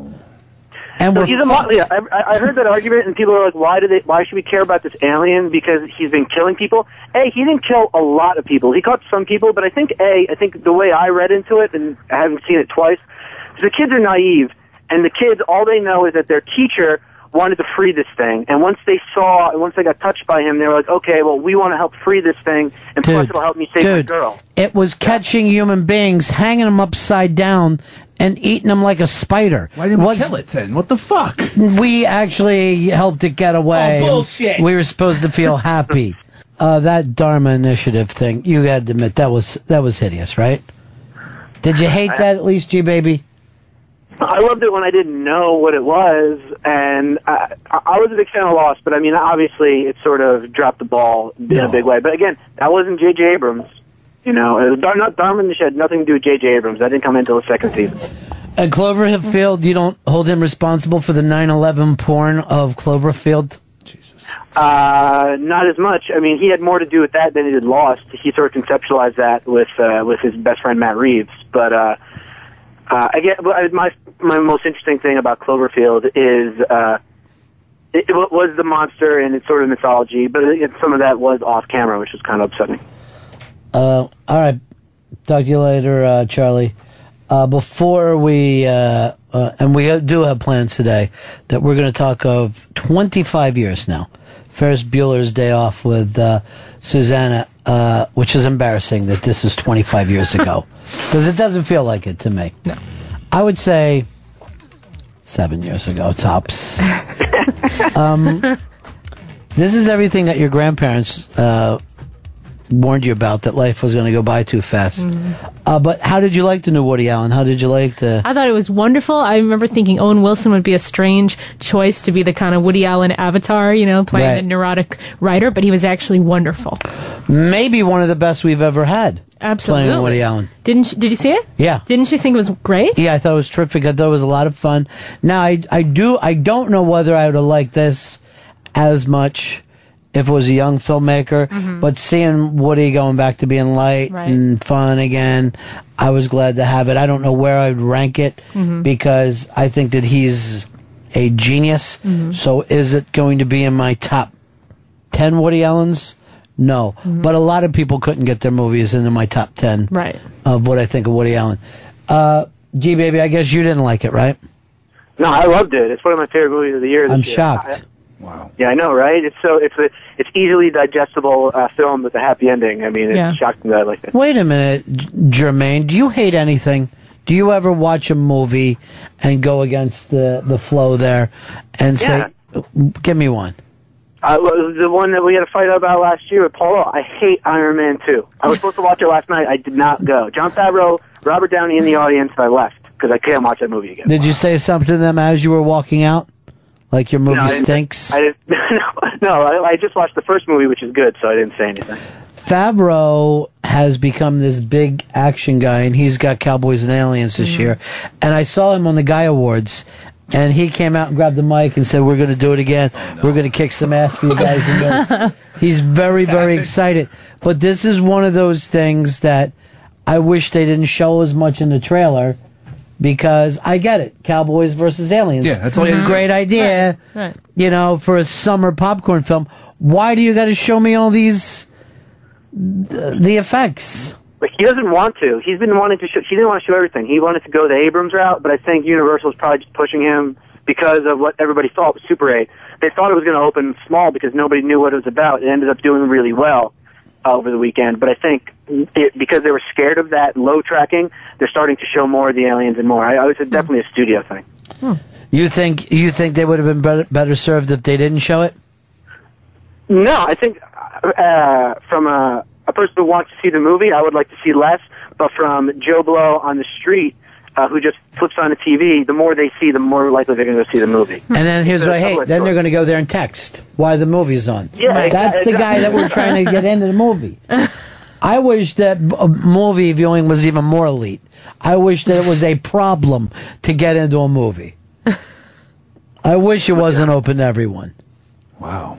And
So
we're
he's a mo- yeah, I, I heard that argument, and people are like, "Why do they? Why should we care about this alien? Because he's been killing people." A, he didn't kill a lot of people. He caught some people, but I think A, I think the way I read into it, and I haven't seen it twice, is the kids are naive, and the kids all they know is that their teacher wanted to free this thing, and once they saw, and once they got touched by him, they were like, "Okay, well, we want to help free this thing, and plus it'll help me save my girl."
It was catching human beings, hanging them upside down, and eating them like a spider. Why
didn't we kill it then? What the fuck?
We actually helped it get away.
Oh, bullshit.
We were supposed to feel happy. uh, that Dharma Initiative thing, you got to admit that was that was hideous, right? Did you hate that at least, G baby?
I loved it when I didn't know what it was, and I, I was a big fan of Lost. But I mean, obviously, it sort of dropped the ball in a big way. But again, that wasn't J.J. Abrams. You know, it was Dar- not Darman had nothing to do with J.J. Abrams. That didn't come in until the second season.
At Cloverfield, you don't hold him responsible for the 9/11 porn of Cloverfield. Jesus.
Uh, not as much. I mean, he had more to do with that than he did Lost. He sort of conceptualized that with uh, with his best friend Matt Reeves. But uh, uh, I get my my most interesting thing about Cloverfield is uh, it, it was the monster and its sort of mythology, but it, some of that was off camera, which was kind of upsetting.
Uh, all right. Talk to you later, uh, Charlie. Uh, before we, uh, uh, and we do have plans today that we're going to talk of 25 years now. Ferris Bueller's Day Off with uh, Susanna, uh, which is embarrassing that this is 25 years ago. Because it doesn't feel like it to me. No. I would say seven years ago, tops. um, this is everything that your grandparents uh, warned you about that life was going to go by too fast. Uh, but how did you like the new Woody Allen? How did you like the?
I thought it was wonderful. I remember thinking Owen Wilson would be a strange choice to be the kind of Woody Allen avatar, you know, playing
Right.
the neurotic writer, but he was actually wonderful.
Maybe one of the best we've ever had.
Absolutely.
Playing Woody Allen.
Didn't you, did you see it?
Yeah.
Didn't you think it was great?
Yeah, I thought it was terrific. I thought it was a lot of fun. Now, I, I do, I don't know whether I would have liked this as much if it was a young filmmaker,
Mhm.
but seeing Woody going back to being light
Right.
and fun again, I was glad to have it. I don't know where I'd rank it
Mhm.
because I think that he's a genius.
Mhm.
So is it going to be in my top 10 Woody Allens? No. But a lot of people couldn't get their movies into my top 10
Right.
of what I think of Woody Allen. Uh, G Baby, I guess you didn't like it, right?
No, I loved it. It's one of my favorite movies of the year. This
I'm
year.
shocked.
Wow. Yeah, I know, right? It's so it's a it's easily digestible uh, film with a happy ending. I mean, it's
Yeah.
shocking that I like it.
Wait a minute, J- Germain. Do you hate anything? Do you ever watch a movie and go against the, the flow there and say, give me one?
Uh, well, the one that we had a fight about last year with Paul. I hate Iron Man 2. I was supposed to watch it last night. I did not go. Jon Favreau, Robert Downey in the audience, I left because I can't watch that movie again.
Did you say something to them as you were walking out? Like your movie
No, I
stinks?
I no, no I, I just watched the first movie, which is good, so I didn't say anything.
Favreau has become this big action guy, and he's got Cowboys and Aliens this
Mm-hmm.
year. And I saw him on the Guy Awards, and he came out and grabbed the mic and said, "We're going to do it again. We're going to kick some ass for you guys." in this." He's very, very excited. But this is one of those things that I wish they didn't show as much in the trailer because I get it. Cowboys versus aliens.
Yeah, that's all you had.
Great idea.
Right.
You know, for a summer popcorn film. Why do you got to show me all these the, the effects?
Like he doesn't want to. He's been wanting to show. He didn't want to show everything. He wanted to go the Abrams route, but I think Universal's probably just pushing him because of what everybody thought was Super 8. They thought it was going to open small because nobody knew what it was about. It ended up doing really well uh, over the weekend. But I think it, because they were scared of that low tracking, they're starting to show more of the aliens and more. I, I was definitely a studio thing.
You think you think they would have been better, better served if they didn't show it?
No, I think uh, from a, a person who wants to see the movie, I would like to see less. But from Joe Blow on the street, uh, who just flips on the TV, the more they see, the more likely they're going to go see the movie.
And then here's what I hate. Then they're going to go there and text why the movie's on.
Yeah,
that's the guy that we're trying to get into the movie. I wish that movie viewing was even more elite. I wish that it was a problem to get into a movie. I wish it wasn't open to everyone.
Wow.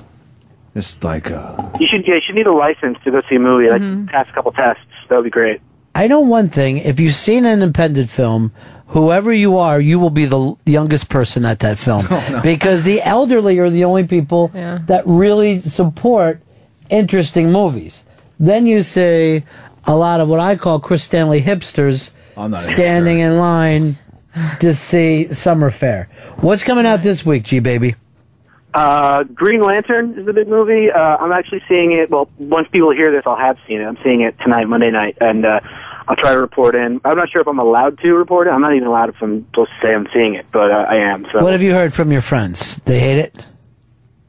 It's like uh
You should, yeah, you should need a license to go see a movie. Like pass a couple tests. That would be great.
I know one thing. If you've seen an independent film, whoever you are, you will be the youngest person at that film. Because the elderly are the only people that really support interesting movies. Then you see a lot of what I call Chris Stanley hipsters
I'm not a
standing in line to see Summer Fair. What's coming out this week, G Baby?
Uh, Green Lantern is the big movie. Uh, I'm actually seeing it. Well, once people hear this, I'll have seen it. I'm seeing it tonight, Monday night, and uh, I'll try to report in. I'm not sure if I'm allowed to report it. I'm not even allowed if I'm supposed to say I'm seeing it, but uh, I am. So
What have you heard from your friends? They hate it?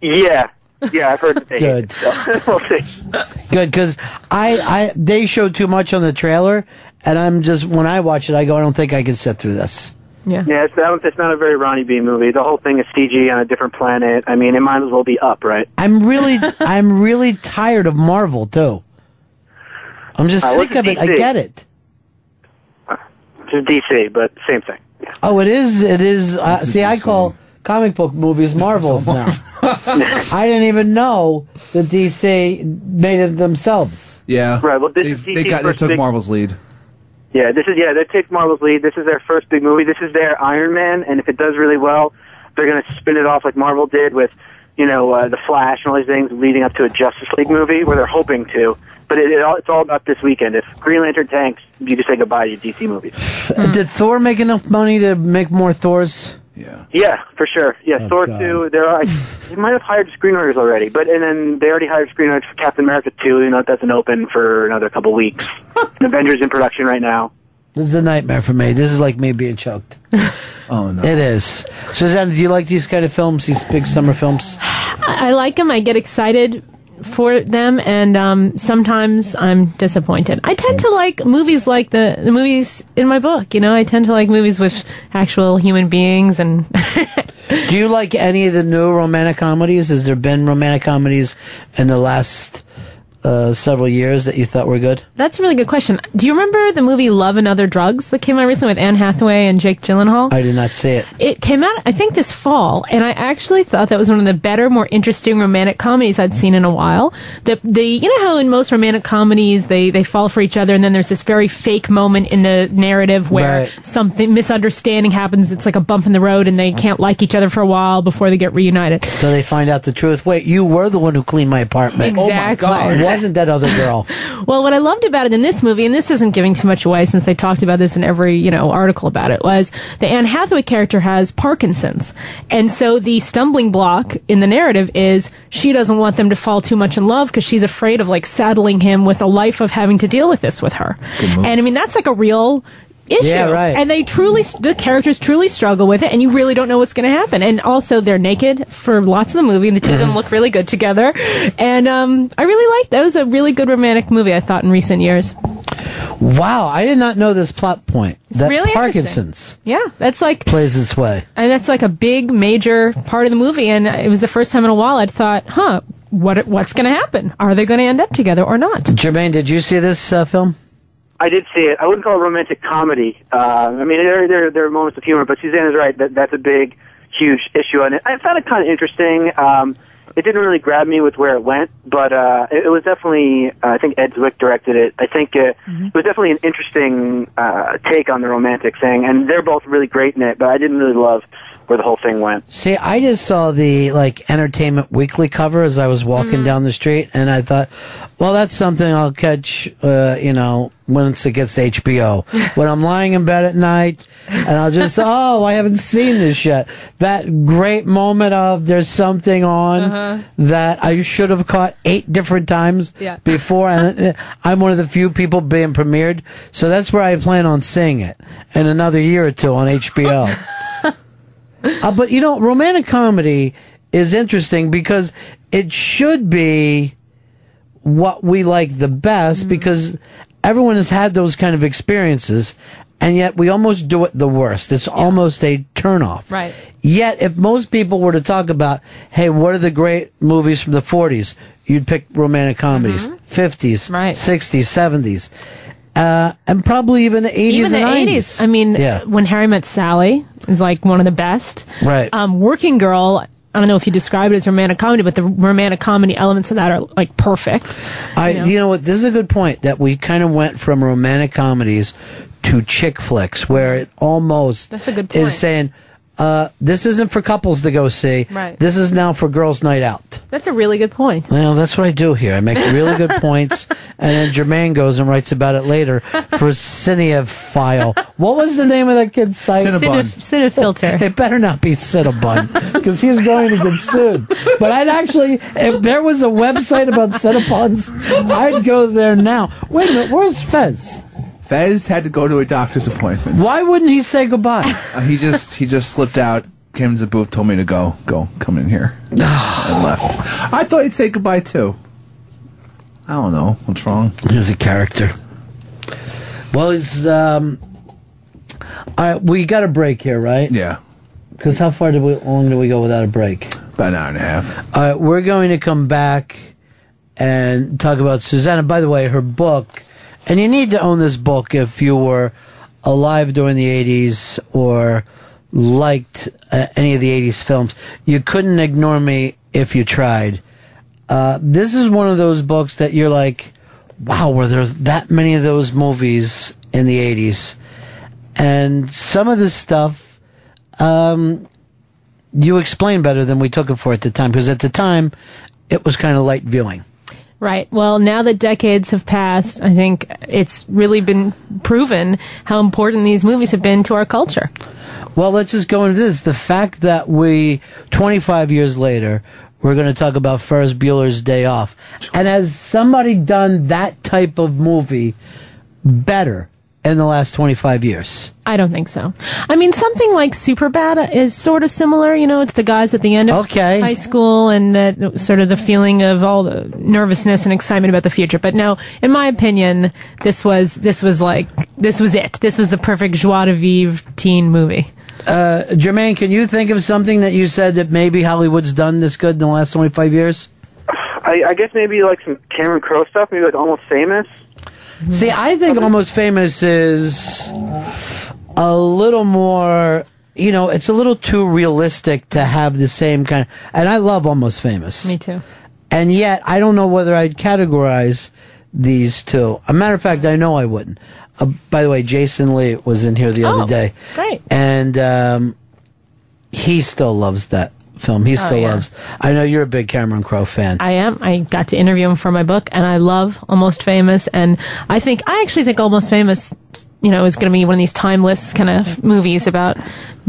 yeah, yeah, I've heard that they
Good.
hate it, so we'll see.
Good, because I, I, they showed too much on the trailer, and I'm just, when I watch it, I go, I don't think I can sit through this.
Yeah.
Yeah, it's, not- it's not a very Ronnie B movie. The whole thing is CG on a different planet. I mean, it might as well be up, right?
I'm really, I'm really tired of Marvel too. I'm just
Uh,
sick of it. I get it.
It's DC, but same thing.
Oh, it is. It is. Uh, see, I call comic book movies Marvels now. I didn't even know that DC made it themselves.
Yeah.
Right. Well, this
They've-
is
they
DC's
got they
first
took
big-
Marvel's lead.
Yeah, this is yeah. They take Marvel's lead. This is their first big movie. This is their Iron Man, and if it does really well, they're going to spin it off like Marvel did with, you know, uh, the Flash and all these things leading up to a Justice League movie, where they're hoping to. But it, it all, it's all about this weekend. If Green Lantern tanks, you just say goodbye to your DC movies.
Did Thor make enough money to make more Thors?
Yeah, Yeah, for sure. Yeah,
Oh,
Thor
God.
two. There are. They might have hired screenwriters already, but and then they already hired screenwriters for Captain America two. You know, that's doesn't open for another couple weeks. Avengers in production right now.
This is a nightmare for me. This is like me being choked.
oh no,
it is. Susanna, do you like these kind of films? These big summer films?
I, I like them. I get excited for them, and um, sometimes I'm disappointed. I tend to like movies like the the movies in my book. You know, I tend to like movies with actual human beings, and
Do you like any of the new romantic comedies? Has there been romantic comedies in the last uh, several years that you thought were good?
that's a really good question. Do you remember the movie Love and Other Drugs that came out recently with Anne Hathaway and Jake Gyllenhaal?
I did not see it.
It came out, I think, this fall, and I actually thought that was one of the better, more interesting romantic comedies I'd seen in a while. The, the, you know how in most romantic comedies they, they fall for each other, and then there's this very fake moment in the narrative where
Right.
something misunderstanding happens. It's like a bump in the road, and they can't like each other for a while before they get reunited.
So they find out the truth. Wait, you were the one who cleaned my apartment.
Exactly.
Oh my God. It wasn't that other girl.
Well, what I loved about it in this movie, and this isn't giving too much away since they talked about this in every, you know, article about it, was the Anne Hathaway character has Parkinson's. And so the stumbling block in the narrative is she doesn't want them to fall too much in love because she's afraid of like saddling him with a life of having to deal with this with her. And I mean, that's like a real issue.
Yeah, right.
And they truly, the characters truly struggle with it, and you really don't know what's going to happen. And also, they're naked for lots of the movie, and the two of them look really good together. And um, I really liked that. was a really good romantic movie, I thought, in recent years.
Wow, I did not know this plot point.
It's
that
really.
Parkinson's
Yeah, that's like,
plays its way.
and that's like a big, major part of the movie. And it was the first time in a while I'd thought, huh, what what's going to happen? Are they going to end up together or not?
Germain, did you see this uh, film?
I did see it. I wouldn't call it romantic comedy. Uh, I mean, there, there, there are moments of humor, but Suzanne is right. That that's a big, huge issue, and I found it kind of interesting. Um, it didn't really grab me with where it went, but uh, it, it was definitely. Uh, I think Ed Zwick directed it. I think uh, it was definitely an interesting uh, take on the romantic thing, and they're both really great in it. But I didn't really love where the whole thing went.
See, I just saw the like Entertainment Weekly cover as I was walking down the street, and I thought, well, that's something I'll catch, uh, you know, once it gets to HBO. when I'm lying in bed at night, and I'll just, oh, I haven't seen this yet. That great moment of there's something on
Uh-huh.
that I should have caught eight different times
Yeah.
before, and uh, I'm one of the few people being premiered, so that's where I plan on seeing it in another year or two on HBO. Uh, but you know, romantic comedy is interesting because it should be what we like the best because everyone has had those kind of experiences and yet we almost do it the worst. It's almost a turnoff.
Right.
Yet if most people were to talk about, hey, what are the great movies from the 40s? You'd pick romantic comedies, 50s, right. 60s, 70s. Uh, and probably even the 80s
Even the
and 90s.
80s. I mean,
Yeah.
when Harry Met Sally is like one of the best.
Right.
Um, Working Girl. I don't know if you describe it as romantic comedy, but the romantic comedy elements of that are like perfect.
I,
you know?
you know what? This is a good point that we kind of went from romantic comedies to chick flicks, where it almost
That's a good point.
is saying, uh, "This isn't for couples to go see.
Right.
This is now for girls' night out."
That's a really good point.
Well, that's what I do here. I make really good points, and then Germain goes and writes about it later for Cinev File. What was the name of that kid's site?
Cinnabon. Cinef- Cinefilter.
It better not be Cinnabon, because he's going to get sued. But I'd actually, if there was a website about Cinnabons, I'd go there now. Wait a minute, where's Fez?
Fez had to go to a doctor's appointment.
Why wouldn't he say goodbye?
Uh, he just he just slipped out, came to the booth, told me to go, go, come in here, and left. I thought he'd say goodbye too. I don't know what's wrong.
He's a character. Well, he's um. All right, we got a break here, right?
Yeah.
Because how far did we long do we go without a break?
About an hour and a half.
All right, we're going to come back and talk about Susanna. By the way, her book, and you need to own this book if you were alive during the 80s or liked uh, any of the 80s films. You couldn't ignore me if you tried. Uh, this is one of those books that you're like, wow, were there that many of those movies in the 80s? And some of this stuff, um, you explain better than we took it for at the time, because at the time, it was kind of light viewing.
Right. Well, now that decades have passed, I think it's really been proven how important these movies have been to our culture.
Well, let's just go into this. The fact that we, 25 years later, we're going to talk about Ferris Bueller's Day Off. And has somebody done that type of movie better in the last 25 years?
I don't think so. I mean, something like Superbad is sort of similar. You know, it's the guys at the end of high school and that sort of the feeling of all the nervousness and excitement about the future. But no, in my opinion, this was this was like this was it. This was the perfect joie de vivre teen movie.
Uh, Germain, can you think of something that you said that maybe Hollywood's done this good in the last 25 years?
I, I guess maybe like some Cameron Crowe stuff, maybe like Almost Famous.
See, I think Almost Famous is a little more, you know, it's a little too realistic to have the same kind of, and I love Almost Famous.
Me too.
And yet, I don't know whether I'd categorize these two. A matter of fact, I know I wouldn't. Uh, by the way, Jason Lee was in here the
Oh,
other day.
great.
And um, he still loves that film. He
Oh,
still
yeah.
loves. I know you're a big Cameron Crowe fan.
I am. I got to interview him for my book, and I love Almost Famous. And I think I actually think Almost Famous, you know, is going to be one of these timeless kind of movies about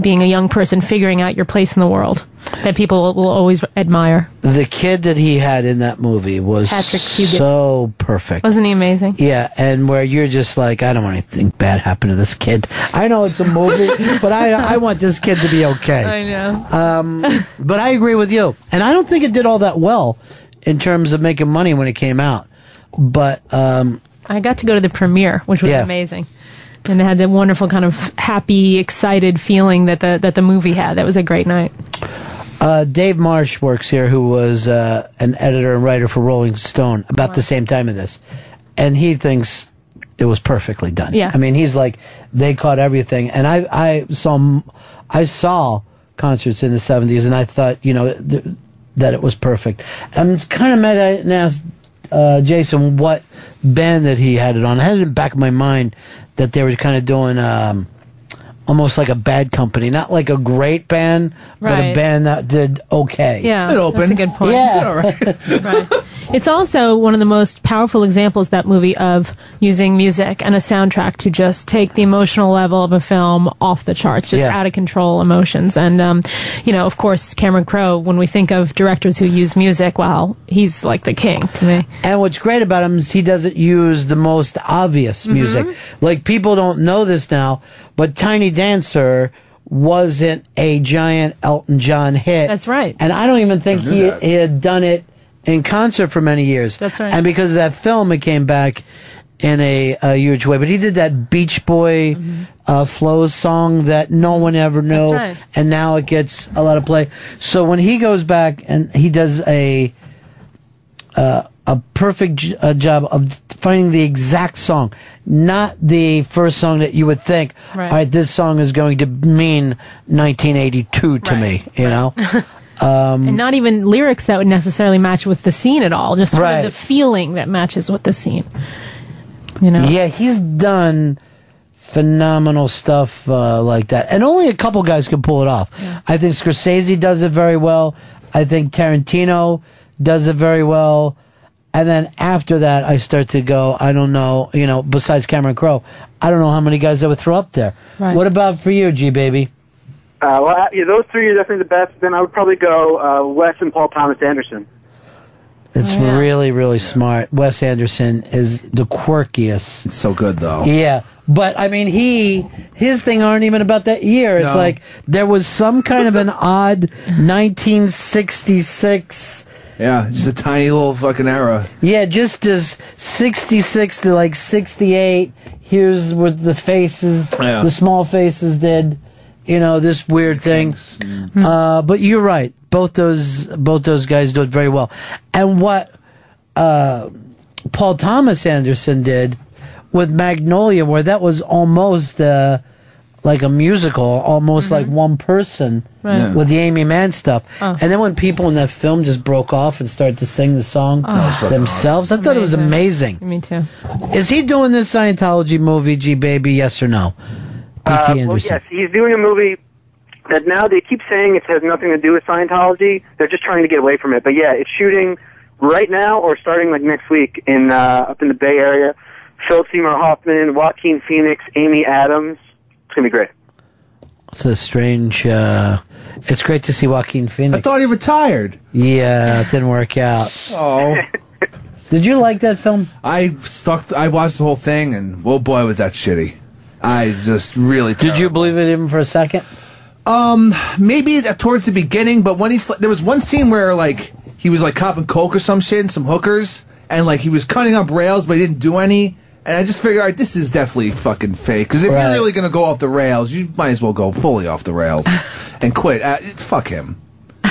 being a young person figuring out your place in the world that people will, always admire.
the kid that he had in that movie was
Patrick Fugit.
so perfect.
Wasn't he amazing?
Yeah, and where you're just like, I don't want anything bad happen to this kid. I know it's a movie, but I I want this kid to be okay.
I know.
Um, but I agree with you, and I don't think it did all that well in terms of making money when it came out. But um,
I got to go to the premiere, which was
Yeah.
amazing. And it had that wonderful kind of happy, excited feeling that the that the movie had. That was a great night.
uh, Dave Marsh works here, who was uh, an editor and writer for Rolling Stone about the same time of this, and he thinks it was perfectly done.
Yeah.
I mean, he's like they caught everything, and I I saw I saw concerts in the '70s, and I thought you know th- that it was perfect. I'm kind of mad I didn't ask uh, Jason what band that he had it on. I had it in the back of my mind that they were kind of doing. Um, Almost like a bad company, not like a great band, but a band that did okay.
Yeah, that's a good point.
Yeah,
right. It's also one of the most powerful examples that movie of using music and a soundtrack to just take the emotional level of a film off the charts, just
Yeah.
out of control emotions. And um, you know, of course, Cameron Crowe. When we think of directors who use music, well, he's like the king to me.
And what's great about him is he doesn't use the most obvious
Mhm.
music. Like people don't know this now, but Tiny Dancer wasn't a giant Elton John hit.
That's right.
And I don't even think he,
that.
he had done it in concert for many years.
That's right.
And because of that film, it came back in a, a huge way. But he did that Beach Boy uh, Flows song that no one ever knew,
Mm-hmm. That's right.
and now it gets a lot of play. So when he goes back and he does a uh, a perfect j- uh, job of finding the exact song, not the first song that you would think.
Right.
All right, this song is going to mean 1982 to me. You know. Um,
and not even lyrics that would necessarily match with the scene at all. Just sort
Right.
of the feeling that matches with the scene. You know.
Yeah, he's done phenomenal stuff uh, like that, and only a couple guys can pull it off. I think Scorsese does it very well. I think Tarantino does it very well. And then after that, I start to go. I don't know, you know. Besides Cameron Crowe, I don't know how many guys I would throw up there.
Right.
What about for you, G baby?
Uh, well, yeah, those three are definitely the best. Then I would probably go uh, Wes and Paul Thomas Anderson.
It's really, really smart. Wes Anderson is the quirkiest. It's
so good, though.
Yeah, but I mean, he his thing aren't even about that year. It's
No.
like there was some kind of an odd 1966.
Yeah, just a tiny little fucking era.
Yeah, just as 66 to like 68. Here's what the faces,
Yeah.
the small faces did. You know, this weird thing.
Mm-hmm.
Uh, but you're right. Both those, both those guys do it very well. And what, uh, Paul Thomas Anderson did with Magnolia, where that was almost, uh, like a musical, almost like one person
Mm-hmm. Right. Yeah.
with the Aimee Mann stuff.
Oh.
And then when people in that film just broke off and started to sing the song
Oh.
themselves, I thought it was amazing.
Me too.
Is he doing this Scientology movie, G Baby? Yes or no? P.T.
Uh, well, yes, he's doing a movie that now they keep saying it has nothing to do with Scientology. They're just trying to get away from it. But yeah, it's shooting right now or starting like next week in uh, up in the Bay Area. Phil Seymour Hoffman, Joaquin Phoenix, Amy Adams. It's gonna be great.
It's a strange. Uh, it's great to see Joaquin Phoenix.
I thought he retired.
Yeah, it didn't work out.
Oh.
Did you like that film?
I stuck. I watched the whole thing, and oh boy, was that shitty. I just really.
Did you believe it even for a second?
Um, maybe that towards the beginning, but when he's there was one scene where like he was like copping coke or some shit and some hookers, and like he was cutting up rails, but he didn't do any. And I just figured, all right, this is definitely fucking fake. Because if
Right.
you're really gonna go off the rails, you might as well go fully off the rails and quit. Uh, fuck him.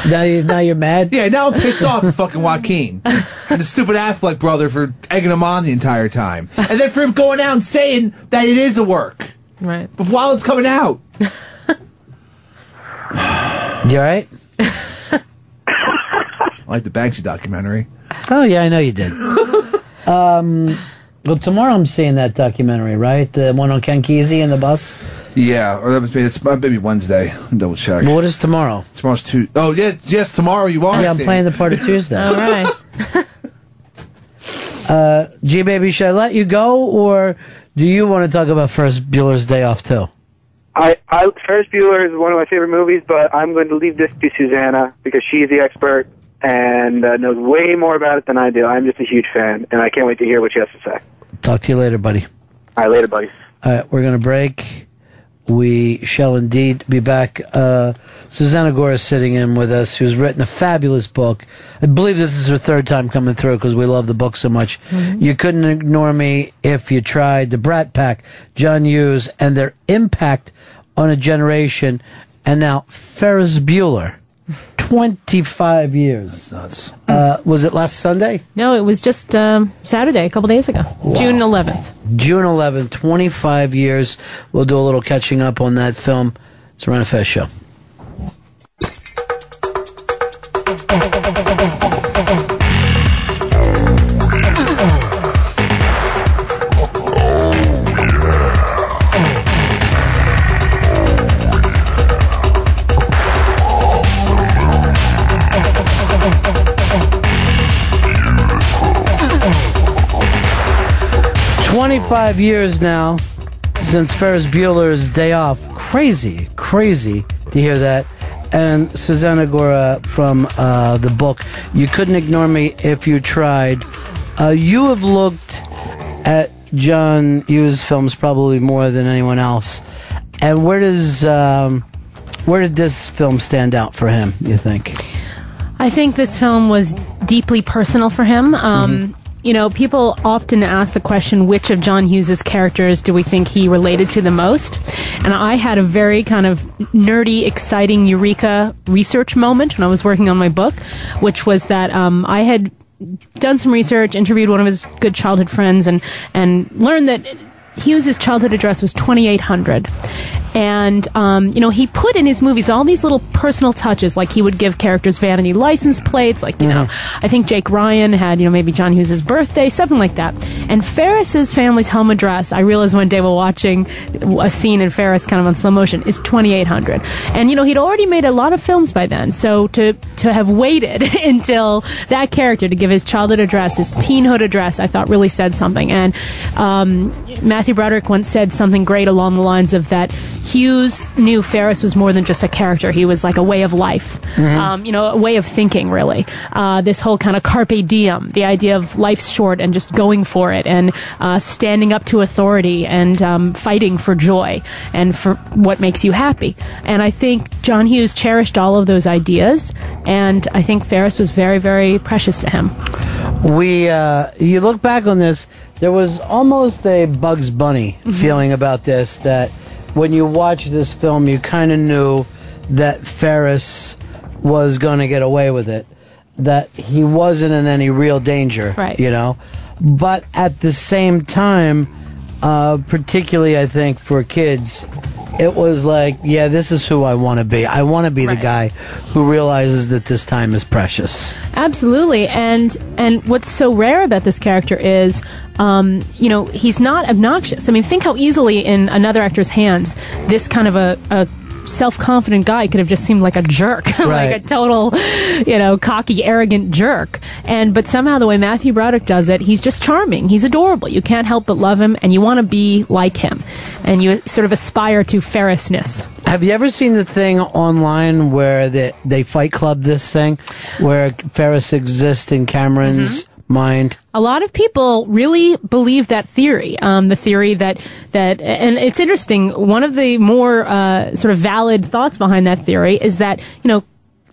Now, you, now you're mad.
Yeah, now I'm pissed off at fucking Joaquin and the stupid Affleck brother for egging him on the entire time, and then for him going out and saying that it is a work
Right.
but while it's coming out.
You all right?
I like the Banksy documentary.
Oh yeah, I know you did. um, well, tomorrow I'm seeing that documentary, right? The one on Ken Kesey and the bus.
Yeah, or that was maybe it's maybe Wednesday. Double check.
Well, what is tomorrow?
Tomorrow's two. Oh yeah, yes, tomorrow you are.
Yeah, I'm
seeing
playing the part of Tuesday.
All right.
Uh, G baby, should I let you go, or do you want to talk about Ferris Bueller's Day Off too?
I, I Ferris Bueller is one of my favorite movies, but I'm going to leave this to Susanna because she's the expert and uh, knows way more about it than I do. I'm just a huge fan, and I can't wait to hear what she has to say.
Talk to you later, buddy.
All right, later, buddy.
All right, we're going to break. We shall indeed be back. Uh, Susanna Gora is sitting in with us, who's written a fabulous book. I believe this is her third time coming through because we love the book so much. You couldn't ignore me if you tried. The Brat Pack, John Hughes, and their impact on a generation. And now Ferris Bueller, 25 years. That's
nuts.
Uh, was it last Sunday?
No, it was just um, Saturday, a couple days ago, June 11th.
June 11th, 25 years. We'll do a little catching up on that film. It's a Ron and Fez show. Twenty-five years now since Ferris Bueller's Day Off. Crazy, crazy to hear that. And Susanna Gora from uh, the book, You Couldn't Ignore Me If You Tried. Uh, you have looked at John Hughes films probably more than anyone else. And where does um, where did this film stand out for him? You think?
I think this film was deeply personal for him. Um, You know, people often ask the question, which of John Hughes's characters do we think he related to the most? And I had a very kind of nerdy, exciting eureka research moment when I was working on my book, which was that um, I had done some research, interviewed one of his good childhood friends, and and learned that Hughes's childhood address was 2800. And, um, you know, he put in his movies all these little personal touches, like he would give characters vanity license plates, like, you know, I think Jake Ryan had, you know, maybe John Hughes' birthday, something like that. And Ferris's family's home address, I realized one day while watching a scene in Ferris kind of on slow motion, is 2800. And, you know, he'd already made a lot of films by then. So to, to have waited until that character to give his childhood address, his teenhood address, I thought really said something. And, um, Matthew Broderick once said something great along the lines of that Hughes knew Ferris was more than just a character. He was like a way of life,
Mhm.
um, you know, a way of thinking, really. Uh, this whole kind of carpe diem, the idea of life's short and just going for it and uh, standing up to authority and um, fighting for joy and for what makes you happy. And I think John Hughes cherished all of those ideas, and I think Ferris was very, very precious to him.
We, uh, you look back on this, there was almost a Bugs Bunny feeling about this. That when you watch this film, you kind of knew that Ferris was going to get away with it, that he wasn't in any real danger,
Right.
You know, but at the same time, uh, particularly I think for kids, it was like, yeah, this is who I want to be. I want to be the guy who realizes that this time is precious.
Absolutely, and and what's so rare about this character is, um, you know, he's not obnoxious. I mean, think how easily in another actor's hands this kind of a. a self-confident guy could have just seemed like a jerk like a total you know cocky arrogant jerk. And but somehow the way matthew broderick does it he's just charming. He's adorable. You can't help but love him and you want to be like him. And you sort of aspire to ferrisness
Have you ever seen the thing online where they, they fight club this thing, where Ferris exists in Cameron's mm-hmm. Mind?
a lot of people really believe that theory. Um, the theory that that, and it's interesting. One of the more uh, sort of valid thoughts behind that theory is that you know.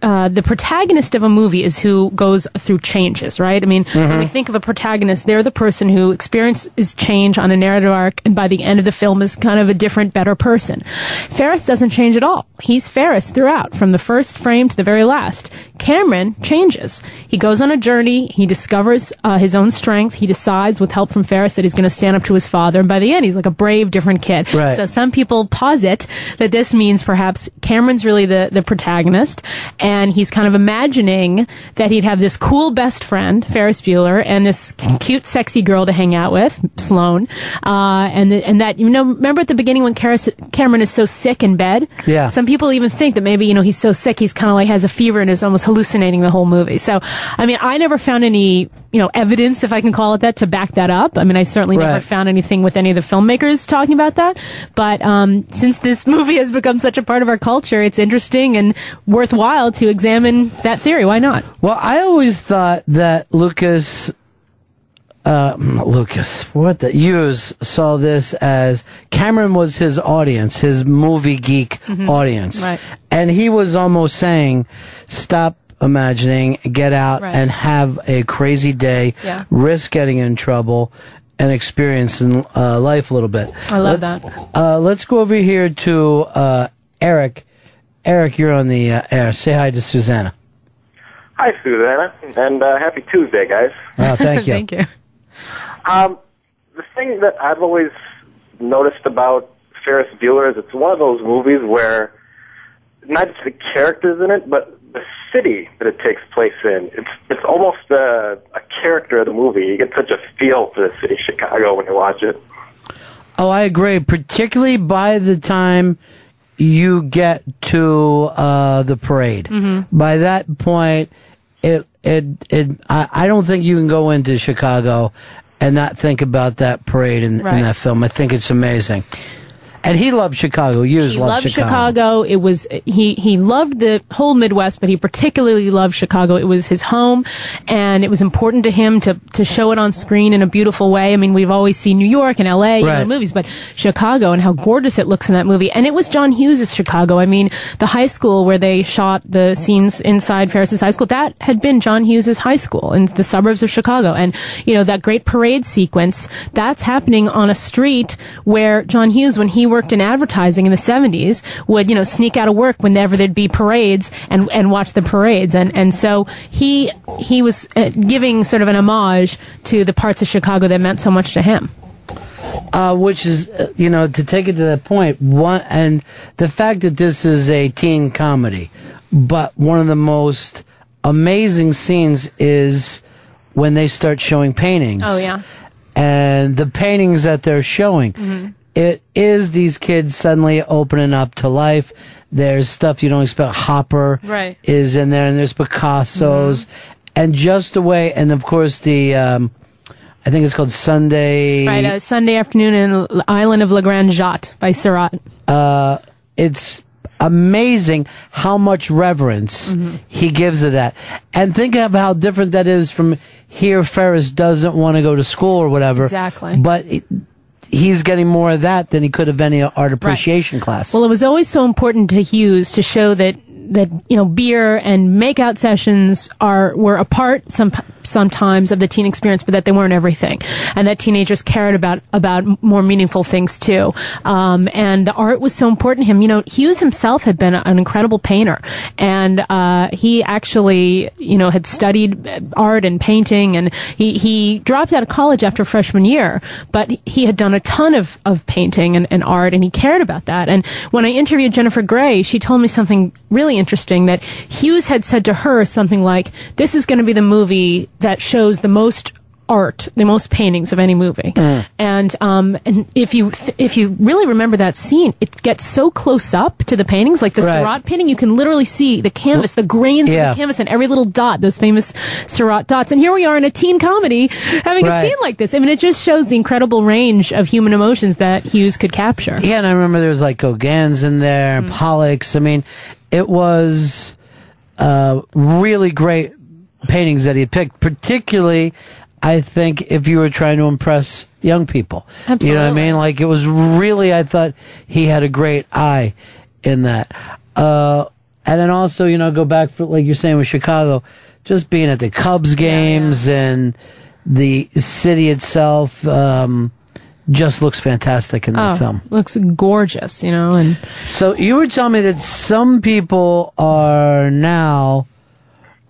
Uh, the protagonist of a movie is who goes through changes, right? I mean, when we
Mhm.
think of a protagonist, they're the person who experiences change on a narrative arc, and by the end of the film is kind of a different, better person. Ferris doesn't change at all. He's Ferris throughout, from the first frame to the very last. Cameron changes. He goes on a journey. He discovers uh, his own strength. He decides, with help from Ferris, that he's going to stand up to his father. And by the end, he's like a brave, different kid.
Right.
So some people posit that this means perhaps Cameron's really the, the protagonist, and he's kind of imagining that he'd have this cool best friend, Ferris Bueller, and this cute, sexy girl to hang out with, Sloane, uh, and the, and that you know, remember at the beginning when Caris, Cameron is so sick in bed.
Yeah.
Some people even think that maybe you know he's so sick he's kind of like has a fever and is almost hallucinating the whole movie. So, I mean, I never found any you know evidence, if I can call it that, to back that up. I mean, I certainly never found anything with any of the filmmakers talking about that. But um, since this movie has become such a part of our culture, it's interesting and worthwhile to examine that theory. Why not?
Well, I always thought that Lucas, uh, Lucas, what the Hughes saw this as Cameron was his audience, his movie geek
Mhm.
audience,
Right.
and he was almost saying, "Stop imagining, get out
Right.
and have a crazy day,
Yeah.
risk getting in trouble." And experience in uh, life a little bit.
I love
Let-
that.
Uh, let's go over here to uh, Eric. Eric, you're on the uh, air. Say hi to Susanna.
Hi, Susanna, and uh, happy Tuesday, guys.
Oh, thank you.
Thank you.
Um, the thing that I've always noticed about Ferris Bueller is it's one of those movies where not just the characters in it, but the city that it takes place in. It's it's almost a, a character of the movie. You get such a feel for the city of Chicago when you watch it.
Oh, I agree. Particularly by the time you get to uh, the parade.
Mhm.
By that point, it it it. I, I don't think you can go into Chicago and not think about that parade in,
Right.
in that film. I think it's amazing. And he loved Chicago. Hughes
he
loved,
loved Chicago. It was he he loved the whole Midwest, but he particularly loved Chicago. It was his home, and it was important to him to to show it on screen in a beautiful way. I mean, we've always seen New York and L.A.
Right.
in movies, but Chicago and how gorgeous it looks in that movie. And it was John Hughes' Chicago. I mean, the high school where they shot the scenes inside Ferris's high school that had been John Hughes' high school in the suburbs of Chicago. And you know that great parade sequence that's happening on a street where John Hughes, when he worked in advertising in the 70s, would, you know, sneak out of work whenever there'd be parades and, and watch the parades. And, and so he, he was uh, giving sort of an homage to the parts of Chicago that meant so much to him.
uh, which is uh, you know to take it to that point one and the fact that this is a teen comedy but one of the most amazing scenes is when they start showing paintings
Oh, yeah.
and the paintings that they're showing
Mhm.
It is these kids suddenly opening up to life there's stuff you don't expect hopper
Right.
is in there and there's picasso's and just the way and of course the um, I think it's called Sunday.
Right, uh, Sunday afternoon in the island of La Grande Jatte by Seurat.
uh, it's amazing how much reverence
Mhm.
he gives to that. And think of how different that is from here. Ferris doesn't want to go to school or whatever.
Exactly.
But he's getting more of that than he could of any art appreciation class.
Well, it was always so important to Hughes to show that that you know beer and makeout sessions are were a part some sometimes of the teen experience, but that they weren't everything, and that teenagers cared about about more meaningful things too. Um, and the art was so important to him. You know, Hughes himself had been an incredible painter, and uh, he actually you know had studied art and painting, and he he dropped out of college after freshman year, but he had done a ton of of painting and, and art, and he cared about that. And when I interviewed Jennifer Grey, she told me something really interesting that Hughes had said to her something like, "This is going to be the movie that shows the most." Art, the most paintings of any movie, and um, and if you th- if you really remember that scene, it gets so close up to the paintings, like the
Right.
Seurat painting, you can literally see the canvas, the grains
Yeah.
of the canvas, and every little dot, those famous Seurat dots. And here we are in a teen comedy having a scene like this. I mean, it just shows the incredible range of human emotions that Hughes could capture.
Yeah, and I remember there was like Gauguin's in there,
Mm.
Pollock's. I mean, it was uh, really great paintings that he picked. Particularly, I think if you were trying to impress young people, you know what I mean. Like it was really, I thought he had a great eye in that. Uh, and then also, you know, go back for like you're saying with Chicago, just being at the Cubs games and the city itself. Um, just looks fantastic in the
Oh,
film.
looks gorgeous, you know, and
So you were telling me that some people are now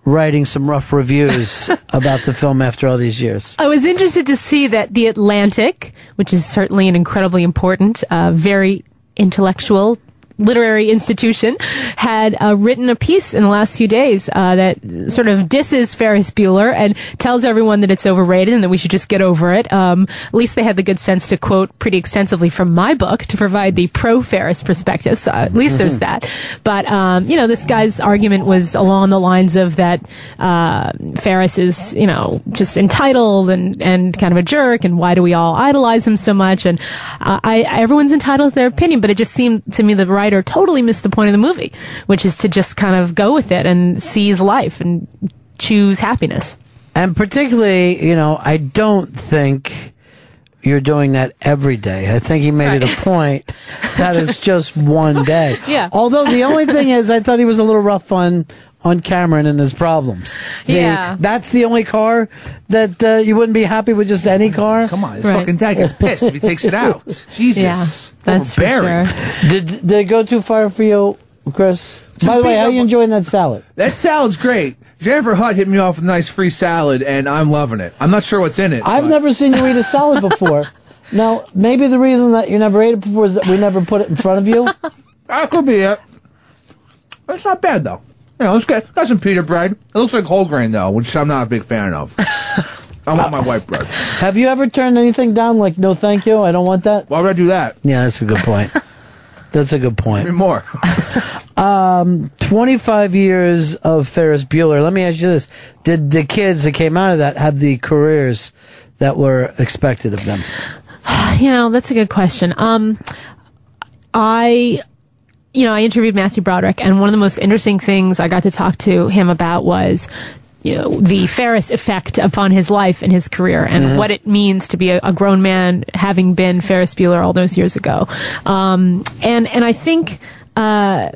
writing some rough reviews about the film after all these years.
I was interested to see that The Atlantic, which is certainly an incredibly important, uh, very intellectual literary institution, had uh, written a piece in the last few days uh, that sort of disses Ferris Bueller and tells everyone that it's overrated and that we should just get over it. Um, at least they had the good sense to quote pretty extensively from my book to provide the pro Ferris perspective. So at least there's that. But um, you know, this guy's argument was along the lines of that uh, Ferris is, you know, just entitled and and kind of a jerk, and why do we all idolize him so much? And uh, I everyone's entitled to their opinion, but it just seemed to me the writer totally missed the point of the movie, which is to just kind of go with it and seize life and choose happiness.
And particularly, you know, I don't think you're doing that every day. I think he made it a point that it's just one day.
Yeah.
Although the only thing is, I thought he was a little rough on on Cameron and his problems. The-
Yeah.
That's the only car that uh, you wouldn't be happy with just any car. Come
on, his Right. fucking dad gets pissed if he takes it out. Jesus.
Yeah,
that's for Overbearing.
Did did it go too far for you, Chris? By the way, how you enjoying that salad?
That salad's great. Jennifer Hutt hit me off with a nice free salad, and I'm loving it. I'm not sure what's in it.
I've never seen you eat a salad before. now, maybe the reason that you never ate it before is that we never put it in front of you.
That could be it. It's not bad though. You know, it's got, got some pita bread. It looks like whole grain though, which I'm not a big fan of. I want my white bread.
Have you ever turned anything down like no thank you, I don't want that?
Why would I do that?
Yeah, that's a good point. that's a good point.
Maybe more.
Um, 25 years of Ferris Bueller. Let me ask you this. Did the kids that came out of that have the careers that were expected of them?
you know, that's a good question. Um, I, you know, I interviewed Matthew Broderick, and one of the most interesting things I got to talk to him about was, you know, the Ferris effect upon his life and his career, and
Mhm.
what it means to be a, a grown man having been Ferris Bueller all those years ago. Um, and and I think. Uh,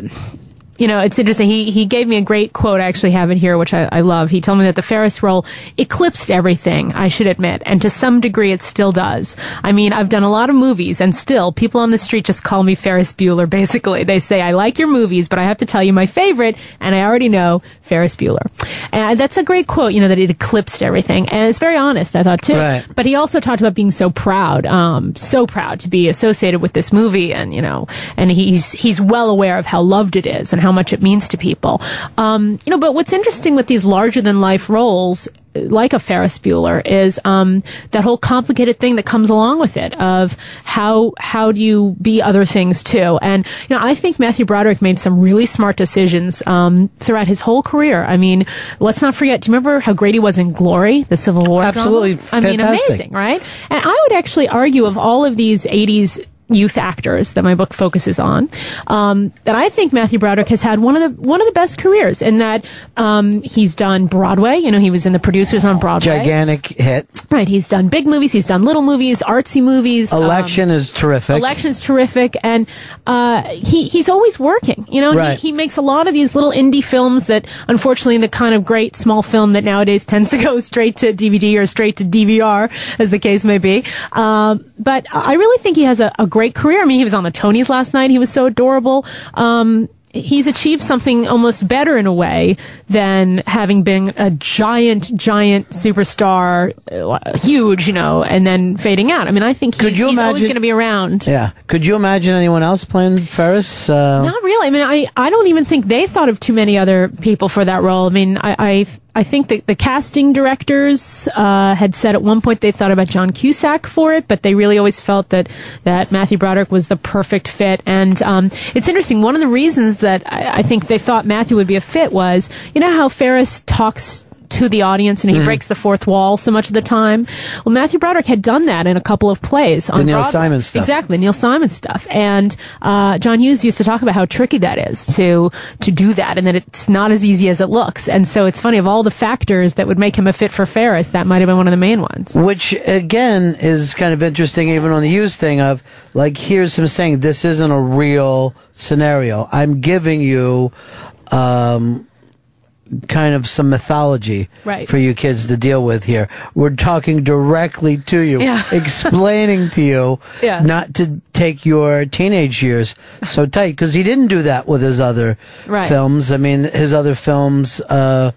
you know, it's interesting. He he gave me a great quote. I actually have it here, which I, I love. He told me that the Ferris role eclipsed everything. I should admit, and to some degree, it still does. I mean, I've done a lot of movies, and still, people on the street just call me Ferris Bueller. Basically, they say I like your movies, but I have to tell you my favorite, and I already know Ferris Bueller. And that's a great quote. You know that it eclipsed everything, and it's very honest. I thought too.
Right.
But he also talked about being so proud, um, so proud to be associated with this movie, and you know, and he's he's well aware of how loved it is and how much it means to people. Um, you know, but what's interesting with these larger than life roles, like a Ferris Bueller, is um, that whole complicated thing that comes along with it of how how do you be other things too. And you know, I think Matthew Broderick made some really smart decisions um, throughout his whole career. I mean, let's not forget. Do you remember how great he was in Glory, the Civil War? drama?
Absolutely
I mean, amazing, right? And I would actually argue of all of these '80s youth actors that my book focuses on, um, that I think Matthew Broderick has had one of the one of the best careers in that um, he's done Broadway. You know, he was in the producers on Broadway.
Gigantic hit.
Right. He's done big movies. He's done little movies, artsy movies. um,
Election is terrific.
Election's terrific, and uh, he he's always working. You know,
Right.
he, he makes a lot of these little indie films that, unfortunately, the kind of great small film that nowadays tends to go straight to DVD or straight to DVR, as the case may be. Um, but I really think he has a, a great career. I mean, he was on the Tonys last night. He was so adorable. Um, he's achieved something almost better in a way than having been a giant, giant superstar, uh, huge, you know, and then fading out. I mean, I think he's,
Could you
he's always
imagine-
going to be around.
Yeah. Could you imagine anyone else playing Ferris? Uh,
Not really. I mean, I, I don't even think they thought of too many other people for that role. I mean, I, I, I think that the casting directors uh, had said at one point they thought about John Cusack for it, but they really always felt that, that Matthew Broderick was the perfect fit. And um, it's interesting. One of the reasons that I, I think they thought Matthew would be a fit was, you know how Ferris talks to the audience and he
Mhm.
breaks the fourth wall so much of the time. Well, Matthew Broderick had done that in a couple of plays on
The Neil
Broadway.
Simon stuff.
Exactly, Neil Simon stuff. And uh, John Hughes used to talk about how tricky that is to to do that, and that it's not as easy as it looks. And so it's funny of all the factors that would make him a fit for Ferris, that might have been one of the main ones.
Which again is kind of interesting, even on the use thing of like, here's him saying this isn't a real scenario. I'm giving you, um, kind of some mythology
Right.
for you kids to deal with here. We're talking directly to you,
Yeah.
explaining to you
Yeah.
not to take your teenage years so tight because he didn't do that with his other
Right.
films. I mean, his other films, uh,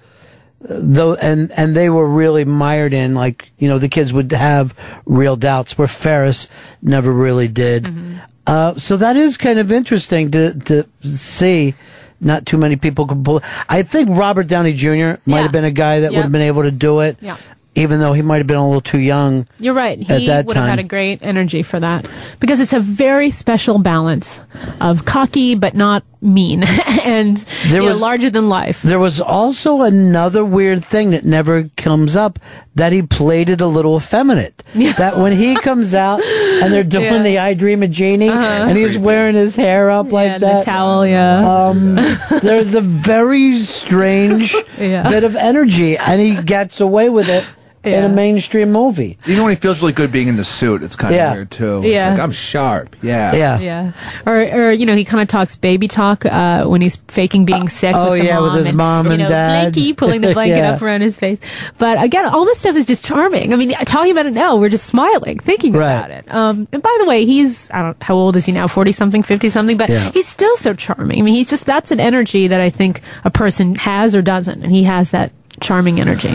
though and and they were really mired in like you know the kids would have real doubts where Ferris never really did.
Mm-hmm.
Uh, so that is kind of interesting to to see. Not too many people could pull. I think Robert Downey Jr. might
Yeah.
have been a guy that would have been able to do it,
Yeah.
even though he might have been a little too young.
You're right.
At
He would have had a great energy for that because it's a very special balance of cocky but not mean and
There
you know, larger than life.
There was also another weird thing that never comes up that he played it a little effeminate. That when he comes out and they're doing
Yeah.
the I Dream of Jeannie
Uh-huh.
and he's wearing his hair up like
and the
that.
towel, yeah.
Um, there's a very strange
Yeah.
bit of energy and he gets away with it in a mainstream movie.
You know when he feels really good being in the suit, it's kind of
Yeah.
weird too.
Yeah.
It's like I'm sharp. Yeah.
Yeah. Or, or you know, he kind of talks baby talk uh, when he's faking being sick.
oh,
with the
yeah, with
mom
his mom
you
and
know,
dad.
Blanky pulling the blanket
Yeah.
up around his face. But again, all this stuff is just charming. I mean, talking about it now, we're just smiling, thinking about it. Um, and by the way, he's I don't how old is he now? Forty something, fifty something. But
Yeah.
he's still so charming. I mean, he's just that's an energy that I think a person has or doesn't, and he has that charming energy.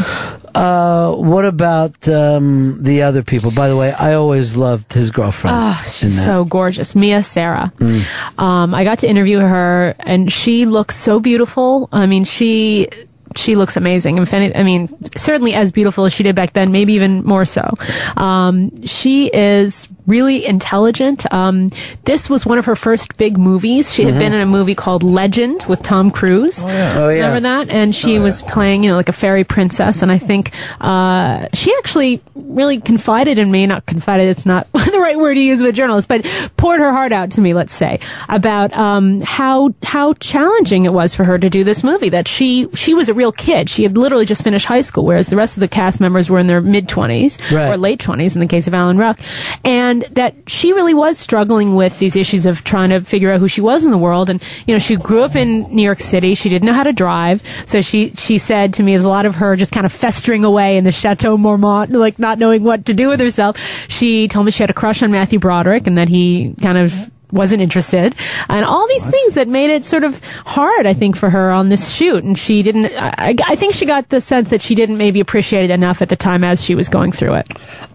Uh, what about um, the other people? By the way, I always loved his girlfriend.
Oh, she's so gorgeous. Mia Sara.
Mm.
Um, I got to interview her, and she looks so beautiful. I mean, she she looks amazing. If any, I mean, certainly as beautiful as she did back then, maybe even more so. Um, she is really intelligent. Um, this was one of her first big movies. She had
Mhm.
been in a movie called Legend with Tom Cruise.
Oh, yeah. Oh, yeah.
Remember that? And she was playing, you know, like a fairy princess. And I think uh, she actually really confided in me. Not confided. It's not the right word to use with a journalist, but poured her heart out to me. Let's say about um, how how challenging it was for her to do this movie. That she she was a real kid. She had literally just finished high school, whereas the rest of the cast members were in their mid twenties
Right.
or late twenties in the case of Alan Ruck, and that she really was struggling with these issues of trying to figure out who she was in the world. And you know, she grew up in New York City. She didn't know how to drive, so she she said to me, "There's a lot of her just kind of festering away in the Chateau Marmont, like not knowing what to do with herself." She told me she had a crush on Matthew Broderick, and that he kind of wasn't interested and all these things that made it sort of hard i think for her on this shoot and she didn't I, I think she got the sense that she didn't maybe appreciate it enough at the time as she was going through it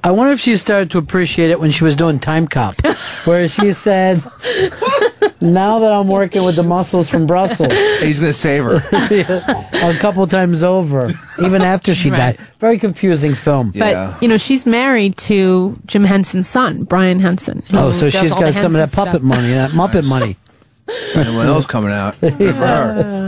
I wonder if she started to appreciate it when she was doing Time Cop, where she said, "Now that I'm working with the muscles from Brussels,
he's going to save her
a couple times over, even after she
Right.
died." Very confusing film.
but you know she's married to jim henson's son brian henson
oh, so
does
she's
all
got
the
some of that puppet
stuff.
Money, that Muppet money.
Anyone else coming out? Good for her.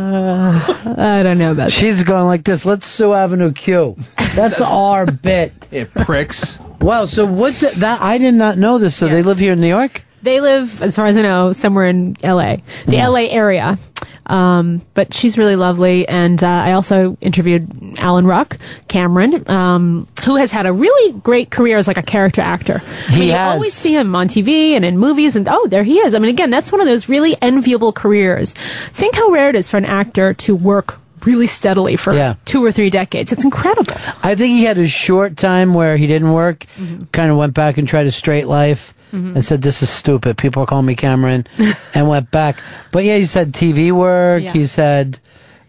Uh, i don't know about
She's going like this. Let's sue Avenue Q. That's our bit.
It pricks.
Wow. So what? The, that I did not know this. So they live here in New York.
They live, as far as I know, somewhere in L.A., the
Hmm.
L.A. area. Um, but she's really lovely, and uh, I also interviewed Alan Ruck, Cameron, um, who has had a really great career as like a character actor. I
He
mean,
has.
You always see him on TV and in movies, and oh, there he is. I mean, again, that's one of those really enviable careers. Think how rare it is for an actor to work really steadily for
Yeah.
two or three decades. It's incredible.
I think he had a short time where he didn't work.
Mm-hmm.
Kind of went back and tried a straight life.
Mhm.
And said, "This is stupid." People are calling me Cameron, and went back. But yeah, he's said TV work.
Yeah.
Had.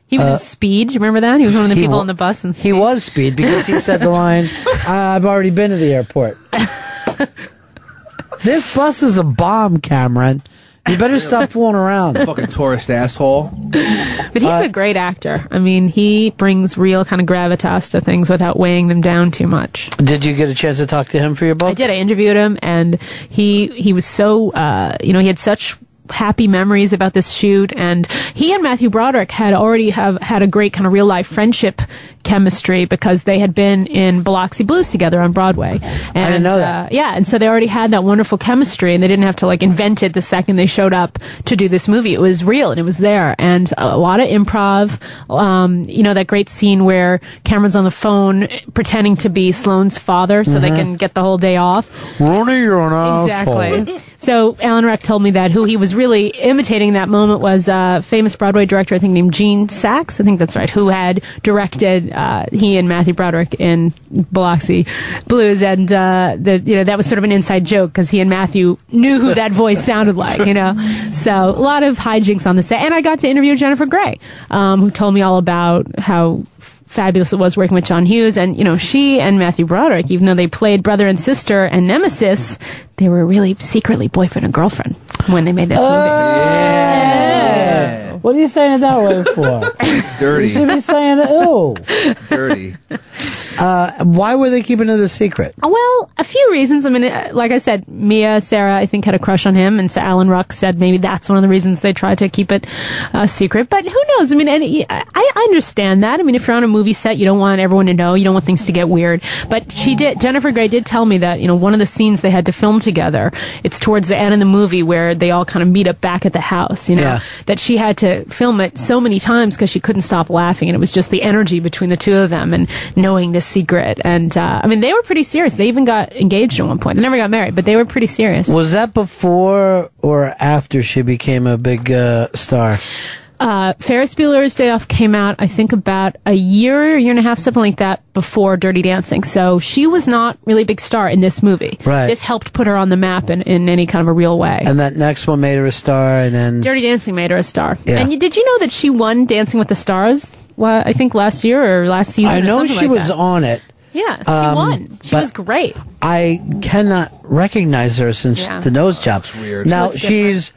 He was
uh,
in Speed. Do you remember that? He was one of the people
wa-
on the bus and
He was Speed because he said the line, "I've already been to the airport." this bus is a bomb, Cameron. You better stop fooling around.
Fucking tourist asshole.
But he's a great actor. I mean, he brings real kind of gravitas to things without weighing them down too much.
Did you get a chance to talk to him for your book?
I did. I interviewed him, and he he was so uh, you know he had such happy memories about this shoot and he and Matthew Broderick had already have had a great kind of real life friendship chemistry because they had been in Biloxi Blues together on Broadway. And,
didn't know that.
Uh, yeah, and so they already had that wonderful chemistry and they didn't have to like invent it the second they showed up to do this movie. It was real and it was there and a lot of improv. Um, you know, that great scene where Cameron's on the phone pretending to be Sloane's father so they
Mhm.
can get the whole day off.
Ronnie, you're an.
Exactly. So Alan Ruck told me that who he was really imitating that moment was a famous Broadway director, I think named Gene Saks. I think that's right, who had directed uh, he and Matthew Broderick in Biloxi Blues, and uh, you know that was sort of an inside joke because he and Matthew knew who that voice sounded like. You know, so a lot of hijinks on the set, and I got to interview Jennifer Grey, um, who told me all about how fabulous it was working with John Hughes. And, you know, she and Matthew Broderick, even though they played brother and sister and nemesis, they were really secretly boyfriend and girlfriend when they made this oh,
Yeah. What are you saying it that way for?
Dirty.
You should be saying, "Ew."
Dirty.
Uh, why were they keeping it a secret?
Well, a few reasons. I mean, uh, like I said, Mia, Sara, I think had a crush on him, and so Alan Ruck said maybe that's one of the reasons they tried to keep it uh, secret. But who knows? I mean, and I, understand that. I mean, if you're on a movie set, you don't want everyone to know. You don't want things to get weird. But she did. Jennifer Grey did tell me that you know one of the scenes they had to film together. It's towards the end of the movie where they all kind of meet up back at the house. You know
Yeah.
that she had to film it so many times because she couldn't stop laughing, and it was just the energy between the two of them and knowing secret. And uh, I mean, they were pretty serious. They even got engaged at one point. They never got married, but they were pretty serious.
Was that before or after she became a big uh, star?
Uh, Ferris Bueller's Day Off came out, I think, about a year, a year and a half, something like that, before Dirty Dancing. So she was not really a big star in this movie.
Right.
This helped put her on the map in, in any kind of a real way.
And that next one made her a star, and then
Dirty Dancing made her a star.
Yeah.
And you, did you know that she won Dancing with the Stars? La- I think last year or last season.
I know
something
she
like
was
that.
on it.
Yeah, she
Um,
won. She was great.
I cannot recognize her since
Yeah.
the nose job.
weird.
Now
She looks different.
she's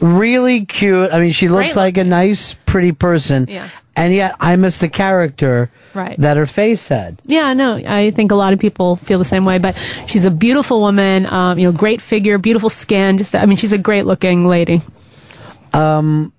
really cute. I mean, she looks
Great
like a nice, pretty person.
Yeah.
And yet, I miss the character
Right.
that her face had.
Yeah, no, I think a lot of people feel the same way. But she's a beautiful woman. Um, you know, great figure, beautiful skin. Just, I mean, she's a great looking lady.
Um,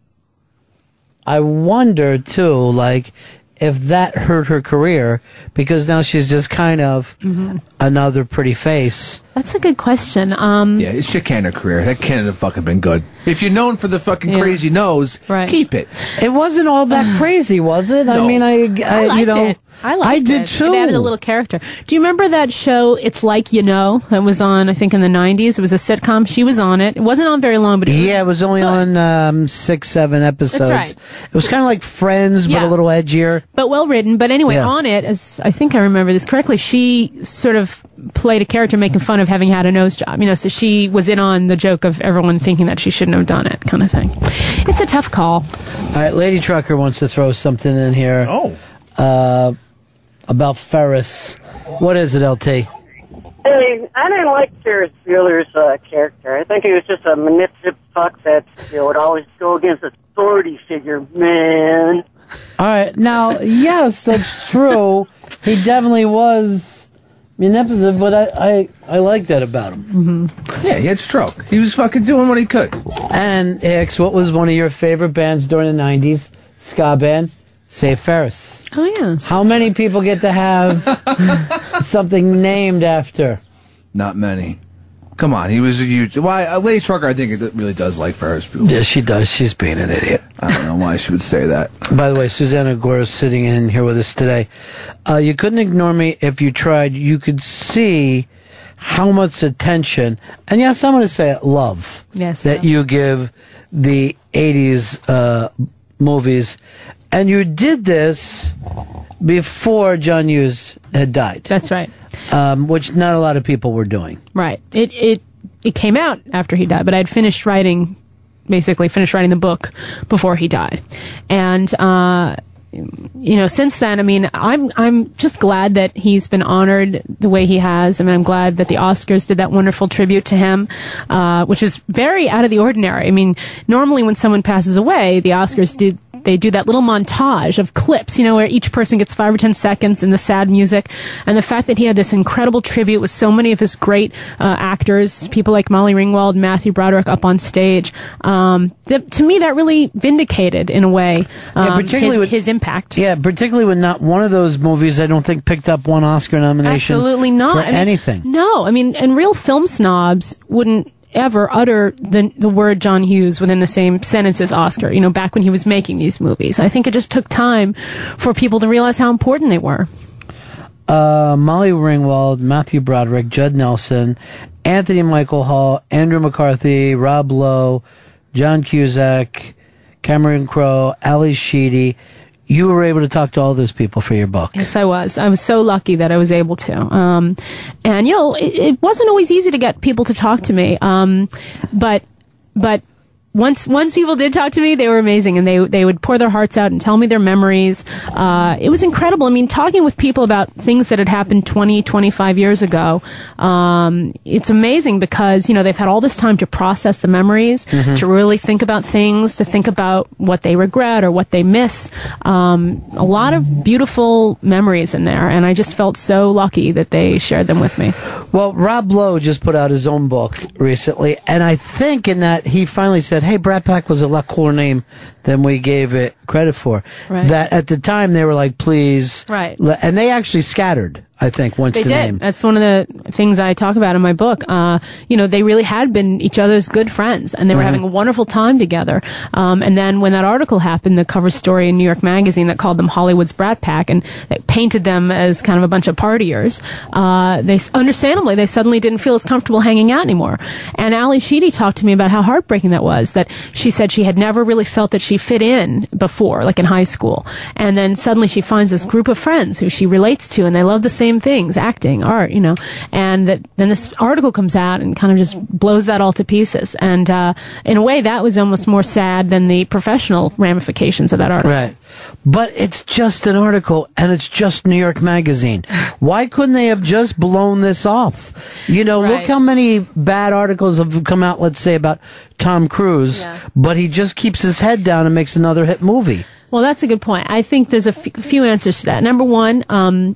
I wonder too, like, if that hurt her career because now she's just kind of
Mm-hmm.
another pretty face.
That's a good question. Um,
Yeah, it's shit can her career. That can't have fucking been good. If you're known for the fucking
Yeah.
crazy nose,
Right.
keep it.
It wasn't all that crazy, was it? I mean, I, I,
I liked
you know,
it. I liked
I did
it.
too.
It added a little character. Do you remember that show? It's like you know that was on. I think in the '90s. It was a sitcom. She was on it. It wasn't on very long, but it was
yeah, it was only on um, six, seven episodes.
right.
It was kind of like Friends, but
Yeah.
a little edgier.
but well written. But anyway,
Yeah.
on it, as I think I remember this correctly, she sort of played a character making fun of having had a nose job. You know, so she was in on the joke of everyone thinking that she shouldn't have done it, kind of thing. It's a tough call.
All right, Lady Trucker wants to throw something in here.
Oh.
Uh, about Ferris. What is it, LT?
Hey, I didn't like Ferris Bueller's uh, character. I think he was just a manipulative fuck that you know, would always go against authority figure, man.
All right, now, yes, that's true. he definitely was manipulative, but I, I, I like that about him.
Mm-hmm. Yeah, he had stroke. He was fucking doing what he could.
And Hicks, what was one of your favorite bands during the '90s? Ska band. Save Ferris.
Oh yeah.
How many people get to have something named after?
Not many. Come on, he was a huge. Why, uh, Lady Trucker? I think it really does like Ferris Bueller.
Yeah, she does. She's being an idiot.
I don't know why she would say that.
By the way, Susanna Gora is sitting in here with us today. Uh, you couldn't ignore me if you tried. You could see how much attention, and yes, I'm going to say it, love,
Yes,
that you give the 80s uh, movies. And you did this before John Hughes had died.
That's right.
Um, which not a lot of people were doing.
Right. It it it came out after he died, but I had finished writing, basically finished writing the book before he died, and. uh you know, since then, I mean, I'm I'm just glad that he's been honored the way he has. I mean, I'm glad that the Oscars did that wonderful tribute to him, uh, which is very out of the ordinary. I mean, normally when someone passes away, the Oscars do they do that little montage of clips, you know, where each person gets five or ten seconds in the sad music, and the fact that he had this incredible tribute with so many of his great uh, actors, people like Molly Ringwald, Matthew Broderick up on stage. Um, that, to me, that really vindicated in a way um,
particularly
his,
with-
his impact.
Yeah, particularly when not one of those movies I don't think picked up one Oscar nomination.
Absolutely not.
for
I mean,
anything.
No, I mean, and real film snobs wouldn't ever utter the the word John Hughes within the same sentence as Oscar. You know, back when he was making these movies, I think it just took time for people to realize how important they were.
uh, Molly Ringwald, Matthew Broderick, Judd Nelson, Anthony Michael Hall, Andrew McCarthy, Rob Lowe, John Cusack, Cameron Crowe, Ally Sheedy. You were able to talk to all those people for your book.
Yes, I was. I was so lucky that I was able to. Um, and you know, it, it wasn't always easy to get people to talk to me. Um, but, but once, once people did talk to me, they were amazing and they, they would pour their hearts out and tell me their memories. Uh, it was incredible. I mean, talking with people about things that had happened 20, 25 years ago, um, it's amazing because, you know, they've had all this time to process the memories,
Mhm.
to really think about things, to think about what they regret or what they miss. Um, a lot of beautiful memories in there, and I just felt so lucky that they shared them with me.
Well, Rob Lowe just put out his own book recently, and I think in that he finally said, "Hey, Brat Pack was a lot cooler name than we gave it credit for."
Right.
That at the time they were like, "Please,"
Right.
and they actually scattered I think, once
They
the
did.
name.
That's one of the things I talk about in my book. Uh, you know, they really had been each other's good friends, and they were
Mhm.
having a wonderful time together. Um, and then when that article happened, the cover story in New York Magazine that called them Hollywood's Brat Pack and that painted them as kind of a bunch of partiers, uh, they understandably they suddenly didn't feel as comfortable hanging out anymore. And Ally Sheedy talked to me about how heartbreaking that was. That she said she had never really felt that she fit in before, like in high school, and then suddenly she finds this group of friends who she relates to, and they love the same things, acting, art, you know, and that then this article comes out and kind of just blows that all to pieces. And uh, in a way, that was almost more sad than the professional ramifications of that article.
Right. But it's just an article and it's just New York Magazine. Why couldn't they have just blown this off? You know, look how many bad articles have come out, let's say, about Tom Cruise, but he just keeps his head down and makes another hit movie.
Well, that's a good point. I think there's a f- few answers to that. Number one, um,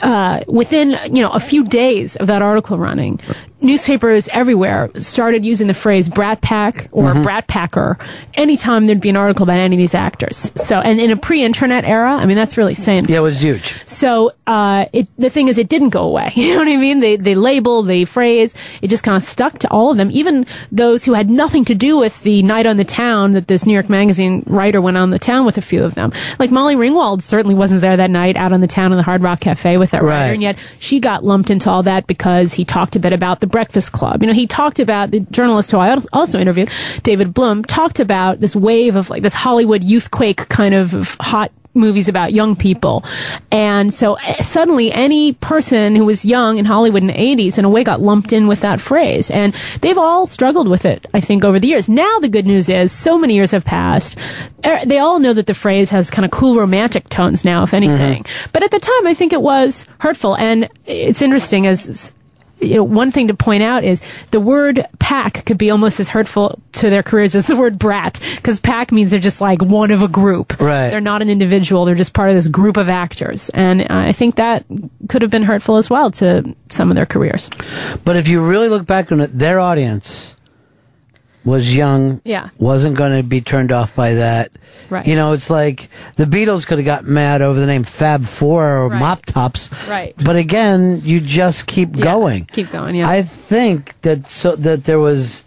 uh, within you know a few days of that article running, newspapers everywhere started using the phrase "brat pack" or
Mhm.
"brat packer" anytime there'd be an article about any of these actors. So, and in a pre-internet era, I mean, that's really saying.
Yeah, it was huge.
So uh, it, the thing is, it didn't go away. You know what I mean? They they label, the phrase, it just kind of stuck to all of them, even those who had nothing to do with the night on the town that this New York Magazine writer went on the town with a few of them. Like Molly Ringwald certainly wasn't there that night out on the town in the Hard Rock Cafe with that
Right.
writer, and yet she got lumped into all that because he talked a bit about the Breakfast Club. You know, he talked about the journalist who I also interviewed, David Blum, talked about this wave of like this Hollywood youthquake kind of, hot movies about young people. And so eh, suddenly any person who was young in Hollywood in the 80s in a way got lumped in with that phrase. And they've all struggled with it, I think, over the years. Now the good news is so many years have passed. Er, They all know that the phrase has kind of cool romantic tones now, if anything. But at the time, I think it was hurtful. And it's interesting as you know, one thing to point out is the word pack could be almost as hurtful to their careers as the word brat, because pack means they're just like one of a group.
Right.
They're not an individual. They're just part of this group of actors. And uh, I think that could have been hurtful as well to some of their careers.
But if you really look back on it, their audience was young.
Yeah.
Wasn't going to be turned off by that.
Right.
You know, it's like the Beatles could have got mad over the name Fab Four or Mop Tops.
Right.
But again, you just keep going.
Keep going, yeah.
I think that so that there was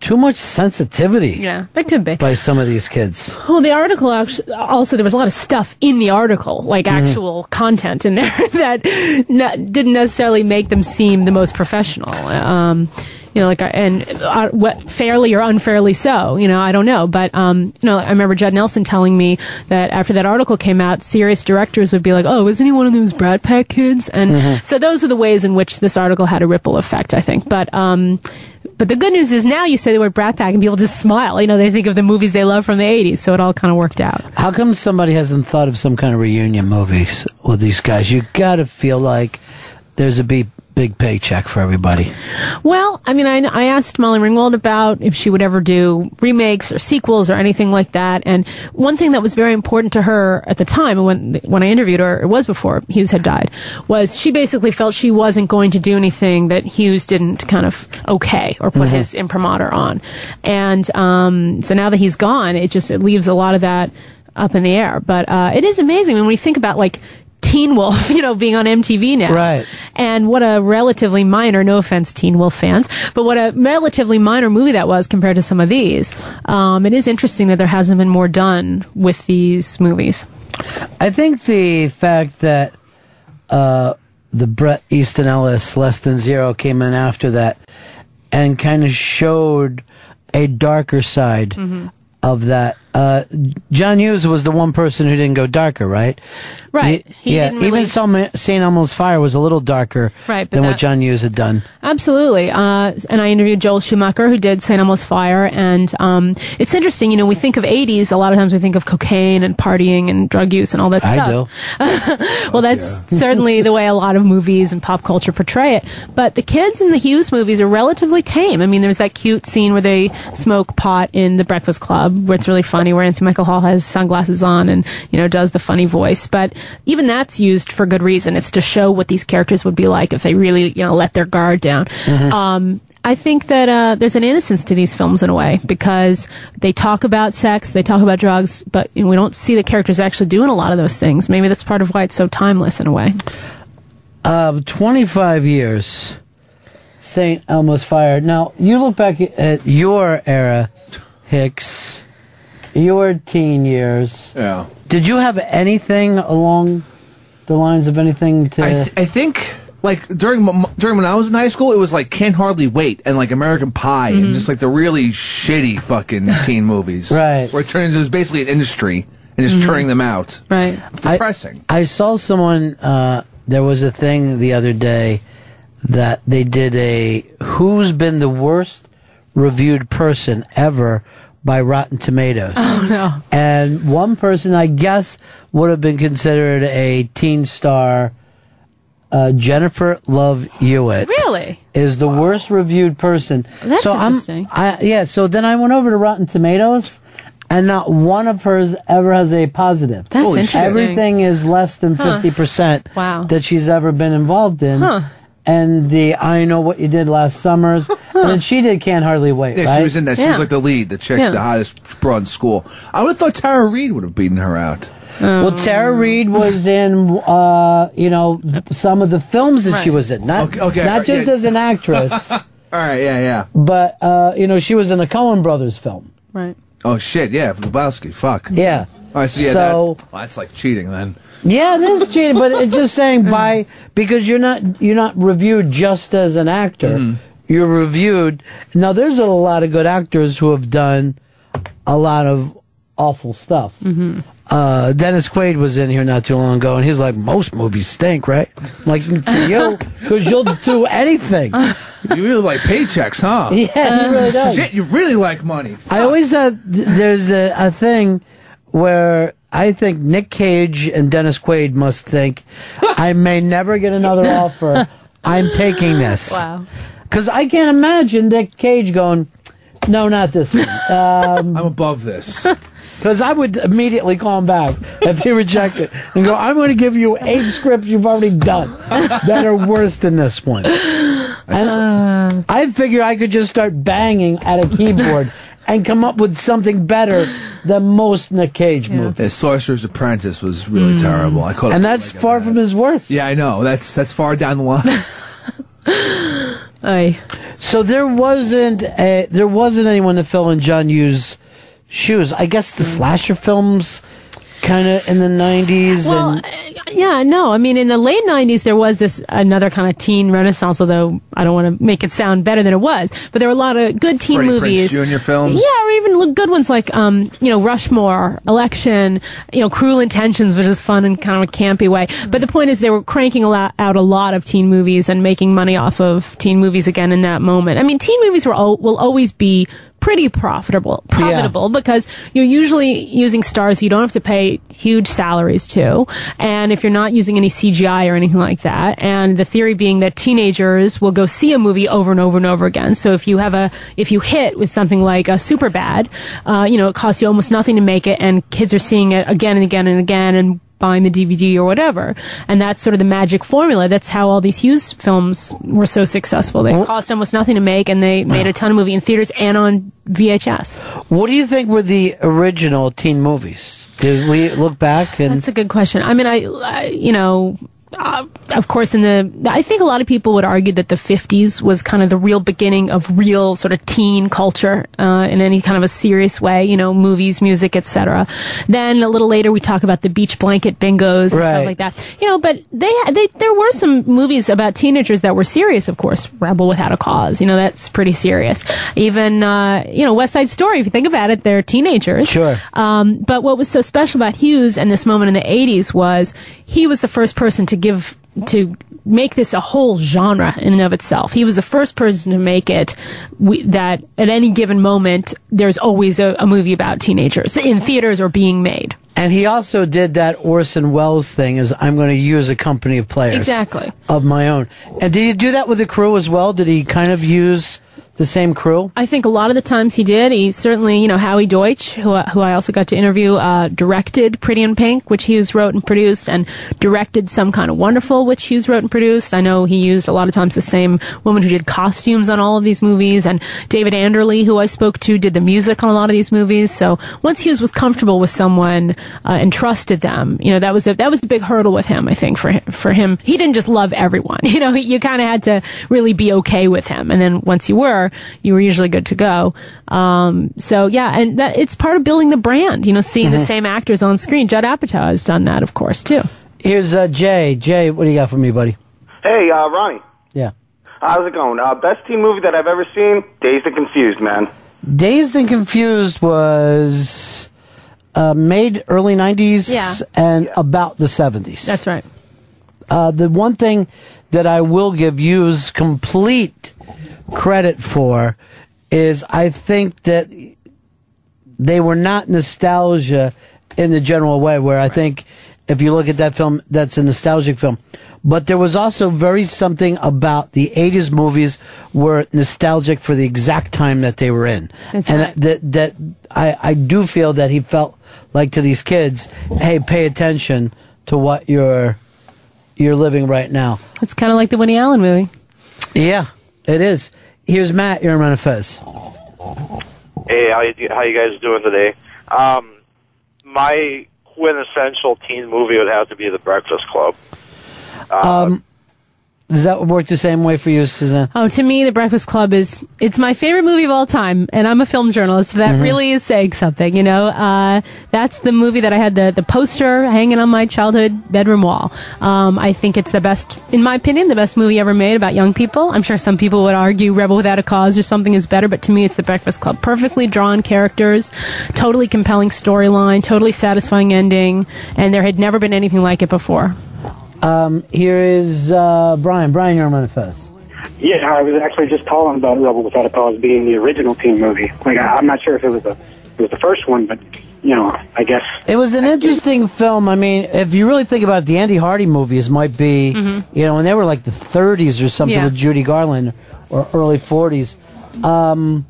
too much sensitivity
Yeah, that could be.
by some of these kids.
Well, the article actually, also there was a lot of stuff in the article, like
Mhm.
actual content in there that n- didn't necessarily make them seem the most professional. Um, you know, like, and uh, what fairly or unfairly so, you know, I don't know. But, um, you know, I remember Judd Nelson telling me that after that article came out, serious directors would be like, oh, isn't he one of those Brat Pack kids? And
Mhm.
so those are the ways in which this article had a ripple effect, I think. But, um, but the good news is now you say the word Brat Pack and people just smile. You know, they think of the movies they love from the 80s, so it all kind of worked out.
How come somebody hasn't thought of some kind of reunion movies with these guys? You got to feel like there's a big, big paycheck for everybody.
Well, I mean, I, I asked Molly Ringwald about if she would ever do remakes or sequels or anything like that. And one thing that was very important to her at the time, when when I interviewed her, it was before Hughes had died, was she basically felt she wasn't going to do anything that Hughes didn't kind of okay or put
Mhm.
his imprimatur on. And um, so now that he's gone, it just it leaves a lot of that up in the air. But uh, it is amazing when we think about like. Teen Wolf, you know, being on MTV now.
Right.
And what a relatively minor, no offense, Teen Wolf fans, but what a relatively minor movie that was compared to some of these. Um, it is interesting that there hasn't been more done with these movies.
I think the fact that uh, the Bret Easton Ellis Less Than Zero came in after that and kind of showed a darker side
Mhm.
of that. Uh, John Hughes was the one person who didn't go darker, right?
Right.
He-
He
yeah.
didn't
even
really-
some St. Elmo's Fire was a little darker
Right, but
than what John Hughes had done.
Absolutely. Uh, and I interviewed Joel Schumacher, who did St. Elmo's Fire. And um, it's interesting, you know, we think of 80s, a lot of times we think of cocaine and partying and drug use and all that stuff.
I
stuff. well, that's certainly the way a lot of movies and pop culture portray it. But the kids in the Hughes movies are relatively tame. I mean, there's that cute scene where they smoke pot in the Breakfast Club, where it's really funny, where Anthony Michael Hall has sunglasses on and, you know, does the funny voice. But even that's used for good reason. It's to show what these characters would be like if they really, you know, let their guard down.
Mhm.
Um, I think that uh, there's an innocence to these films in a way because they talk about sex, they talk about drugs, but you know, we don't see the characters actually doing a lot of those things. Maybe that's part of why it's so timeless in a way.
Uh, 25 years. St. Elmo's Fire. Now, you look back at your era, Hicks, your teen years.
Yeah.
Did you have anything along the lines of anything to.
I, th- I think like during during when I was in high school, it was like Can't Hardly Wait and like American Pie and just like the really shitty fucking teen movies,
Right.
Where it turns it was basically an industry and just
Mhm.
turning them out.
Right.
It's depressing.
I saw someone. Uh, there was a thing the other day that they did a who's been the worst reviewed person ever by Rotten Tomatoes.
Oh no.
And one person, I guess, would have been considered a teen star. Uh, Jennifer Love Hewitt
Really?
is the worst reviewed person.
That's
so
interesting.
I'm, I, yeah. So then I went over to Rotten Tomatoes, and not one of hers ever has a positive.
That's Holy interesting.
Everything is less than
Huh.
fifty percent.
Wow.
That she's ever been involved in.
Huh.
And the I know what you did last summers, and then she did can't hardly wait.
Yeah,
right?
she was in that. She was like the lead, the chick,
Yeah.
the hottest broad in school. I would have thought Tara Reid would have beaten her out.
Well, Tara Reid was in, uh, you know, some of the films that she
Right.
was in. Not,
Okay, okay,
not just
yeah.
as an actress,
All right, yeah, yeah.
but uh, you know, she was in a Coen Brothers film.
Right.
Oh shit, yeah, Lebowski. Fuck.
Yeah.
All right, so yeah,
So-
that, well, that's like cheating then.
Yeah, it is cheating, but it's just saying by because you're not you're not reviewed just as an actor.
Mm-hmm.
You're reviewed. Now, there's a lot of good actors who have done a lot of awful stuff.
Mm-hmm.
Uh, Dennis Quaid was in here not too long ago, and he's like, "Most movies stink, right?" I'm like you, because you'll do anything.
You really like paychecks, huh?
Yeah, he really does.
Shit, you really like money.
I always thought th- There's a, a thing where I think Nick Cage and Dennis Quaid must think I may never get another offer. I'm taking this.
Wow.
Because I can't imagine Nick Cage going, no, not this one. Um,
I'm above this.
Because I would immediately call him back if he rejected and go, I'm going to give you eight scripts you've already done that are worse than this one. And I figure I could just start banging at a keyboard and come up with something better than most Nick Cage movies.
The Sorcerer's Apprentice was really mm. terrible. I called
And that's far from his worst.
Yeah, I know. That's that's far down the line.
Aye.
So there wasn't a, there wasn't anyone to fill in John Hughes' shoes. I guess the mm. slasher films kind of in the 90s
Well,
and
uh, yeah, no. I mean, in the late '90s, there was this another kind of teen renaissance. Although I don't want to make it sound better than it was, but there were a lot of good teen
Freddie
movies.
Prinze Jr. films.
Yeah, or even good ones like, um, you know, Rushmore, Election, you know, Cruel Intentions, which was fun in kind of a campy way. But the point is, they were cranking a lot, out a lot of teen movies and making money off of teen movies again in that moment. I mean, teen movies were al- will always be pretty profitable, profitable because you're usually using stars you don't have to pay huge salaries to, and if you're not using any CGI or anything like that, and the theory being that teenagers will go see a movie over and over and over again. So if you have a if you hit with something like a Superbad, uh, you know, it costs you almost nothing to make it, and kids are seeing it again and again and again, and buying the DVD or whatever. And that's sort of the magic formula. That's how all these Hughes films were so successful. They cost almost nothing to make and they made a ton of movie in theaters and on VHS.
what do you think were the original teen movies? Did we look back and
That's a good question. I mean, I, I you know, uh, of course, in the, I think a lot of people would argue that the 50s was kind of the real beginning of real sort of teen culture, uh, in any kind of a serious way, you know, movies, music, etc. Then a little later we talk about the beach blanket bingos and
Right.
stuff like that. You know, but they, they, there were some movies about teenagers that were serious, of course. Rebel Without a Cause, you know, that's pretty serious. Even, uh, you know, West Side Story, if you think about it, they're teenagers.
Sure.
Um, but what was so special about Hughes and this moment in the 80s was he was the first person to give, to make this a whole genre in and of itself. He was the first person to make it we, that at any given moment, there's always a, a movie about teenagers in theaters or being made.
And he also did that Orson Welles thing is I'm going to use a company of players.
Exactly.
Of my own. And did he do that with the crew as well? Did he kind of use the same crew?
I think a lot of the times he did. He certainly, you know, Howie Deutch, who, I- who I also got to interview, uh, directed Pretty in Pink, which Hughes wrote and produced, and directed Some Kind of Wonderful, which Hughes wrote and produced. I know he used a lot of times the same woman who did costumes on all of these movies, and David Anderle, who I spoke to, did the music on a lot of these movies. So once Hughes was comfortable with someone uh, and trusted them, you know, that was a that was a big hurdle with him. I think for him, for him, he didn't just love everyone. You know, you kind of had to really be okay with him, and then once you were, you were usually good to go. Um, so yeah, and that it's part of building the brand. You know, seeing the
Mhm.
same actors on screen. Judd Apatow has done that, of course, too.
Here's uh, Jay. Jay, what do you got for me, buddy?
Hey, uh, Ronnie.
Yeah.
How's it going? Uh, best teen movie that I've ever seen? Dazed and Confused, man.
Dazed and Confused was uh, made early 90s
Yeah.
and about the 70s.
That's right.
Uh, the one thing that I will give you is complete credit for is I think that they were not nostalgia in the general way, where I think if you look at that film, that's a nostalgic film. But there was also very something about the 80s movies were nostalgic for the exact time that they were in.
That's
and
right.
that, that I, I do feel that he felt like to these kids, hey, pay attention to what you're you're living right now.
It's kind of like the Winnie Allen movie.
Yeah, it is. Here's Matt. You're of Fez.
Hey, how you, how you guys doing today? Um, my quintessential teen movie would have to be The Breakfast Club.
Um, does that work the same way for you, Suzanne?
Oh, to me, The Breakfast Club is it's my favorite movie of all time, and I'm a film journalist, so that
Mhm.
really is saying something. You know, uh, that's the movie that I had the the poster hanging on my childhood bedroom wall. Um, I think it's the best, in my opinion, the best movie ever made about young people. I'm sure some people would argue Rebel Without a Cause or something is better, but to me, it's The Breakfast Club. Perfectly drawn characters, totally compelling storyline, totally satisfying ending, and there had never been anything like it before.
Um, here is uh, Brian. Brian, you're on Ron and Fez.
Yeah, I was actually just calling about Rebel Without a Cause being the original teen movie. Like, I, I'm not sure if it was the it was the first one, but you know, I guess
It was an interesting film. I mean, if you really think about it, the Andy Hardy movies might be, you know, when they were like the 30s or something
Yeah.
with Judy Garland or early 40s. Um,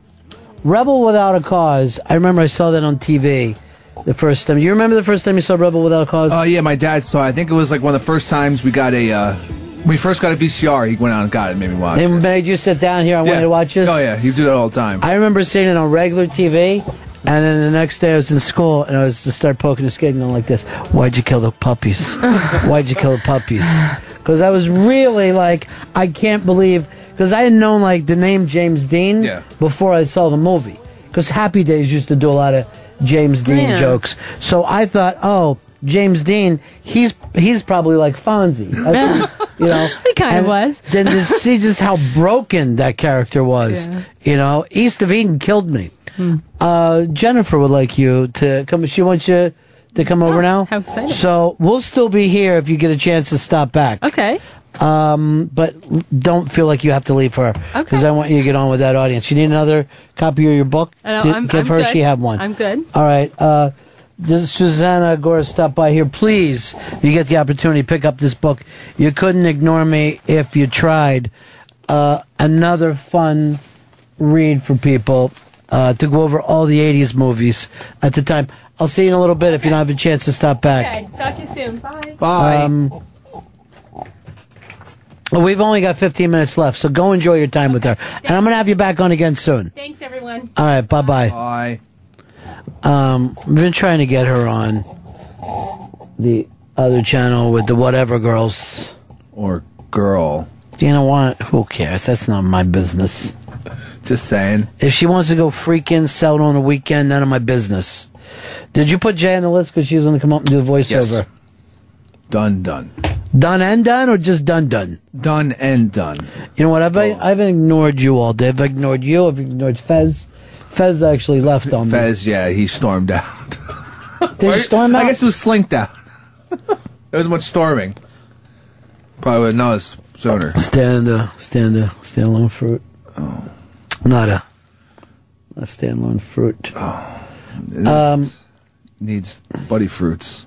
Rebel Without a Cause, I remember I saw that on TV the first time. You remember the first time you saw Rebel Without a Cause?
Oh yeah, my dad saw. it. I think it was like one of the first times we got a. Uh, when we first got a VCR. He went out and got it, and made me watch.
They
it.
made you sit down here and wanted to watch this?
Oh yeah, he do that all the time.
I remember seeing it on regular TV, and then the next day I was in school and I was to start poking his kid and going like this: "Why'd you kill the puppies? Why'd you kill the puppies?" Because I was really like, I can't believe because I had known like the name James Dean before I saw the movie. Because Happy Days used to do a lot of James Dean
Yeah.
jokes, so I thought, oh. James Dean, he's he's probably like Fonzie, I think, you know.
He kind of was.
Then to see just how broken that character was, you know, East of Eden killed me.
Hmm.
Uh, Jennifer would like you to come. She wants you to come over now.
Oh, how exciting.
So we'll still be here if you get a chance to stop back.
Okay.
Um, but don't feel like you have to leave her because I want you to get on with that audience. You need another copy of your book. To
I'm-
give
I'm
her.
good.
She have one.
I'm good.
All right. Uh, this Susanna Gora stop by here. Please, if you get the opportunity, pick up this book. You couldn't ignore me if you tried. Uh, another fun read for people uh, to go over all the 80s movies at the time. I'll see you in a little bit if you don't have a chance to stop back.
Okay. Talk to you soon. Bye.
Bye.
Um, well, we've only got 15 minutes left, so go enjoy your time with her. And I'm going to have you back on again soon.
Thanks, everyone.
All right, bye bye.
Bye.
Um, we've been trying to get her on the other channel with the whatever girls.
Or girl.
Do you know what? Who cares? That's not my business.
Just saying.
If she wants to go freaking sell it on the weekend, none of my business. Did you put Jay on the list because she's going to come up and do a voiceover?
Yes. Done, done.
Done and done, or just done done?
Done and done.
You know what? I've I've ignored you all day. I've ignored you. I've ignored Fez. Fez actually left on me.
Fez, yeah, he stormed out.
Did he storm out?
I guess it was slinked out. there was much storming. Probably would know us sooner.
Stand uh, stand uh, stand alone fruit. Oh, not a, a stand alone fruit. Um,
needs buddy fruits.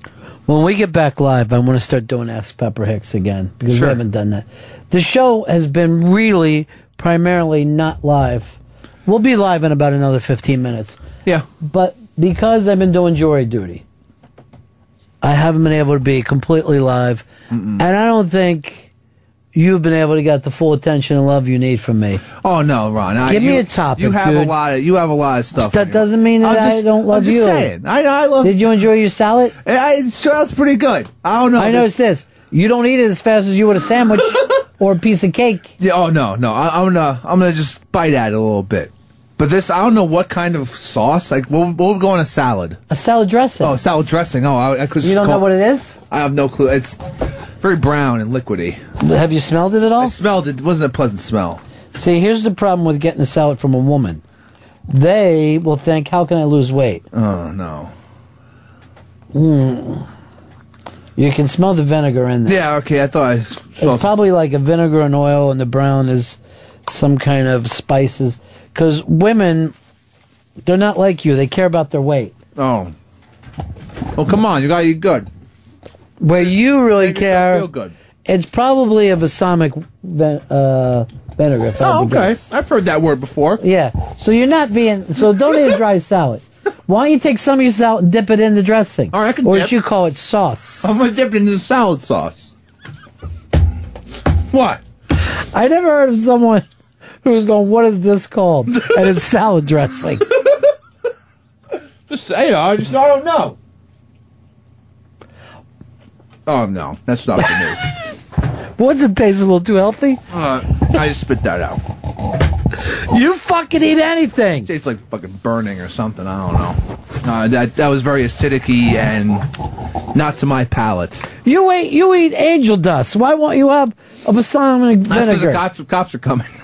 When we get back live, I want to start doing Ask Pepper Hicks again because
Sure.
we haven't done that. The show has been really primarily not live We'll be live in about another 15 minutes.
Yeah.
But because I've been doing jury duty, I haven't been able to be completely live. And I don't think you've been able to get the full attention and love you need from me.
Oh no, Ron. I,
Give me a topic,
You have
dude.
a lot of you have a lot of stuff.
That doesn't mean that
just-
I don't love you.
I'm just
you.
saying. I, I love.
Did you enjoy your salad?
I, salad's pretty good. I don't know.
I noticed this. You don't eat it as fast as you would a sandwich or a piece of cake.
Yeah, oh no, no. I, I'm gonna I'm gonna just bite at it a little bit. But this, I don't know what kind of sauce. Like, what, what would go on a salad?
A salad dressing.
Oh, salad dressing. Oh, I, I could.
You don't know what it is?
I have no clue. It's very brown and liquidy.
Have you smelled it at all?
I smelled it. It wasn't a pleasant smell.
See, here's the problem with getting a salad from a woman. They will think, "How can I lose weight?"
Oh no.
Mm. You can smell the vinegar in there.
Yeah. Okay. I thought I smelled.
It's probably like a vinegar and oil, and the brown is some kind of spices. Because women, they're not like you. They care about their weight.
Oh. Well, come on. You gotta eat good.
Where you really care,
feel good.
it's probably a balsamic ven- uh, vinegar.
Oh, okay.
Guess.
I've heard that word before.
Yeah. So you're not being. So don't eat a dry salad. Why don't you take some of your salad and dip it in the dressing?
All right, I can
or
dip.
as you call it, sauce.
I'm gonna dip it into the salad sauce. What?
I never heard of someone who was going, "What is this called?" and it's salad dressing.
Just say it. I just I don't know. Oh no, that's not for me.
What's it taste a little too healthy?
Uh, I just spit that out.
You fucking eat anything.
It's like fucking burning or something. I don't know. Uh, that that was very acidic and not to my palate.
You eat you eat angel dust. Why won't you have a balsamic vinegar?
That's because the
vinegar?
cops, cops are coming.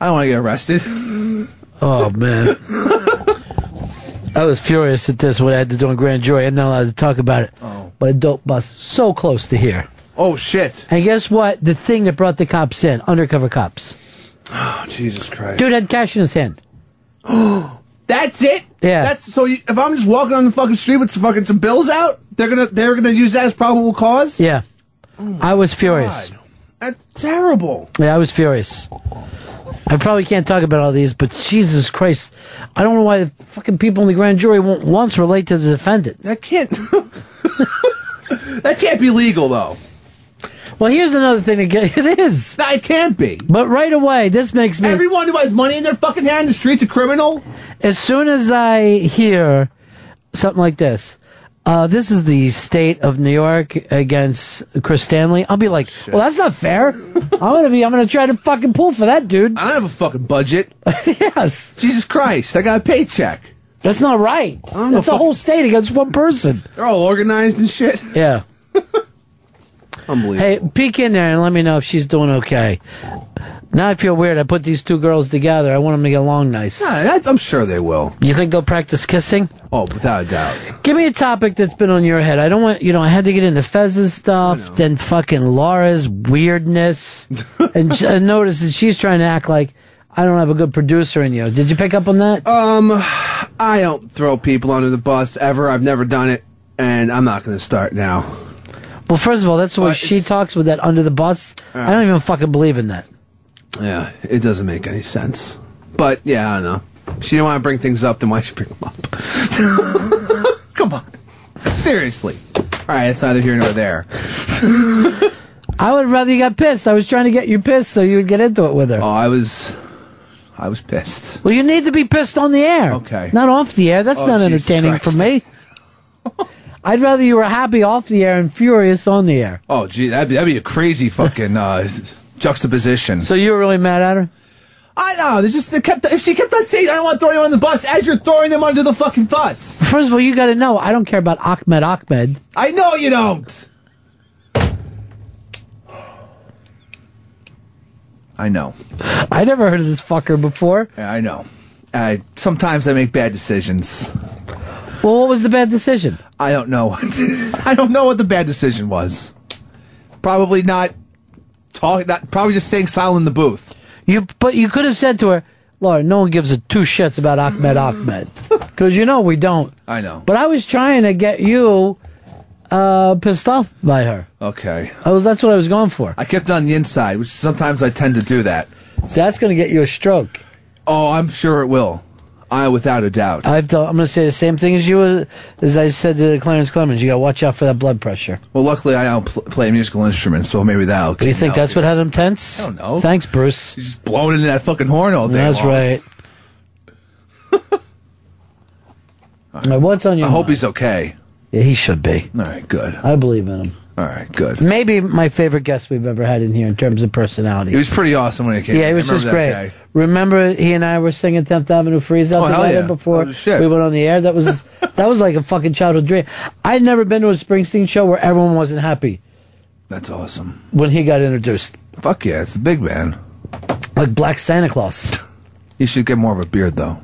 I don't want to get arrested.
Oh man. I was furious at this when I had to do a grand jury. I'm not allowed to talk about it. Oh. But a dope bust so close to here.
Oh shit!
And guess what? The thing that brought the cops in, undercover cops.
Oh Jesus Christ!
Dude had cash in his hand.
That's it.
Yeah.
That's so. You, if I'm just walking on the fucking street with some fucking some bills out, they're gonna they're gonna use that as probable cause.
Yeah. Oh I was furious.
That's terrible.
Yeah, I was furious. I probably can't talk about all these, but Jesus Christ, I don't know why the fucking people in the grand jury won't once relate to the defendant.
That can't. that can't be legal though.
Well, here's another thing. to get. it is.
It can't be.
But right away, this makes me.
Everyone who has money in their fucking hand in the street's a criminal.
As soon as I hear something like this, uh, this is the state of New York against Chris Stanley. I'll be like, well, that's not fair. I'm gonna be. I'm gonna try to fucking pull for that dude.
I don't have a fucking budget.
yes.
Jesus Christ! I got a paycheck.
That's not right. That's a whole state against one person.
They're all organized and shit.
Yeah.
Unbelievable.
Hey, peek in there and let me know if she's doing okay. Now I feel weird. I put these two girls together. I want them to get along nice.
Yeah, I, I'm sure they will.
You think they'll practice kissing?
Oh, without a doubt.
Give me a topic that's been on your head. I don't want, you know, I had to get into Fez's stuff, then fucking Laura's weirdness, and, j- and notice that she's trying to act like I don't have a good producer in you. Did you pick up on that?
Um, I don't throw people under the bus ever. I've never done it, and I'm not going to start now.
Well, first of all, that's the way
Uh,
she
it's-
talks with that under the bus. I don't even fucking believe in that.
Yeah, it doesn't make any sense. But yeah, I don't know. She didn't want to bring things up, then why should she bring them up? Come on, seriously. All right, it's neither here nor there.
I would rather you got pissed. I was trying to get you pissed so you would get into it with her.
Oh, I was, I was pissed.
Well, you need to be pissed on the air.
Okay.
Not off the air. That's
Oh,
not
Jesus
entertaining for me. I'd rather you were happy off the air and furious on the air.
Oh, gee, that'd be, that'd be a crazy fucking uh, juxtaposition.
So you were really mad at her?
I know. They just they kept. If she kept on saying, "I don't want to throw you on the bus," as you're throwing them under the fucking bus.
First of all, you got to know I don't care about Ahmed Ahmed.
I know you don't. I know.
I never heard of this fucker before.
Yeah, I know. I sometimes I make bad decisions.
Well, what was the bad decision?
I don't know. I don't know what the bad decision was. Probably not talking. Not probably just staying silent in the booth.
You, but you could have said to her, Laura, no one gives a two shits about Ahmed Ahmed. Because you know we don't.
I know.
But I was trying to get you uh, pissed off by her.
Okay.
I was, that's what I was going for.
I kept on the inside, which sometimes I tend to do that.
So that's going to get you a stroke.
Oh, I'm sure it will. I, without a doubt.
I've told, I'm going to say the same thing as you as I said to Clarence Clemons. You got to watch out for that blood pressure.
Well, luckily I don't pl- play a musical instrument, so maybe that'll.
Do you think that's what had him tense?
I don't know.
Thanks, Bruce.
He's just blowing into that fucking horn all day.
That's
long.
right. All right, what's on your?
I hope he's okay.
Yeah, he should be.
All right, good.
I believe in him.
All right, good.
Maybe my favorite guest we've ever had in here in terms of personality.
He was pretty awesome when he came.
yeah, it was just great.
day.
Remember, he and I were singing 10th Avenue Freeze out
Oh,
together
yeah.
before
Oh,
we went on the air. That was that was like a fucking childhood dream. I'd never been to a Springsteen show where everyone wasn't happy
That's awesome.
when he got introduced,
Fuck yeah, it's the big man.
like Black Santa Claus.
He should get more of a beard though.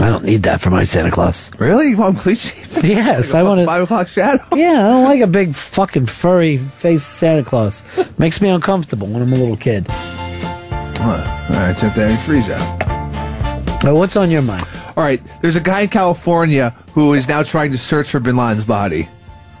I don't need that for my Santa Claus.
Really? You want cliche?
Yes,
Like
I
a
want to.
Five o'clock shadow.
Yeah, I don't like a big fucking furry face Santa Claus. Makes me uncomfortable when I'm a little kid.
Huh. All right, Tenth Avenue Freeze out.
Uh, what's on your mind?
All right, there's a guy in California who is now trying to search for Bin Laden's body.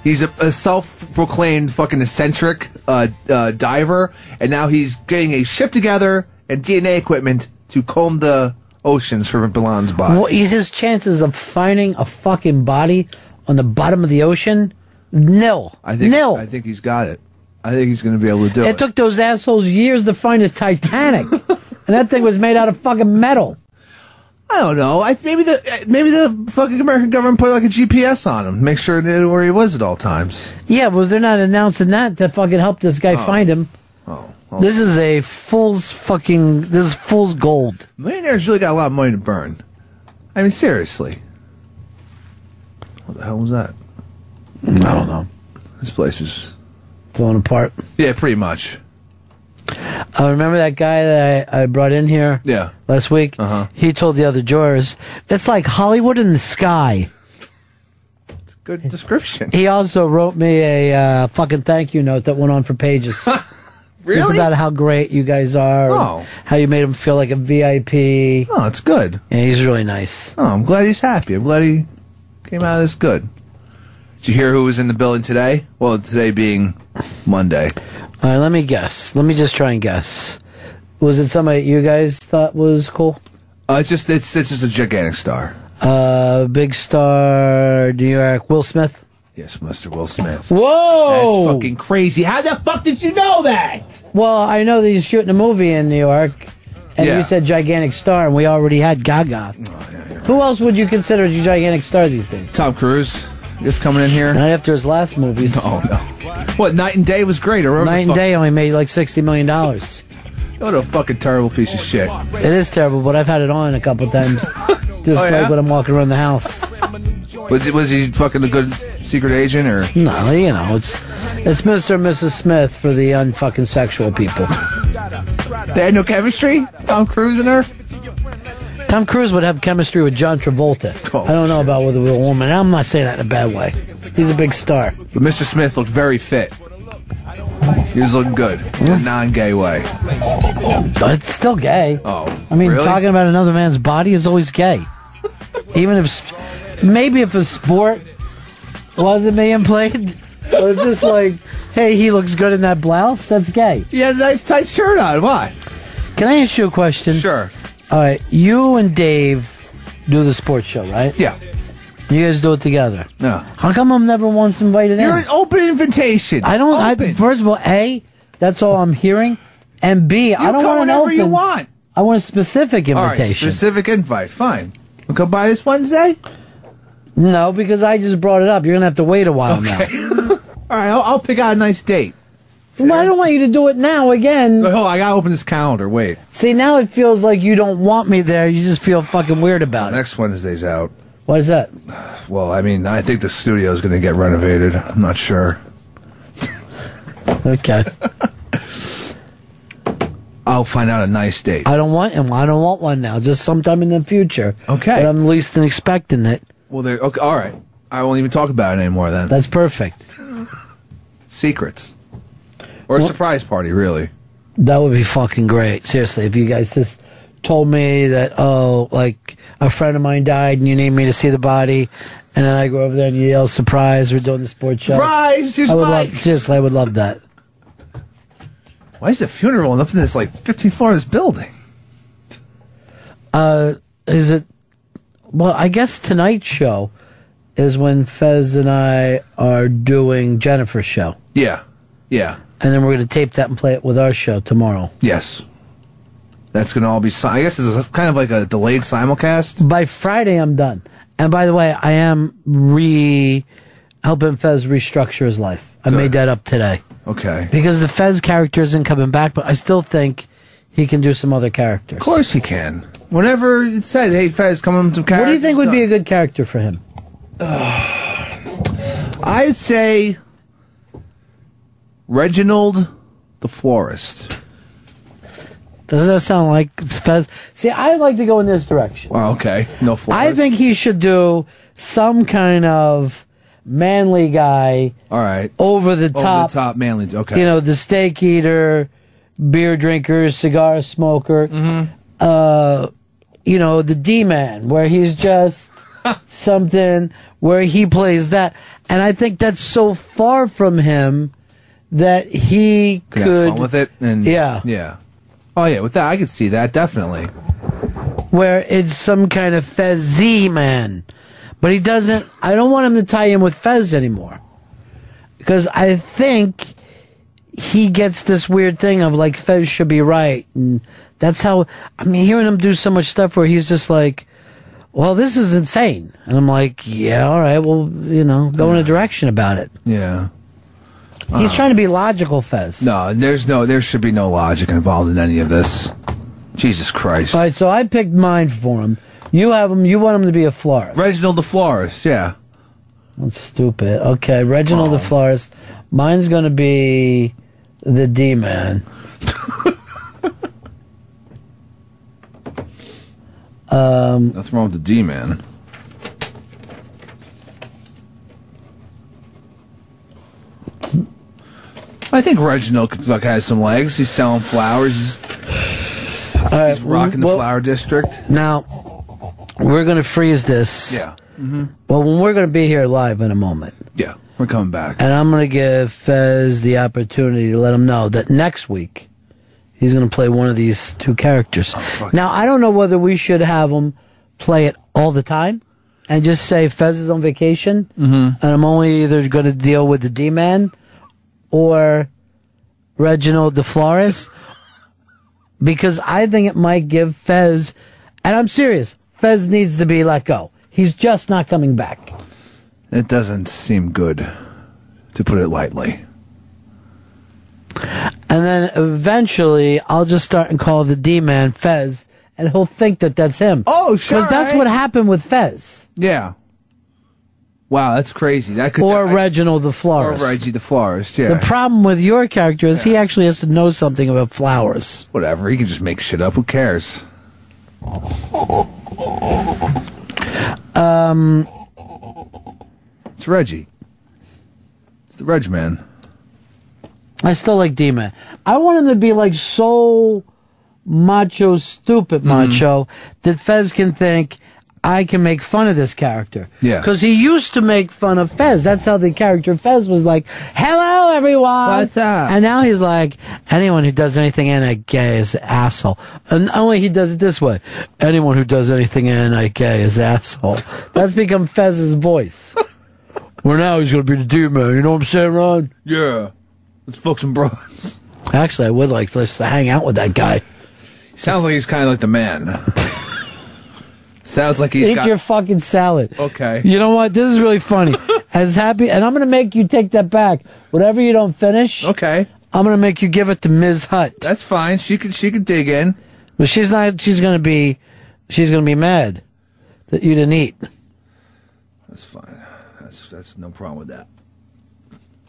He's a, a self-proclaimed fucking eccentric uh, uh, diver, and now he's getting a ship together and DNA equipment to comb the oceans for Bin Laden's body.
What, his chances of finding a fucking body on the bottom of the ocean, nil.
I think
nil.
I think he's got it. I think he's going to be able to do
it
it.
took those assholes years to find a Titanic, and that thing was made out of fucking metal.
I don't know. I, maybe the maybe the fucking American government put like a GPS on him, make sure they knew where he was at all times.
Yeah, well, they're not announcing that to fucking help this guy
Oh.
find him.
Oh,
This is a fool's fucking. This is fool's gold.
Millionaires really got a lot of money to burn. I mean, seriously. What the hell was that?
I don't know.
This place is
Falling apart.
yeah, pretty much.
Uh, remember that guy that I, I brought in here
Yeah.
last week? Uh-huh. He told the other jurors, it's like Hollywood in the sky.
It's a good description.
He also wrote me a uh, fucking thank you note that went on for pages.
Really?
Just about how great you guys are.
Oh.
How you made him feel like a VIP.
Oh, it's good.
Yeah, he's really nice.
Oh, I'm glad he's happy. I'm glad he came out of this good. Did you hear who was in the building today? Well, today being Monday.
All right, let me guess. Let me just try and guess. Was it somebody you guys thought was cool?
Uh, it's just it's it's just a gigantic star.
Uh, big star, New York, Will Smith.
Yes, Mr. Will Smith.
Whoa!
That's fucking crazy. How the fuck did you know that?
Well, I know that he's shooting a movie in New York, and
Yeah.
you said gigantic star, and we already had Gaga. Who else would you consider a gigantic star these days?
Tom Cruise just coming in here.
Not after his last movies.
Oh no! What Knight and Day was great. Or
Knight and Day only made like sixty million dollars.
What a fucking terrible piece of shit.
It is terrible, but I've had it on a couple times, just
Oh,
like when I'm walking around the house.
Was he was he fucking a good secret agent or?
No, you know, it's it's Mr. and Mrs. Smith for the unfucking sexual people.
They had no chemistry. Tom Cruise and her.
Tom Cruise would have chemistry with John Travolta.
Oh,
I don't know about with a real woman. I'm not saying that in a bad way. He's a big star.
But Mr. Smith looked very fit. He was looking good in a non-gay way.
But it's still gay.
Oh,
I mean,
really?
talking about another man's body is always gay. Even if, maybe if a sport wasn't being played, or just like, hey, he looks good in that blouse, that's gay.
He had a nice tight shirt on. Why?
Can I ask you a question?
Sure.
All right, you and Dave do the sports show, right?
Yeah.
You guys do it together.
No.
How come I'm never once invited in?
You're
in?
an open invitation.
I don't. I,
Open.
first of all, a that's all I'm hearing, and b I
You
don't
come
want an
whenever
open.
you want.
I want a specific
All right,
invitation.
specific invite. Fine. We'll come by this Wednesday.
no, because I just brought it up. You're gonna have to wait a while now.
All right, I'll, I'll pick out a nice date.
Well, I don't want you to do it now again.
Hold on, I gotta open this calendar. Wait.
See, now it feels like you don't want me there. You just feel fucking weird about it.
Next Wednesday's out.
Why is that?
Well, I mean, I think the studio's gonna get renovated. I'm not sure.
Okay.
I'll find out a nice date.
I don't want him. I don't want one now. Just sometime in the future.
Okay.
But I'm least expecting it.
Well, there. Okay, all right. I won't even talk about it anymore then.
That's perfect.
Secrets. Or a surprise party, really.
That would be fucking great. Seriously, if you guys just told me that, oh, like a friend of mine died and you need me to see the body, and then I go over there and you yell, surprise, we're doing the sports show.
Surprise! Here's
I would
Mike.
love, seriously, I would love that.
Why is the funeral up in this like 15th floor of this building?
Uh, is it? Well, I guess tonight's show is when Fez and I are doing Jennifer's show,
Yeah. Yeah.
And then we're going to tape that and play it with our show tomorrow.
Yes. That's going to all be. I guess it's kind of like a delayed simulcast.
By Friday, I'm done. And by the way, I am re helping Fez restructure his life. I made that up today.
Okay.
Because the Fez character isn't coming back, but I still think he can do some other characters.
Of course he can. Whenever it said, "Hey Fez, come on to character,"
What do you think would be a good character for him?
I'd say Reginald the florist.
Doesn't that sound like Fez? See, I'd like to go in this direction.
Well, okay, no florist.
I think he should do some kind of manly guy.
All right.
Over the
Over
top.
the top manly. Okay.
You know, the steak eater, beer drinker, cigar smoker.
Mm-hmm.
Uh, you know, the D man, where he's just something where he plays that. And I think that's so far from him that he
could,
could,
have fun with it. And
Yeah.
yeah. Oh yeah, with that I could see that definitely.
where it's some kind of Fezzy man. But he doesn't, I don't want him to tie in with Fez anymore. Because I think he gets this weird thing of like Fez should be right. And that's how, I mean, hearing him do so much stuff where he's just like, well, this is insane. And I'm like, yeah, all right, well, you know, go in a direction about it.
Yeah.
He's trying to be logical, Fez.
No, there's no, there should be no logic involved in any of this. Jesus Christ.
All right, so I picked mine for him. You have him, you want him to be a florist.
Reginald the florist, yeah.
That's stupid. Okay, Reginald the florist. Mine's gonna be the D man. um,
Nothing wrong with the D man. I think Reginald has some legs. He's selling flowers. He's rocking the
well-
flower district.
now we're gonna freeze this.
Yeah. Mm-hmm.
Well, when we're gonna be here live in a moment,
Yeah, we're coming back.
and I'm gonna give Fez the opportunity to let him know that next week he's gonna play one of these two characters. now I don't know whether we should have him play it all the time and just say Fez is on vacation.
Mm-hmm.
and I'm only either going to deal with the D man or Reginald the florist because I think it might give Fez, and I'm serious, Fez needs to be let go. He's just not coming back.
It doesn't seem good, to put it lightly.
And then eventually I'll just start and call the D man Fez, and he'll think that that's him.
Oh, sure.
Because that's what happened with Fez.
Yeah. Wow, that's crazy. That could
Or Reginald the florist. or.
Reggie the florist. Yeah.
The problem with your character is he actually has to know something about flowers.
Whatever. He can just make shit up. Who cares?
Um,
It's Reggie. It's the Reg man.
I still like D Man. I want him to be like so macho, stupid
Mm-hmm.
macho that Fez can think I can make fun of this character.
Yeah.
Because he used to make fun of Fez. That's how the character Fez was like, "Hello, everyone."
What's up?
And now he's like, anyone who does anything anti-gay is an asshole. And only he does it this way: anyone who does anything anti-gay is asshole. That's become Fez's voice. well, now he's gonna be the dude, man. You know what I'm saying, Ron?
Yeah. Let's fuck some bros.
Actually, I would like to hang out with that guy.
Sounds like he's kind of like the man. Sounds like he's
Eat
got.
your fucking salad.
Okay.
You know what? This is really funny. As happy, and I'm gonna make you take that back. Whatever you don't finish,
okay.
I'm gonna make you give it to Ms. Hutt.
That's fine. She can she can dig in.
But she's not. She's gonna be. She's gonna be mad that you didn't eat.
That's fine. That's that's no problem with that.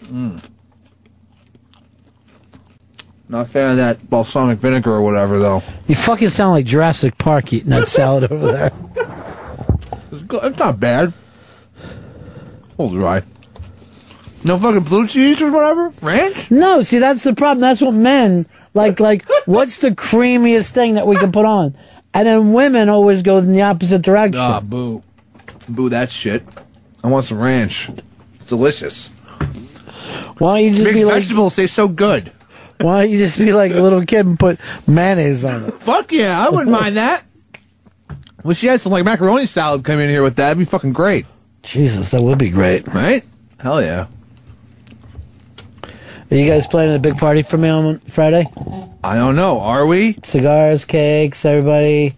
Mm. Not a fan of that balsamic vinegar or whatever though.
You fucking sound like Jurassic Park eating that salad over there.
It's, go- it's not bad. Hold dry. No fucking blue cheese or whatever? Ranch?
No, see that's the problem. That's what men like. Like, what's the creamiest thing that we can put on? And then women always go in the opposite direction.
Ah, boo. Boo that shit. I want some ranch. It's delicious.
Why don't you just
Mixed
be like?
vegetables taste so good.
Why don't you just be like a little kid and put mayonnaise on it?
Fuck yeah, I wouldn't mind that. Wish you had some like macaroni salad come in here with that. That'd be fucking great.
Jesus, that would be great.
Right? Hell yeah.
Are you guys planning a big party for me on Friday?
I don't know. Are we?
Cigars, cakes, everybody.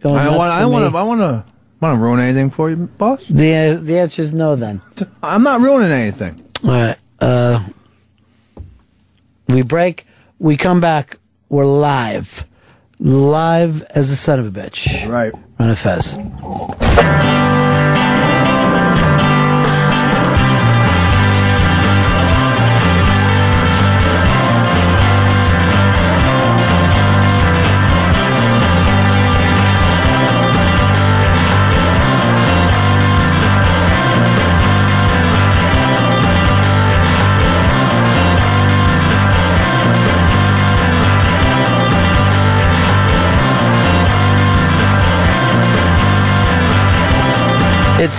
Going
I don't want. I want to. I want to. Want to ruin anything for you, boss?
The the answer is no. Then
I'm not ruining anything.
All right. Uh, we break. We come back. We're live, live as a son of a bitch.
Right.
Ron and Fez.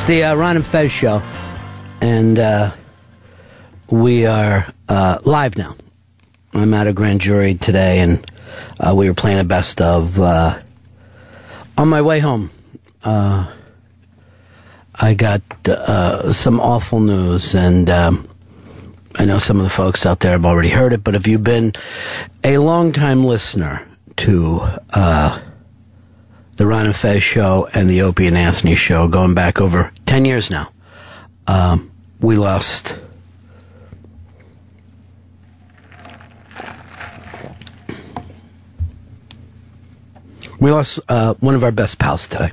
The uh, Ron and Fez show, and uh, we are uh, live now. I'm at a grand jury today, and uh, we were playing a best of. Uh, on my way home, uh, I got some awful news, and um, I know some of the folks out there have already heard it. But if you've been a longtime listener to the Ron and Fez show and the Opie and Anthony show going back over 10 years now. Um, we lost. We lost uh, one of our best pals today.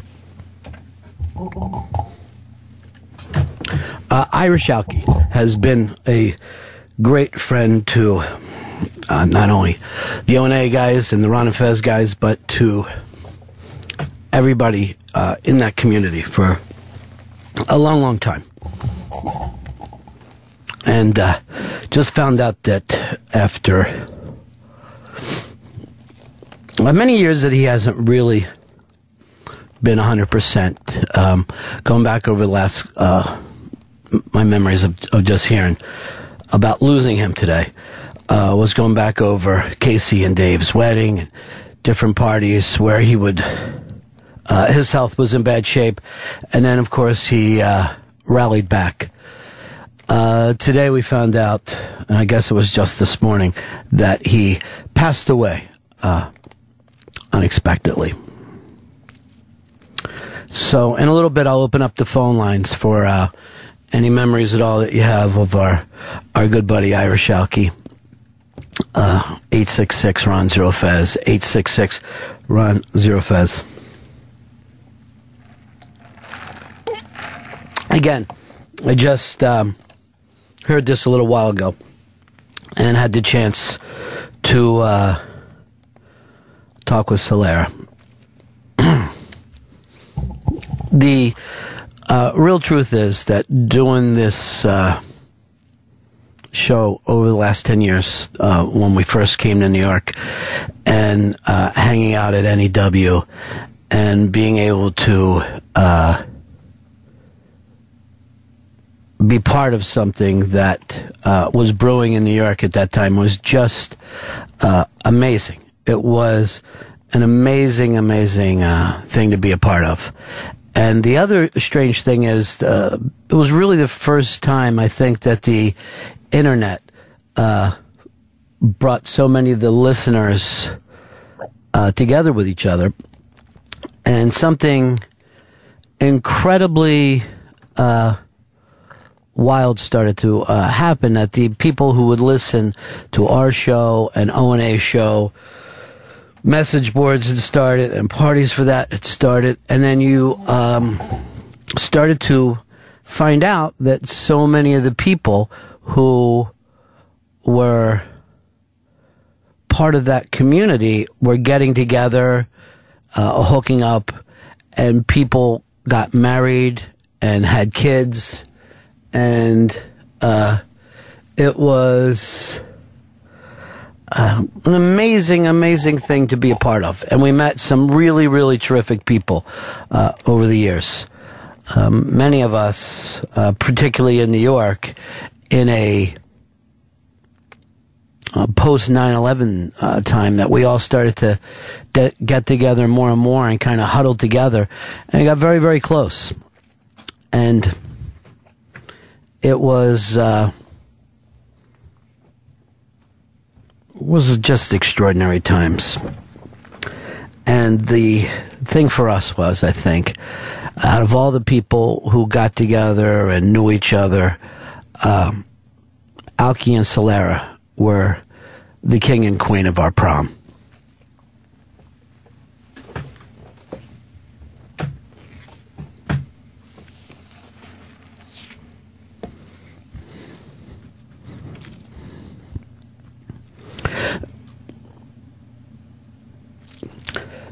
Uh, Irish Alki has been a great friend to uh, not only the O&A guys and the Ron and Fez guys, but to everybody uh, in that community for a long, long time. And uh, just found out that after uh, many years that he hasn't really been 100%, um, going back over the last, uh, my memories of, of just hearing about losing him today, uh, was going back over Casey and Dave's wedding and different parties where he would uh, his health was in bad shape, and then of course he uh, rallied back. Uh, today we found out, and I guess it was just this morning, that he passed away uh, unexpectedly. So, in a little bit, I'll open up the phone lines for uh, any memories at all that you have of our our good buddy Irish Alki. Uh, 866 Ron Zero Fez. 866 Ron Zero Fez. Again, I just um, heard this a little while ago and had the chance to uh, talk with Solera. the uh, real truth is that doing this uh, show over the last 10 years, uh, when we first came to New York and uh, hanging out at NEW and being able to uh, be part of something that uh, was brewing in New York at that time was just uh, amazing. It was an amazing, amazing uh, thing to be a part of. And the other strange thing is, uh, it was really the first time I think that the internet uh, brought so many of the listeners uh, together with each other, and something incredibly uh, wild started to uh, happen. That the people who would listen to our show and O and A show message boards had started and parties for that had started and then you um, started to find out that so many of the people who were part of that community were getting together uh, hooking up and people got married and had kids and uh, it was uh, an amazing, amazing thing to be a part of. And we met some really, really terrific people uh, over the years. Um, many of us, uh, particularly in New York, in a uh, post 9/11 uh, time that we all started to de- get together more and more and kind of huddle together, and got very very close, and it was. Uh, was just extraordinary times. And the thing for us was, I think, out of all the people who got together and knew each other, um, Alki and Solera were the king and queen of our prom.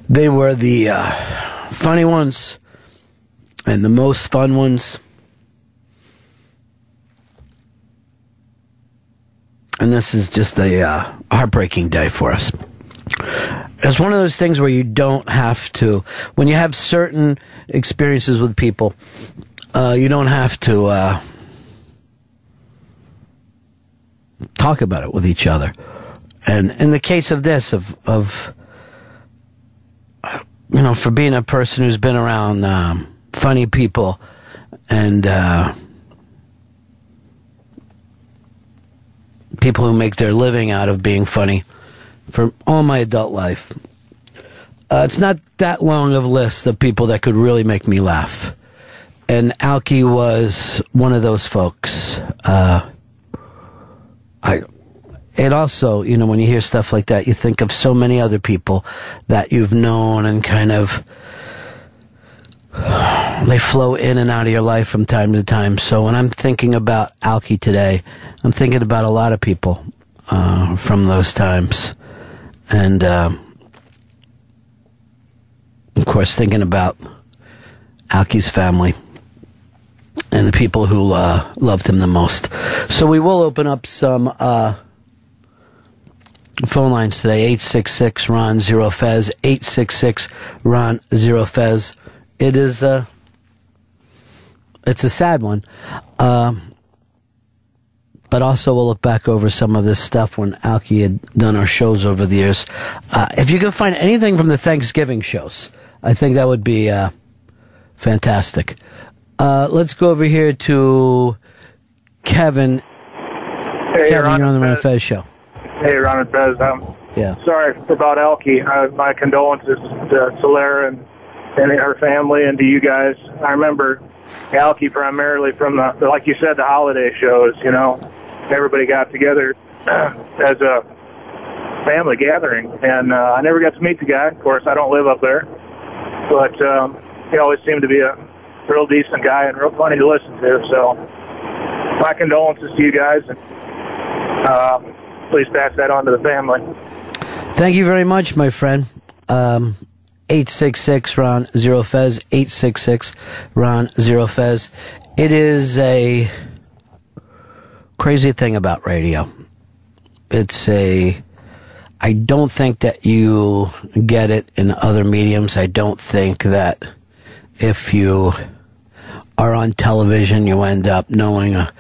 They were the uh, funny ones and the most fun ones. And this is just a uh, heartbreaking day for us. It's one of those things where you don't have to, when you have certain experiences with people, uh, you don't have to uh, talk about it with each other. And in the case of this, of, of you know, for being a person who's been around um, funny people and uh, people who make their living out of being funny for all my adult life. Uh, it's not that long of a list of people that could really make me laugh. And Alki was one of those folks. Uh, I, it also, you know, when you hear stuff like that, you think of so many other people that you've known and kind of they flow in and out of your life from time to time. So when I'm thinking about Alki today, I'm thinking about a lot of people uh, from those times, and uh, of course, thinking about Alki's family and the people who uh, loved him the most. So we will open up some uh, phone lines today 866 Ron Zero Fez, 866 Ron Zero Fez. It is uh, it's a sad one. Um, but also we'll look back over some of this stuff when Alki had done our shows over the years. Uh, if you can find anything from the Thanksgiving shows, I think that would be uh, fantastic. Uh, let's go over here to Kevin.
Hey,
Kevin,
Ron
you're on the Ron.
Fez
show.
Hey, Ron and Fez. Um,
Yeah.
sorry about Elkie. Uh, my condolences to Solera and, and her family and to you guys. I remember Elkie primarily from the, like you said, the holiday shows. You know, everybody got together as a family gathering, and uh, I never got to meet the guy. Of course, I don't live up there, but um, he always seemed to be a real decent guy and real funny to listen to. So, my condolences to you guys, and uh, please pass that on to the family.
Thank you very much, my friend. Um, 866 Ron Zero Fez, 866 Ron Zero Fez. It is a crazy thing about radio. It's a, I don't think that you get it in other mediums. I don't think that if you are on television, you end up knowing a,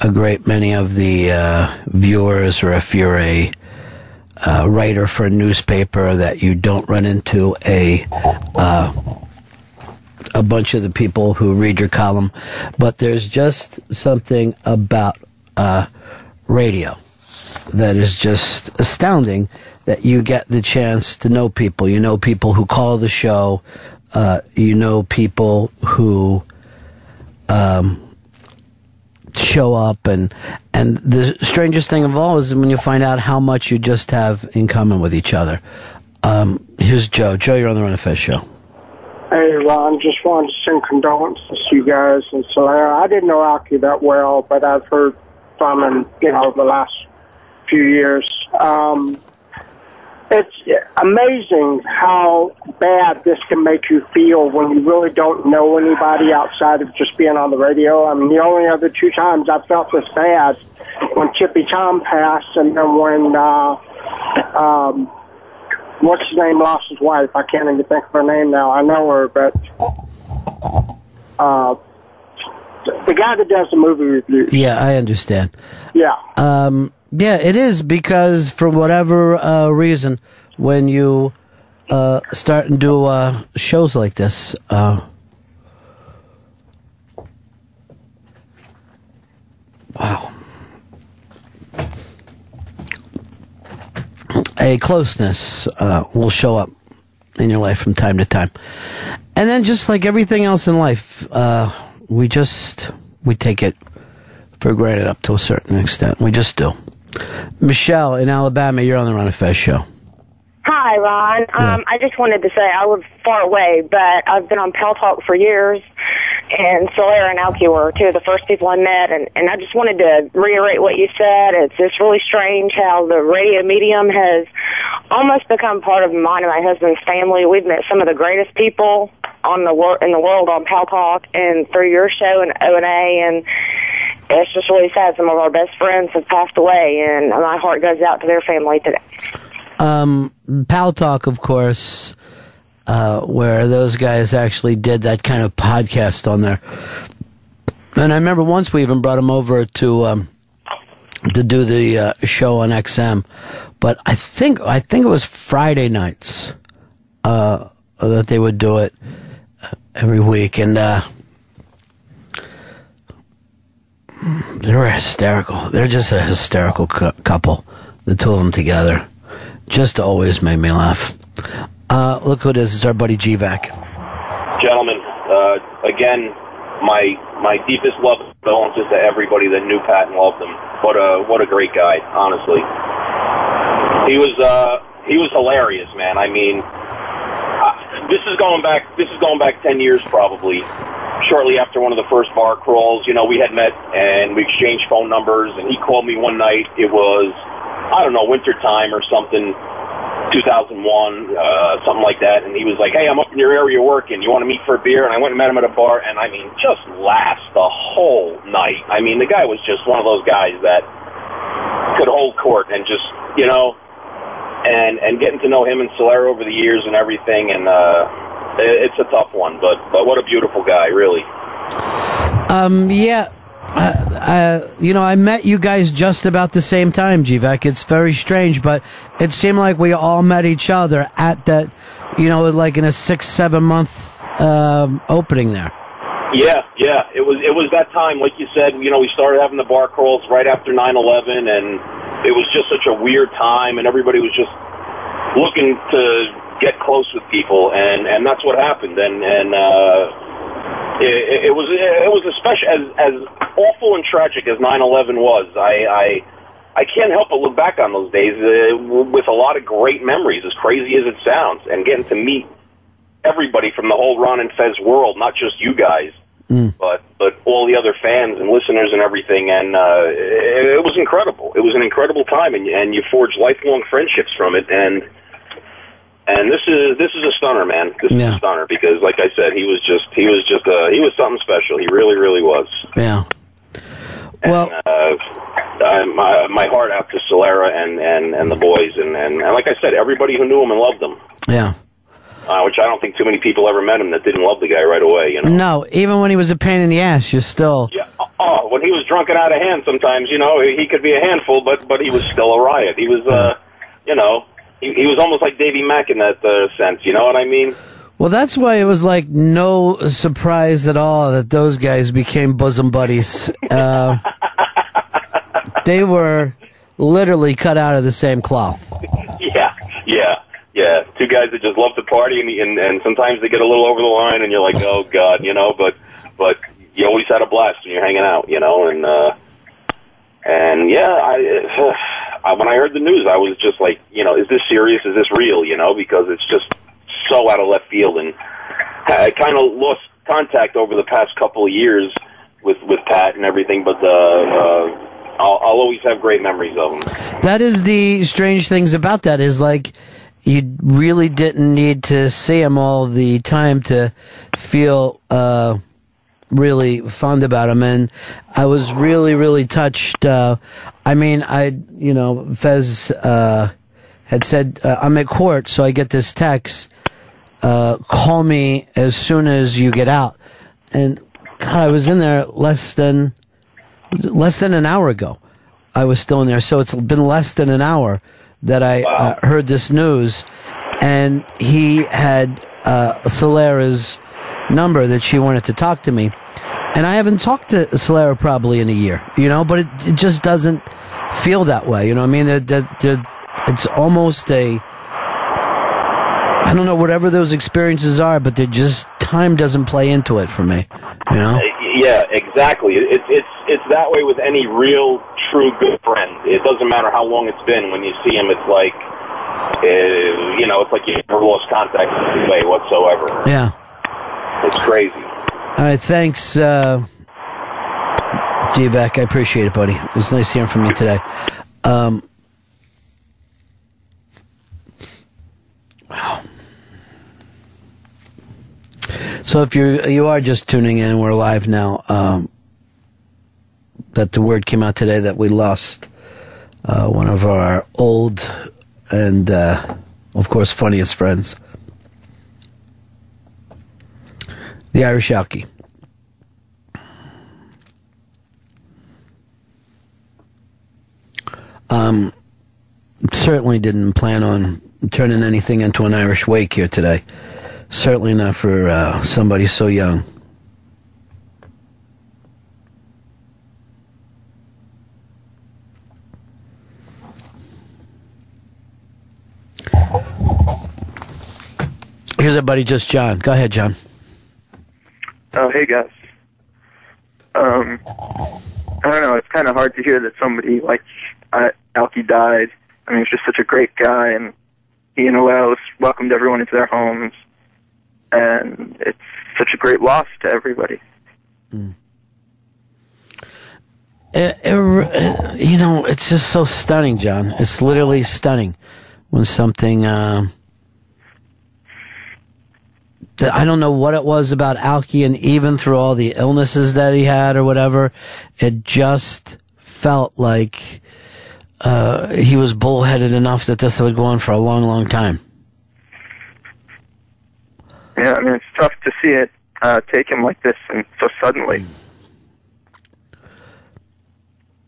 a great many of the uh, viewers, or if you're a uh, writer for a newspaper, that you don't run into a uh, a bunch of the people who read your column. But there's just something about uh, radio that is just astounding that you get the chance to know people. You know people who call the show. Uh, you know people who um, show up, and and the strangest thing of all is when you find out how much you just have in common with each other. Um, here's Joe. Joe, you're on the Run of show.
Hey, Ron, just wanted to send condolences to you guys and Solera. I didn't know Alki that well, but I've heard from him, you know, the last few years. Um, it's amazing how bad this can make you feel when you really don't know anybody outside of just being on the radio. I mean, the only other two times I felt this bad when Chippy Tom passed, and then when uh, um, what's his name lost his wife. I can't even think of her name now. I know her, but uh, the guy that does the movie reviews.
Yeah, I understand.
Yeah.
Um, Yeah, it is because for whatever uh, reason, when you uh, start and do uh, shows like this, uh, wow, a closeness uh, will show up in your life from time to time, and then just like everything else in life, uh, we just we take it for granted up to a certain extent. We just do. Michelle in Alabama, you're on the Ron and Fez show.
Hi, Ron. Um, I just wanted to say I live far away, but I've been on Pal Talk for years, and Solaire and Alki were two of the first people I met, and, and I just wanted to reiterate what you said. It's just really strange how the radio medium has almost become part of mine and my husband's family. We've met some of the greatest people on the wor- in the world on Pal Talk, and through your show and O and A, and it's just really sad. Some of our best friends have passed away, and my heart goes out to their family today.
Um, Pal Talk, of course, uh, where those guys actually did that kind of podcast on there. And I remember once we even brought them over to um, to do the uh, show on XM, but I think I think it was Friday nights uh, that they would do it uh, every week, and uh, they were hysterical. They're just a hysterical cou- couple, the two of them together. Just always made me laugh. Uh, look who it is. It's our buddy GVAC.
Gentlemen, uh, again, my my deepest love condolences to everybody that knew Pat and loved him. What a what a great guy, honestly. He was uh, he was hilarious, man. I mean, uh, this is going back this is going back ten years probably. Shortly after one of the first bar crawls, you know, we had met and we exchanged phone numbers, and he called me one night. It was I don't know winter time or something. 2001, uh, something like that, and he was like, "Hey, I'm up in your area working. You want to meet for a beer?" And I went and met him at a bar, and I mean, just laughed the whole night. I mean, the guy was just one of those guys that could hold court and just, you know, and and getting to know him and Solera over the years and everything, and uh, it- it's a tough one, but but what a beautiful guy, really.
Um, yeah. Uh, uh, you know, I met you guys just about the same time, GVAC. It's very strange, but it seemed like we all met each other at that, you know, like in a six, seven month um, opening there.
Yeah, yeah. It was it was that time, like you said. You know, we started having the bar crawls right after 9/11, and it was just such a weird time, and everybody was just looking to get close with people, and and that's what happened. And and uh, it, it was it was especially as as awful and tragic as 9/11 was. I I I can't help but look back on those days uh, with a lot of great memories, as crazy as it sounds, and getting to meet everybody from the whole Ron and Fez world, not just you guys, but but all the other fans and listeners and everything. And uh, it, it was incredible. It was an incredible time, and and you forged lifelong friendships from it. And and this is this is a stunner, man. This is a stunner because, like I said, he was just he was just uh, he was something special. He really really was.
Yeah. Well,
uh, I, my my heart out to Solera and and and the boys, and and, and like I said, everybody who knew him and loved him.
Yeah.
Uh, which I don't think too many people ever met him that didn't love the guy right away. You know.
No, even when he was a pain in the ass, you still. Yeah.
Oh, when he was drunk and out of hand, sometimes you know he could be a handful, but but he was still a riot. He was, uh, you know, he, he was almost like Davy Mack in that uh, sense. You know what I mean?
Well, that's why it was like no surprise at all that those guys became bosom buddies. Uh, they were literally cut out of the same cloth.
Yeah, yeah, yeah. Two guys that just love to party, and, and and sometimes they get a little over the line, and you're like, oh god, you know. But but you always had a blast when you're hanging out, you know. And uh, and yeah, I, I when I heard the news, I was just like, you know, is this serious? Is this real? You know, because it's just so out of left field, and I kind of lost contact over the past couple of years with with Pat and everything. But uh, uh, I'll, I'll always have great memories of him.
That is the strange things about that is like you really didn't need to see him all the time to feel uh, really fond about him, and I was really really touched. Uh, I mean, I you know Fez uh, had said uh, I'm at court, so I get this text. Uh, call me as soon as you get out, and God, I was in there less than less than an hour ago. I was still in there. So it's been less than an hour that I uh, heard this news, and he had uh, Solera's number that she wanted to talk to me, and I haven't talked to Solera probably in a year, you know. But it, it just doesn't feel that way, you know. what I mean, there, there, there, it's almost a I don't know whatever those experiences are, but they're just time doesn't play into it for me, you know.
Yeah, exactly. It's it's it's that way with any real, true good friend. It doesn't matter how long it's been. When you see him, it's like, uh, you know, it's like you never lost contact in any way whatsoever.
Yeah.
It's crazy.
All right, thanks, uh, G-Vac. I appreciate it, buddy. It was nice hearing from you today. Um, wow. So if you you are just tuning in, we're live now. Um, that the word came out today that we lost uh, one of our old and, uh, of course, funniest friends, the Irish Alki. Um, certainly didn't plan on turning anything into an Irish wake here today. Certainly not for uh, somebody so young. Here's a buddy, just John. Go ahead, John.
Oh, hey guys. Um, I don't know. It's kind of hard to hear that somebody like uh, Alki died. I mean, he's just such a great guy, and he and Wells welcomed everyone into their homes, and it's such a great loss to everybody.
It, it, uh, you know, it's just so stunning, John. It's literally stunning when something. Um, that I don't know what it was about Alki, and even through all the illnesses that he had or whatever, it just felt like uh, he was bullheaded enough that this would go on for a long, long time.
Yeah, I mean, it's tough to see it uh, take him like this and so suddenly.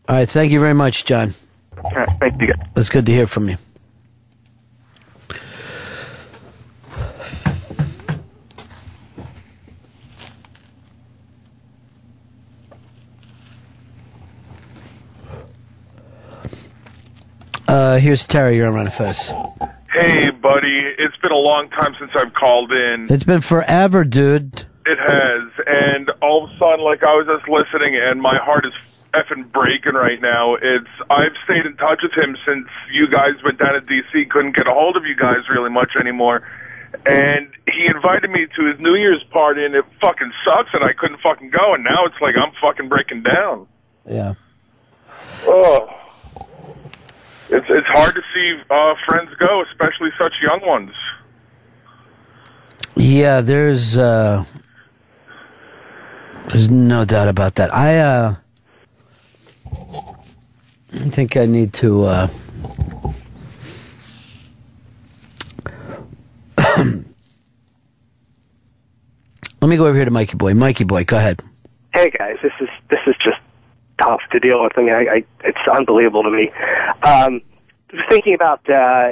All right, thank you very much, John.
All right, thank you.
It's good to hear from you. Uh, here's Terry. You're on Ron Fez.
Hey, buddy. It's been a long time since I've called in.
It's been forever, dude.
It has. And all of a sudden, like, I was just listening, and my heart is effing breaking right now. It's I've stayed in touch with him since you guys went down to D.C. Couldn't get a hold of you guys really much anymore. And he invited me to his New Year's party, and it fucking sucks, and I couldn't fucking go. And now it's like I'm fucking breaking down.
Yeah.
Oh. It's it's hard to see uh, friends go, especially such young ones.
Yeah, there's uh there's no doubt about that. I uh I think I need to uh Let me go over here to Mikey Boy. Mikey Boy, go ahead.
Hey guys, this is this is just tough to deal with. I mean, I, I it's unbelievable to me. Um, thinking about uh,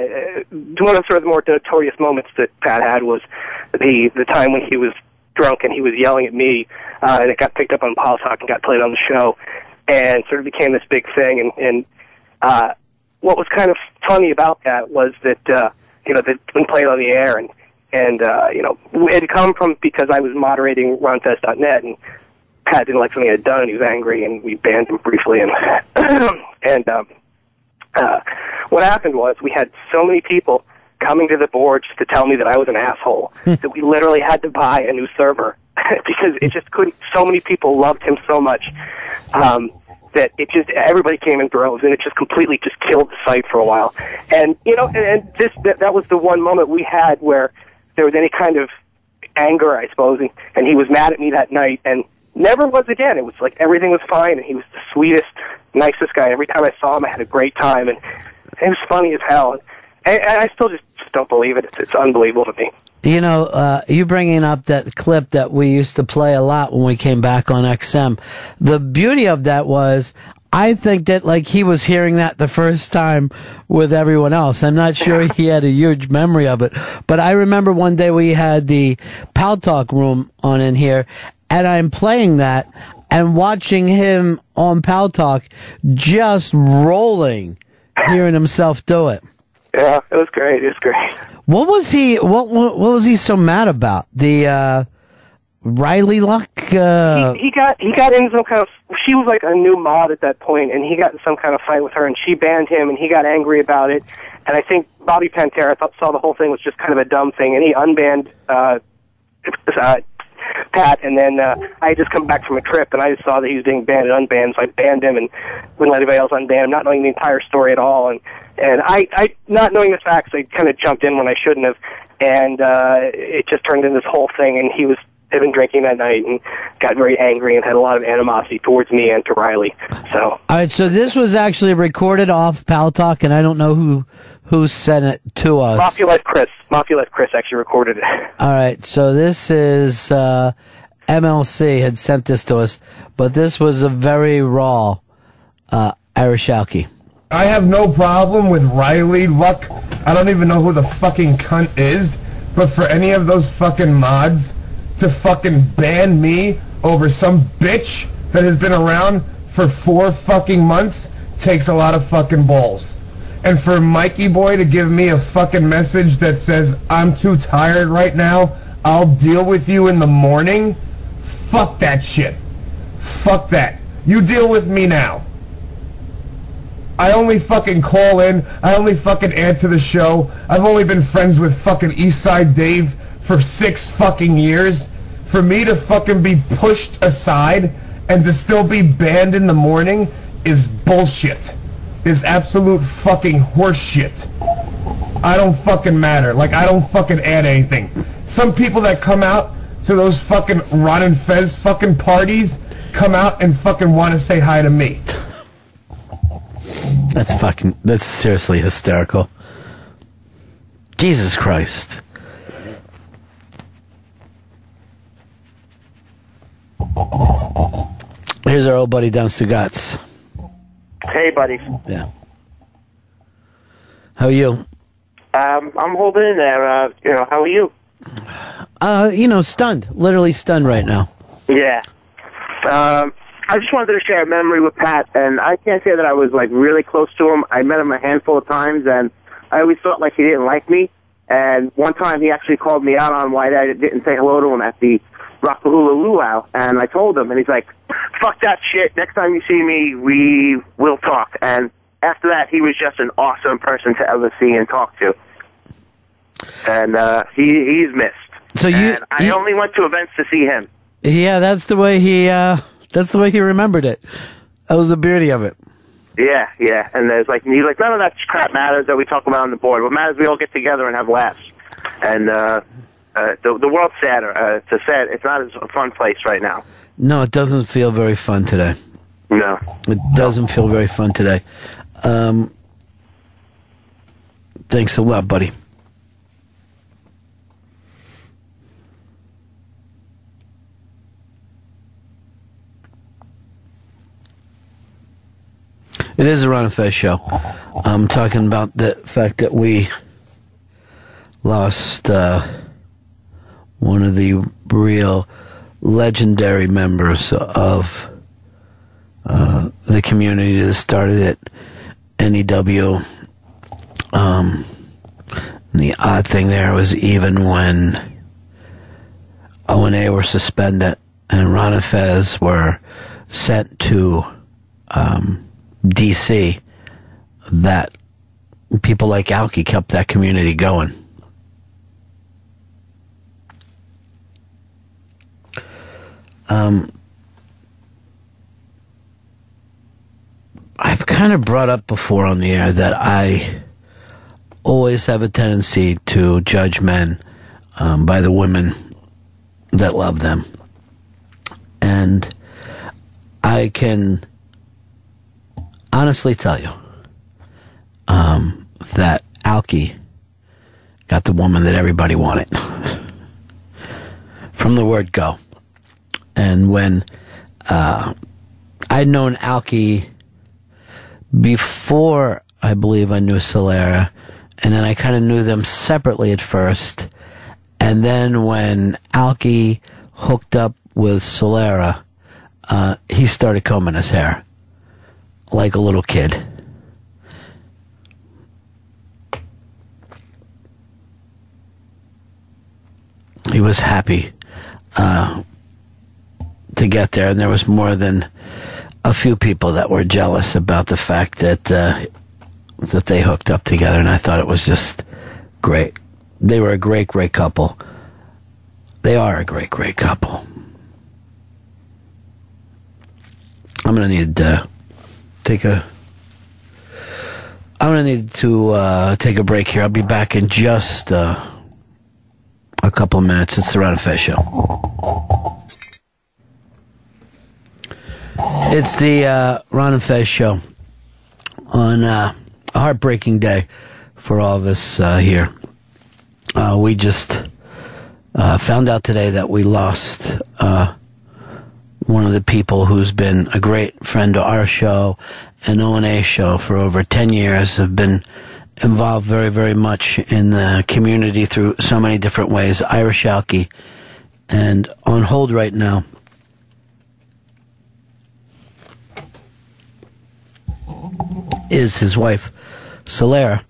one of sort of the more notorious moments that Pat had was the the time when he was drunk and he was yelling at me, uh, and it got picked up on Pal Talk and got played on the show, and sort of became this big thing. And, and uh, what was kind of funny about that was that uh, you know that when played on the air and and uh, you know it had come from because I was moderating RonFez.net and Pat didn't like something I had done and he was angry and we banned him briefly and and um, uh, what happened was we had so many people coming to the board just to tell me that I was an asshole that we literally had to buy a new server because it just couldn't. So many people loved him so much um, that it just everybody came in droves and it just completely just killed the site for a while. And you know, and, and this that, that was the one moment we had where there was any kind of anger, I suppose, and, and he was mad at me that night and never was again. It was like everything was fine and he was the sweetest, nicest guy. Every time I saw him, I had a great time and it was funny as hell. And, and I still just, just don't believe it. It's, it's unbelievable to me.
You know, uh, you bringing up that clip that we used to play a lot when we came back on XM. The beauty of that was I think that like he was hearing that the first time with everyone else. I'm not sure he had a huge memory of it, but I remember one day we had the Pal Talk room on in here, and I'm playing that and watching him on Pal Talk just rolling, hearing himself do it.
Yeah, it was great. It was great.
What was he? What what, what was he so mad about? The uh, Riley Luck. Uh,
he, he got he got in some kind of she was like a new mod at that point and he got in some kind of fight with her and she banned him and he got angry about it and I think Bobby Pantera thought saw the whole thing was just kind of a dumb thing and he unbanned uh, uh Pat and then uh, I had just come back from a trip and I just saw that he was being banned and unbanned so I banned him and wouldn't let anybody else unban him not knowing the entire story at all and and I I not knowing the facts I kind of jumped in when I shouldn't have and uh it just turned into this whole thing and he was had been drinking that night and got very angry and had a lot of animosity towards me and to Riley. So
all right, so this was actually recorded off Pal Talk, and I don't know who who sent it to us.
Mafia Life Chris, Mafia Life Chris actually recorded it.
All right, so this is uh, MLC had sent this to us, but this was a very raw uh, Irish Alki.
I have no problem with Riley Luck. I don't even know who the fucking cunt is, but for any of those fucking mods to fucking ban me over some bitch that has been around for four fucking months takes a lot of fucking balls. And for Mikey Boy to give me a fucking message that says, I'm too tired right now, I'll deal with you in the morning, fuck that shit. Fuck that. You deal with me now. I only fucking call in. I only fucking answer the show. I've only been friends with fucking Eastside Dave for six fucking years. For me to fucking be pushed aside and to still be banned in the morning is bullshit. Is absolute fucking horseshit. I don't fucking matter. Like I don't fucking add anything. Some people that come out to those fucking Ron and Fez fucking parties come out and fucking want to say hi to me.
That's fucking. That's seriously hysterical. Jesus Christ. Here's our old buddy down Sugats.
Hey, buddy.
Yeah. How are you?
Um, I'm holding in there. Uh, you know, how are you?
Uh, you know, stunned. Literally stunned right now.
Yeah. Um, I just wanted to share a memory with Pat, and I can't say that I was like really close to him. I met him a handful of times, and I always felt like he didn't like me. And one time he actually called me out on why I didn't say hello to him at the Rockahula Luau, and I told him, and he's like, "Fuck that shit. Next time you see me, we will talk." And after that, he was just an awesome person to ever see and talk to, and uh, he he's missed.
So you,
And I only went to events to see him.
yeah, that's the way he. uh That's the way he remembered it. That was the beauty of it.
Yeah, yeah. And there's like he's like none of that crap matters that we talk about on the board. What matters is we all get together and have laughs. And uh, uh, the the world's sadder. Uh, it's a sad. It's not a fun place right now.
No, it doesn't feel very fun today.
No.
It doesn't feel very fun today. Um, thanks a lot, buddy. It is a Ron and Fez show. I'm talking about the fact that we lost uh, one of the real legendary members of uh, the community that started it, NEW. Um, the odd thing there was even when O and A were suspended and Ron and Fez were sent to um, DC, that people like Alki kept that community going. Um, I've kind of brought up before on the air that I always have a tendency to judge men um, by the women that love them. And I can honestly tell you um, that Alki got the woman that everybody wanted from the word go. And when uh, I'd known Alki before I believe I knew Solera, and then I kind of knew them separately at first, and then when Alki hooked up with Solera, uh, he started combing his hair like a little kid. He was happy uh, to get there, and there was more than a few people that were jealous about the fact that uh, that they hooked up together, and I thought it was just great. They were a great, great couple. They are a great, great couple. I'm gonna need to take a. I'm gonna need to uh, take a break here. I'll be back in just uh, a couple minutes. It's the Ron Fez show. It's the uh, Ron and Fez show on uh, a heartbreaking day for all of us uh, here. Uh, we just uh, found out today that we lost uh, one of the people who's been a great friend to our show and O&A show for over 10 years, have been involved very, very much in the community through so many different ways. Irish Alki. And on hold right now is his wife, Solera.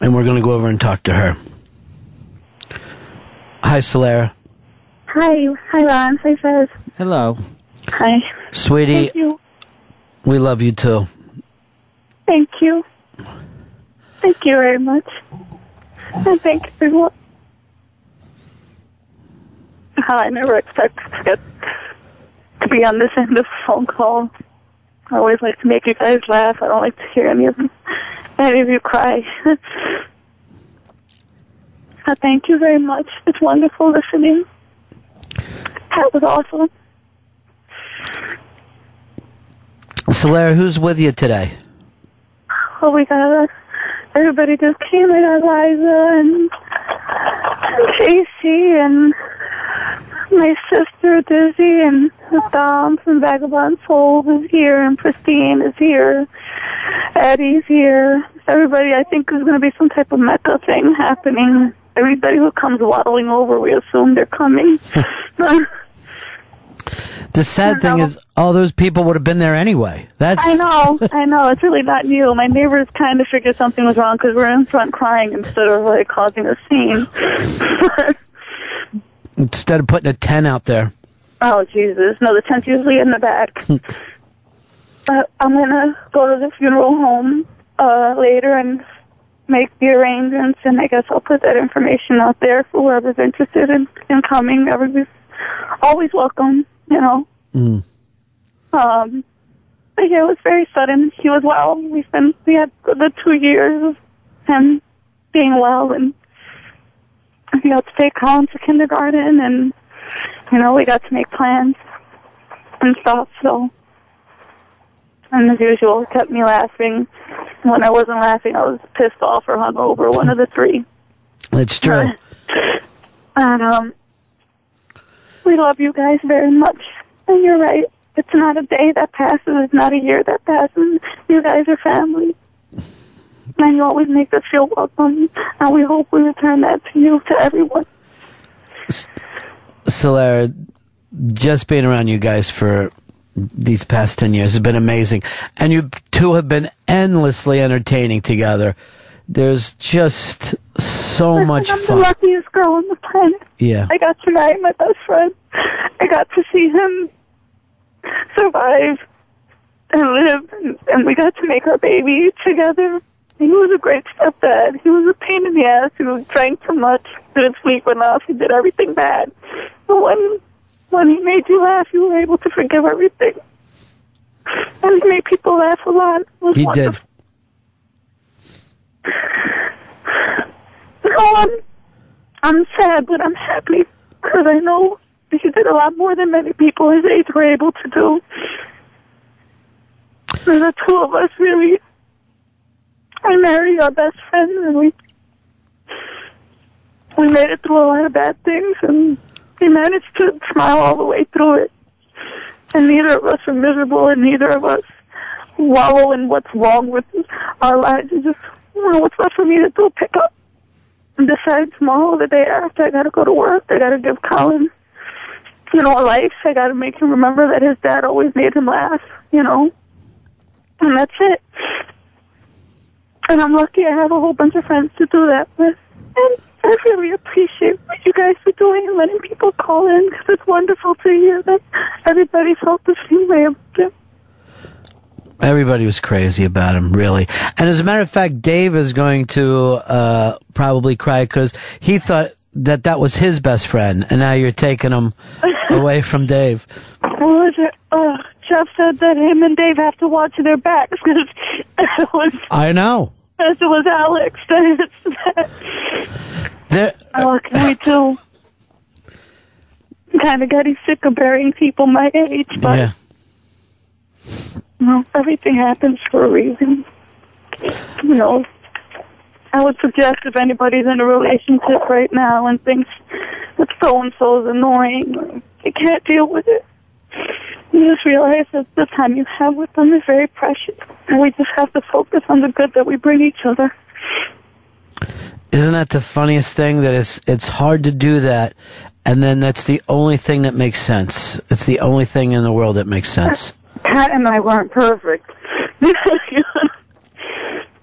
And we're going to go over and talk to her. Hi, Solera.
Hi, hi, Ron. Hi, Fez.
Hello.
Hi.
Sweetie,
Thank you.
we love you too.
Thank you. Thank you very much. And thank you for what. How I never expected to get to be on this end of the phone call. I always like to make you guys laugh. I don't like to hear any of any of you cry. I thank you very much. It's wonderful listening. That was awesome.
Solera, who's with you today?
Oh, we got uh, everybody just came. I got Liza and, and JC and my sister Dizzy and Dom from Vagabond Soul is here and Pristine is here. Eddie's here. Everybody, I think, there's going to be some type of mecca thing happening. Everybody who comes waddling over, we assume they're coming.
The sad thing is, all those people would have been there anyway. That's
I know, I know. It's really not new. My neighbors kind of figured something was wrong because we're in front crying instead of like causing a scene.
instead of putting a tent out there.
oh Jesus! No, the tent's usually in the back. but I'm gonna go to the funeral home uh later and make the arrangements, and I guess I'll put that information out there for whoever's interested in, in coming. Everybody's always welcome, you know.
Mm.
Um, but yeah, it was very sudden. He was well. We've been, we had the two years of him being well and he got to take Colin to kindergarten and, you know, we got to make plans and stuff, so. And as usual, it kept me laughing. When I wasn't laughing, I was pissed off or hungover, one of the three.
It's true.
And, um, we love you guys very much. And you're right. It's not a day that passes. It's not a year that passes. You guys are family. And you always make us feel welcome. And we hope we return that to you, to everyone.
Solera, just being around you guys for these past 10 years has been amazing. And you two have been endlessly entertaining together. There's just so much
I'm the luckiest girl on the planet.
Yeah.
I got to marry my best friend. I got to see him survive and live, and, and we got to make our baby together. He was a great stepdad. He was a pain in the ass. He drank too much, didn't sleep enough. He did everything bad. But when when he made you laugh, you were able to forgive everything. And he made people laugh a lot.
He
wonderful.
did.
No, I'm, I'm sad, but I'm happy because I know he did a lot more than many people his age were able to do. And the two of us really, we married our best friend and we, we made it through a lot of bad things and we managed to smile all the way through it. And neither of us were miserable and neither of us wallow in what's wrong with our lives. It's just, know, what's left for me to do? Pick up and decide tomorrow, the day after, I gotta go to work. I gotta give Colin, you know, a life. I gotta make him remember that his dad always made him laugh, you know. And that's it. And I'm lucky I have a whole bunch of friends to do that with. And I really appreciate what you guys are doing and letting people call in because it's wonderful to hear that everybody felt the same way about him.
Everybody was crazy about him, really. And as a matter of fact, Dave is going to uh, probably cry because he thought that that was his best friend, and now you're taking him away from Dave.
What was it? Uh, Jeff said that him and Dave have to watch their backs because was,
I know.
as it was Alex.
There,
oh, uh, can we too? Kind of getting sick of burying people my age, but
yeah.
you know, everything happens for a reason. You know, I would suggest if anybody's in a relationship right now and thinks that so and so is annoying, they can't deal with it, you just realize that the time you have with them is very precious, and we just have to focus on the good that we bring each other.
Isn't that the funniest thing? That it's it's hard to do that, and then that's the only thing that makes sense. It's the only thing in the world that makes sense.
Pat and I weren't perfect.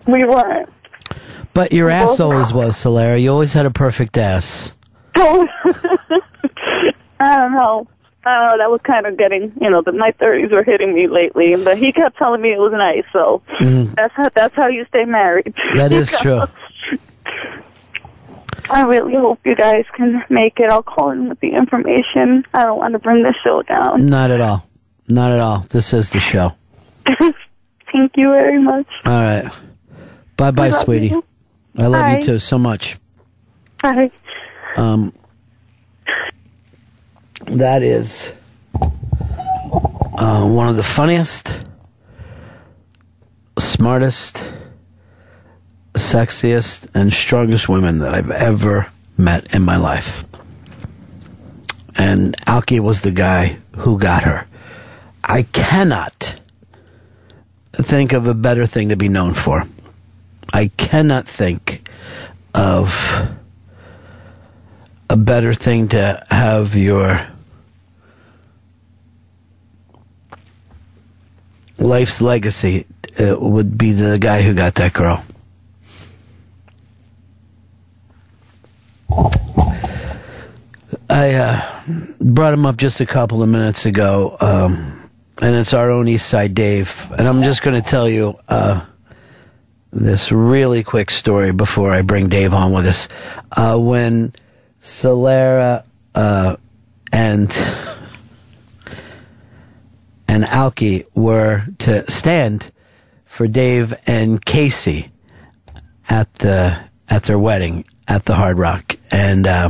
we weren't.
But your ass
Both-
always was, Solera. You always had a perfect ass.
I don't know. I. That was kind of getting, you know, the my thirties were hitting me lately, but he kept telling me it was nice. So
Mhm.
that's how that's how you stay married.
That is true.
I really hope you guys can make it. I'll call in with the information. I don't want to bring the show down.
Not at all. Not at all. This is the show.
Thank you very much.
All right. Bye bye, sweetie.
you.
I love
Bye.
you too so much.
Bye.
Um, that is uh, one of the funniest, smartest, sexiest, and strongest women that I've ever met in my life. And Alki was the guy who got her. I cannot think of a better thing to be known for. I cannot think of a better thing to have your life's legacy uh, would be the guy who got that girl. I uh, brought him up just a couple of minutes ago, um, and it's our own East Side Dave. And I'm just going to tell you uh, this really quick story before I bring Dave on with us. Uh, when Solera uh, and and Alki were to stand for Dave and Casey at the at their wedding at the Hard Rock, and uh,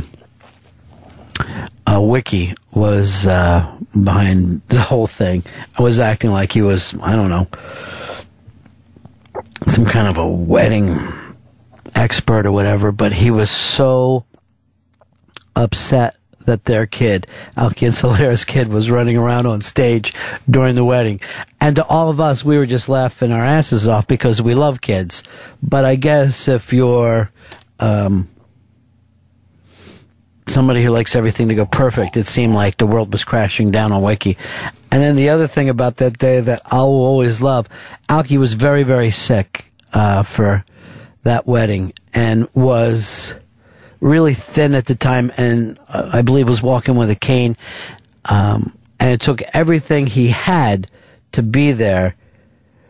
uh, Wiki was uh, behind the whole thing. I was acting like he was I don't know some kind of a wedding expert or whatever, but he was so upset that their kid, Alki and Solera's kid, was running around on stage during the wedding. And to all of us, we were just laughing our asses off because we love kids. But I guess if you're um, somebody who likes everything to go perfect, it seemed like the world was crashing down on Wiki. And then the other thing about that day that I'll always love, Alki was very, very sick uh, for that wedding and was really thin at the time and uh, I believe was walking with a cane. Um, and it took everything he had to be there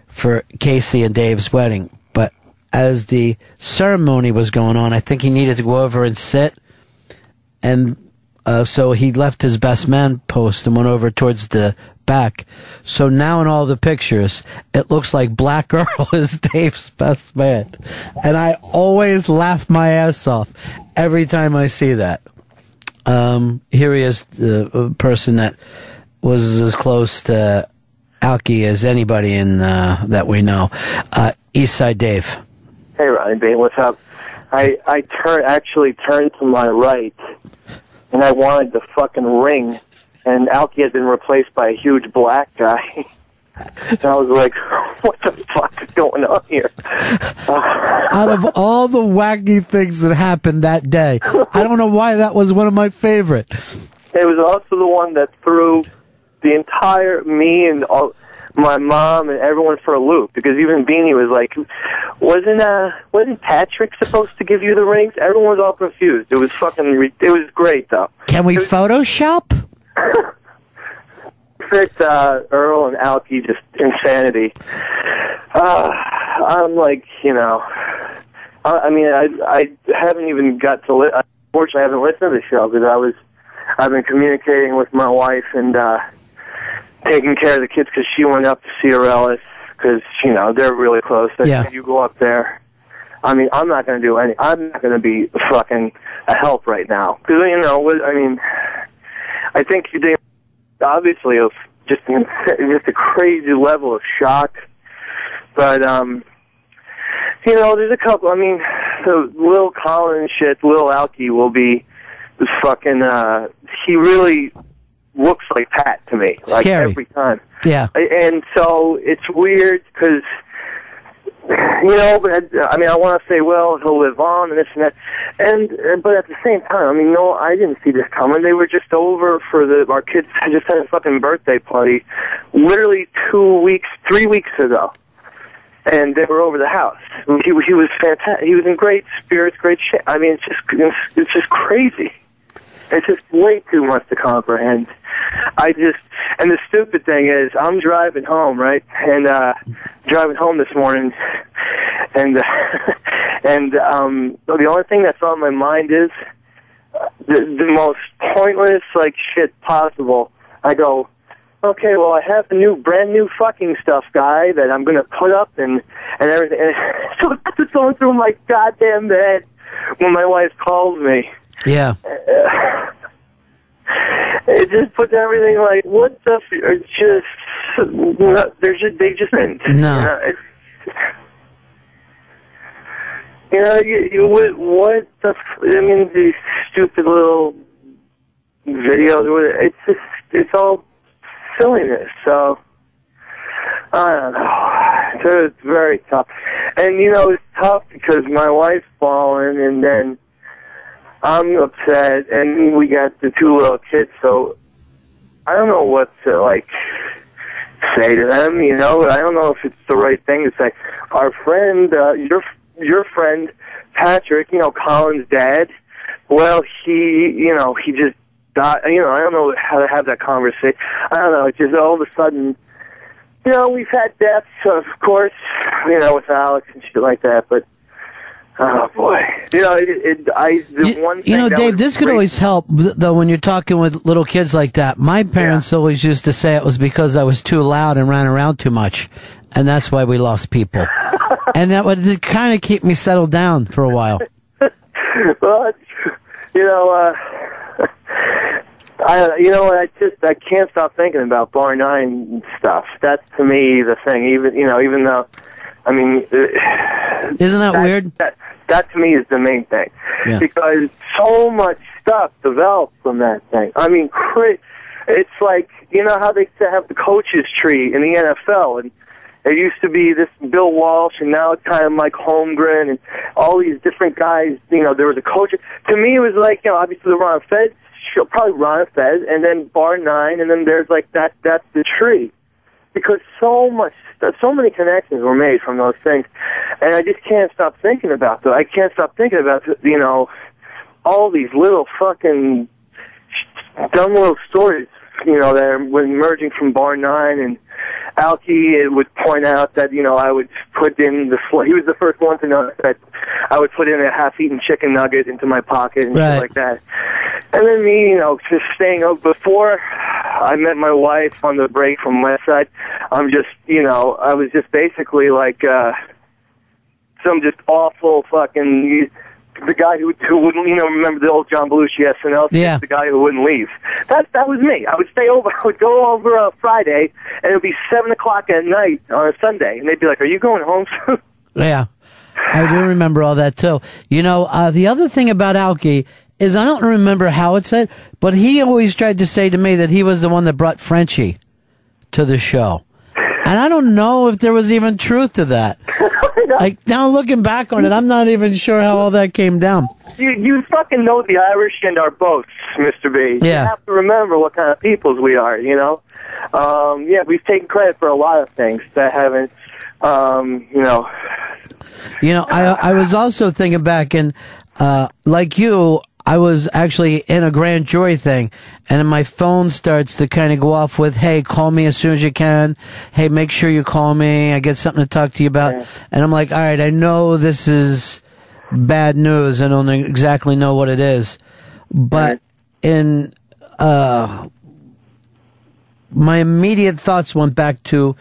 for Casey and Dave's wedding. But as the ceremony was going on, I think he needed to go over and sit. And uh, so he left his best man post and went over towards the back. So now in all the pictures, it looks like Black Girl is Dave's best man. And I always laugh my ass off every time I see that. Um, here he is, the uh, person that was as close to Alki as anybody in uh, that we know. Uh, Eastside Dave.
Hey, Ryan Bain, what's up? I I turn actually turned to my right, and I wanted the fucking ring, and Alki had been replaced by a huge black guy. And I was like, what the fuck is going on here?
Out of all the wacky things that happened that day, I don't know why that was one of my favorite.
It was also the one that threw the entire me and all my mom and everyone for a loop because even Beanie was like, wasn't uh wasn't Patrick supposed to give you the rings? Everyone was all confused. It was fucking re- it was great though.
Can we Photoshop?
Fit uh, Earl and Alki just insanity. Uh, I'm like, you know, I, I mean, I I haven't even got to. Li- unfortunately, I haven't listened to the show because I was I've been communicating with my wife and uh taking care of the kids because she went up to see her Ellis because you know they're really close. They
Yeah.
You go up there. I mean, I'm not going to do any. I'm not going to be fucking a help right now because you know. I mean, I think they obviously of just just a crazy level of shock, but um, you know, there's a couple. I mean, the Lil Colin shit, Lil Alki will be the fucking. uh He really looks like Pat to me, like
Scary.
every time.
Yeah.
And so it's weird because, you know, but I mean, I want to say, well, he'll live on and this and that, and uh, but at the same time, I mean, no, I didn't see this coming. They were just over for the our kids just had a fucking birthday party, literally two weeks, three weeks ago, and they were over the house. He he was fantastic. He was in great spirits, great shit. I mean, it's just it's, it's just crazy. It's just way too much to comprehend. I just, and the stupid thing is, I'm driving home, right? And, uh, driving home this morning, and, uh, and, um, the only thing that's on my mind is uh, the, the most pointless, like, shit possible. I go, okay, well, I have the new, brand new fucking stuff, guy, that I'm gonna put up and, and everything. And so that's what's going through my goddamn head when my wife calls me
Yeah.
it just puts everything like what the f- it's just they're just they just
No.
you know, you know you, you what what the f- I mean these stupid little videos it's just it's all silliness so I don't know so it's very tough and you know it's tough because my wife's fallen and then I'm upset, and we got the two little kids, so I don't know what to like say to them. You know, I don't know if it's the right thing to say. Our friend, uh, your your friend Patrick, you know, Colin's dad. Well, he, you know, he just died. You know, I don't know how to have that conversation. I don't know. It's just all of a sudden. You know, we've had deaths, of course, you know, with Alex and shit like that, but Oh boy! You know, it, it, I the one thing
You know, Dave,
was
this could always help, though, when you're talking with little kids like that. My parents always used to say it was because I was too loud and ran around too much, and that's why we lost people. and that would kind of keep me settled down for a while.
well, you know, uh, I you know I just I can't stop thinking about Bar Nine stuff. That's to me the thing. Even you know, even though I mean, uh,
Isn't that weird?
That that to me is the main thing
Yeah.
because so much stuff developed from that thing. I mean, it's like you know how they have the coaches tree in the NFL and. It used to be this Bill Walsh, and now it's kind of Mike Holmgren, and all these different guys. You know, there was a coach. To me, it was like you know, obviously the Ron show, probably Ron Fez, and then Bar Nine, and then there's like that. That's the tree, because so much, so many connections were made from those things, and I just can't stop thinking about them. I can't stop thinking about you know, all these little fucking dumb little stories. You know, that when emerging from Bar Nine and Alki it would point out that you know I would put in the he was the first one to know that I would put in a half-eaten chicken nugget into my pocket and
Right.
shit like that. And then me, you know, just staying up before I met my wife on the break from West Side. I'm just, you know, I was just basically like uh some just awful fucking the guy who who wouldn't, you know, remember the old John Belushi SNL? skit?
Yeah.
The guy who wouldn't leave. That that was me. I would stay over. I would go over uh, Friday, and it would be seven o'clock at night on a Sunday, and they'd be like, "Are you going home?" soon?"
Yeah. I do remember all that too. You know, uh, the other thing about Alki is I don't remember how it said, but he always tried to say to me that he was the one that brought Frenchie to the show. And I don't know if there was even truth to that. Like now looking back on it, I'm not even sure how all that came down.
You you fucking know the Irish and our boats, Mr. B.
Yeah.
You have to remember what kind of peoples we are, you know? Um, yeah, we've taken credit for a lot of things that haven't, um, you know,
You know, I I was also thinking back and uh like you, I was actually in a grand jury thing and my phone starts to kind of go off with, "Hey, call me as soon as you can. Hey, make sure you call me. I get something to talk to you about." And I'm like, "All right, I know this is bad news. I don't exactly know what it is." But in uh my immediate thoughts went back to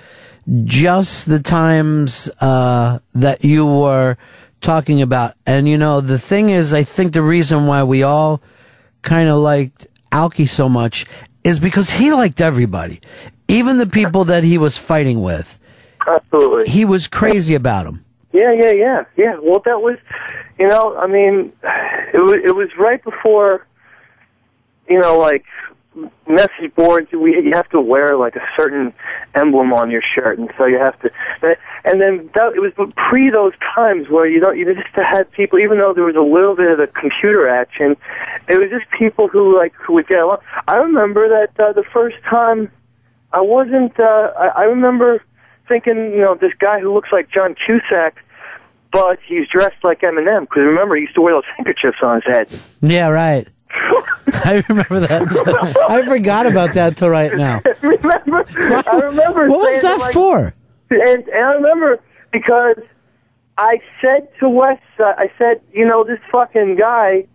just the times uh, that you were talking about. And you know, the thing is, I think the reason why we all kind of liked Alki so much is because he liked everybody, even the people that he was fighting with.
Absolutely.
He was crazy about them.
Yeah, yeah, yeah, yeah. Well, that was, you know, I mean, it was it was right before, you know, like message boards. We you have to wear like a certain emblem on your shirt, and so you have to. And then that, it was pre those times where you don't you just had people, even though there was a little bit of the computer action, it was just people who like who would get along. I remember that uh, the first time I wasn't. Uh, I, I remember thinking, you know, this guy who looks like John Cusack, but he's dressed like Eminem. Because remember, he used to wear those handkerchiefs on his head.
Yeah, right. I remember that. I forgot about that till right now.
remember? I remember.
What was
saying
that
like-
for?
And, and I remember because I said to Wes, uh, I said, you know, this fucking guy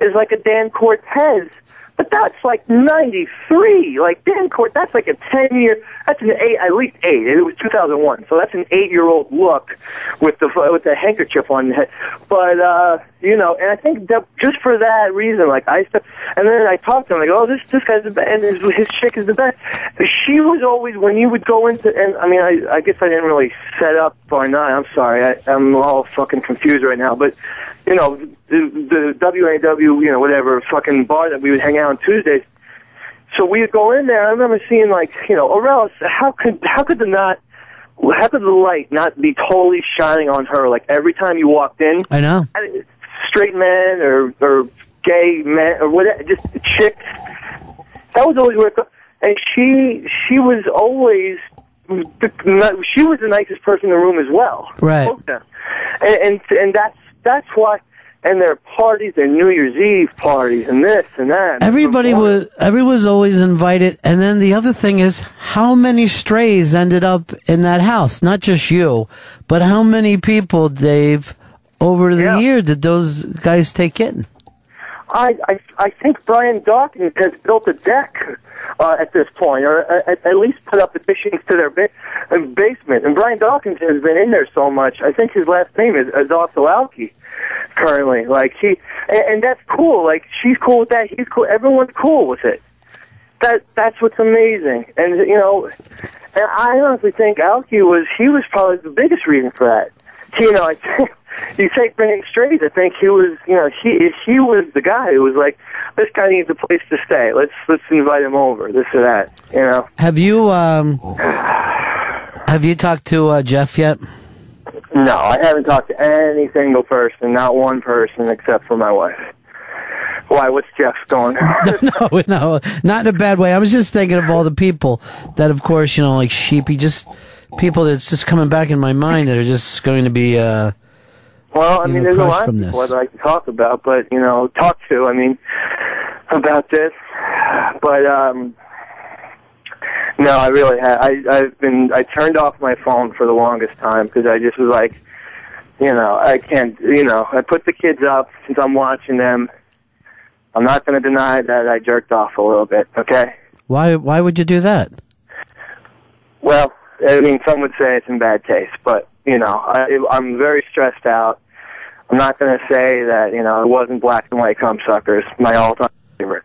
is like a Dan Cortez. But that's like 93. Like Dan Cortez, that's like a 10 year, that's an eight, at least eight. It was 2001. So that's an eight year old look with the, with the handkerchief on the. But, uh, you know, and I think that just for that reason, like I and then I talked to him, like, oh, this, this guy's the best, and his, his chick is the best. She was always, when you would go into, and I mean, I, I guess I didn't really set up or not, I'm sorry, I, I'm all fucking confused right now, but, you know, the, the WAW, you know, whatever fucking bar that we would hang out on Tuesdays. So we would go in there. I remember seeing like, you know, Aurelis. How could how could the not how could the light not be totally shining on her? Like every time you walked in,
I know.
straight men or or gay men or whatever, just chicks. That was always where. it And she she was always she was the nicest person in the room as well.
Right.
Both of them. And, and and that's that's why. And their parties, their New Year's Eve parties, and this and that.
Everybody was everyone was always invited, and then the other thing is how many strays ended up in that house? Not just you, but how many people, Dave, over the year did those guys take in?
I, I I think Brian Dawkins has built a deck uh, at this point, or uh, at, at least put up the additions to their ba- uh, basement. And Brian Dawkins has been in there so much. I think his last name is, is Alki currently. Like he, and, and that's cool. Like she's cool with that. He's cool. Everyone's cool with it. That that's what's amazing. And you know, and I honestly think Alki was he was probably the biggest reason for that. You know, I you take bringing strays. I think he was, you know, he he was the guy who was like, this guy needs a place to stay. Let's let's invite him over. This or that. You know.
Have you um have you talked to uh, Jeff yet?
No, I haven't talked to any single person, not one person except for my wife. Why? What's Jeff going?
no, no, not in a bad way. I was just thinking of all the people that, of course, you know, like sheepy, just people that's just coming back in my mind that are just going to be. uh
Well, I mean, there's a lot of people
this.
I'd like to talk about, but you know, talk to. I mean, about this, but um, no, I really have. I I've been. I turned off my phone for the longest time because I just was like, you know, I can't. You know, I put the kids up since I'm watching them. I'm not going to deny that I jerked off a little bit. Okay.
Why? Why would you do that?
Well, I mean, some would say it's in bad taste, but you know, I, I'm very stressed out. I'm not going to say that you know it wasn't black and white cum suckers, my all-time favorite,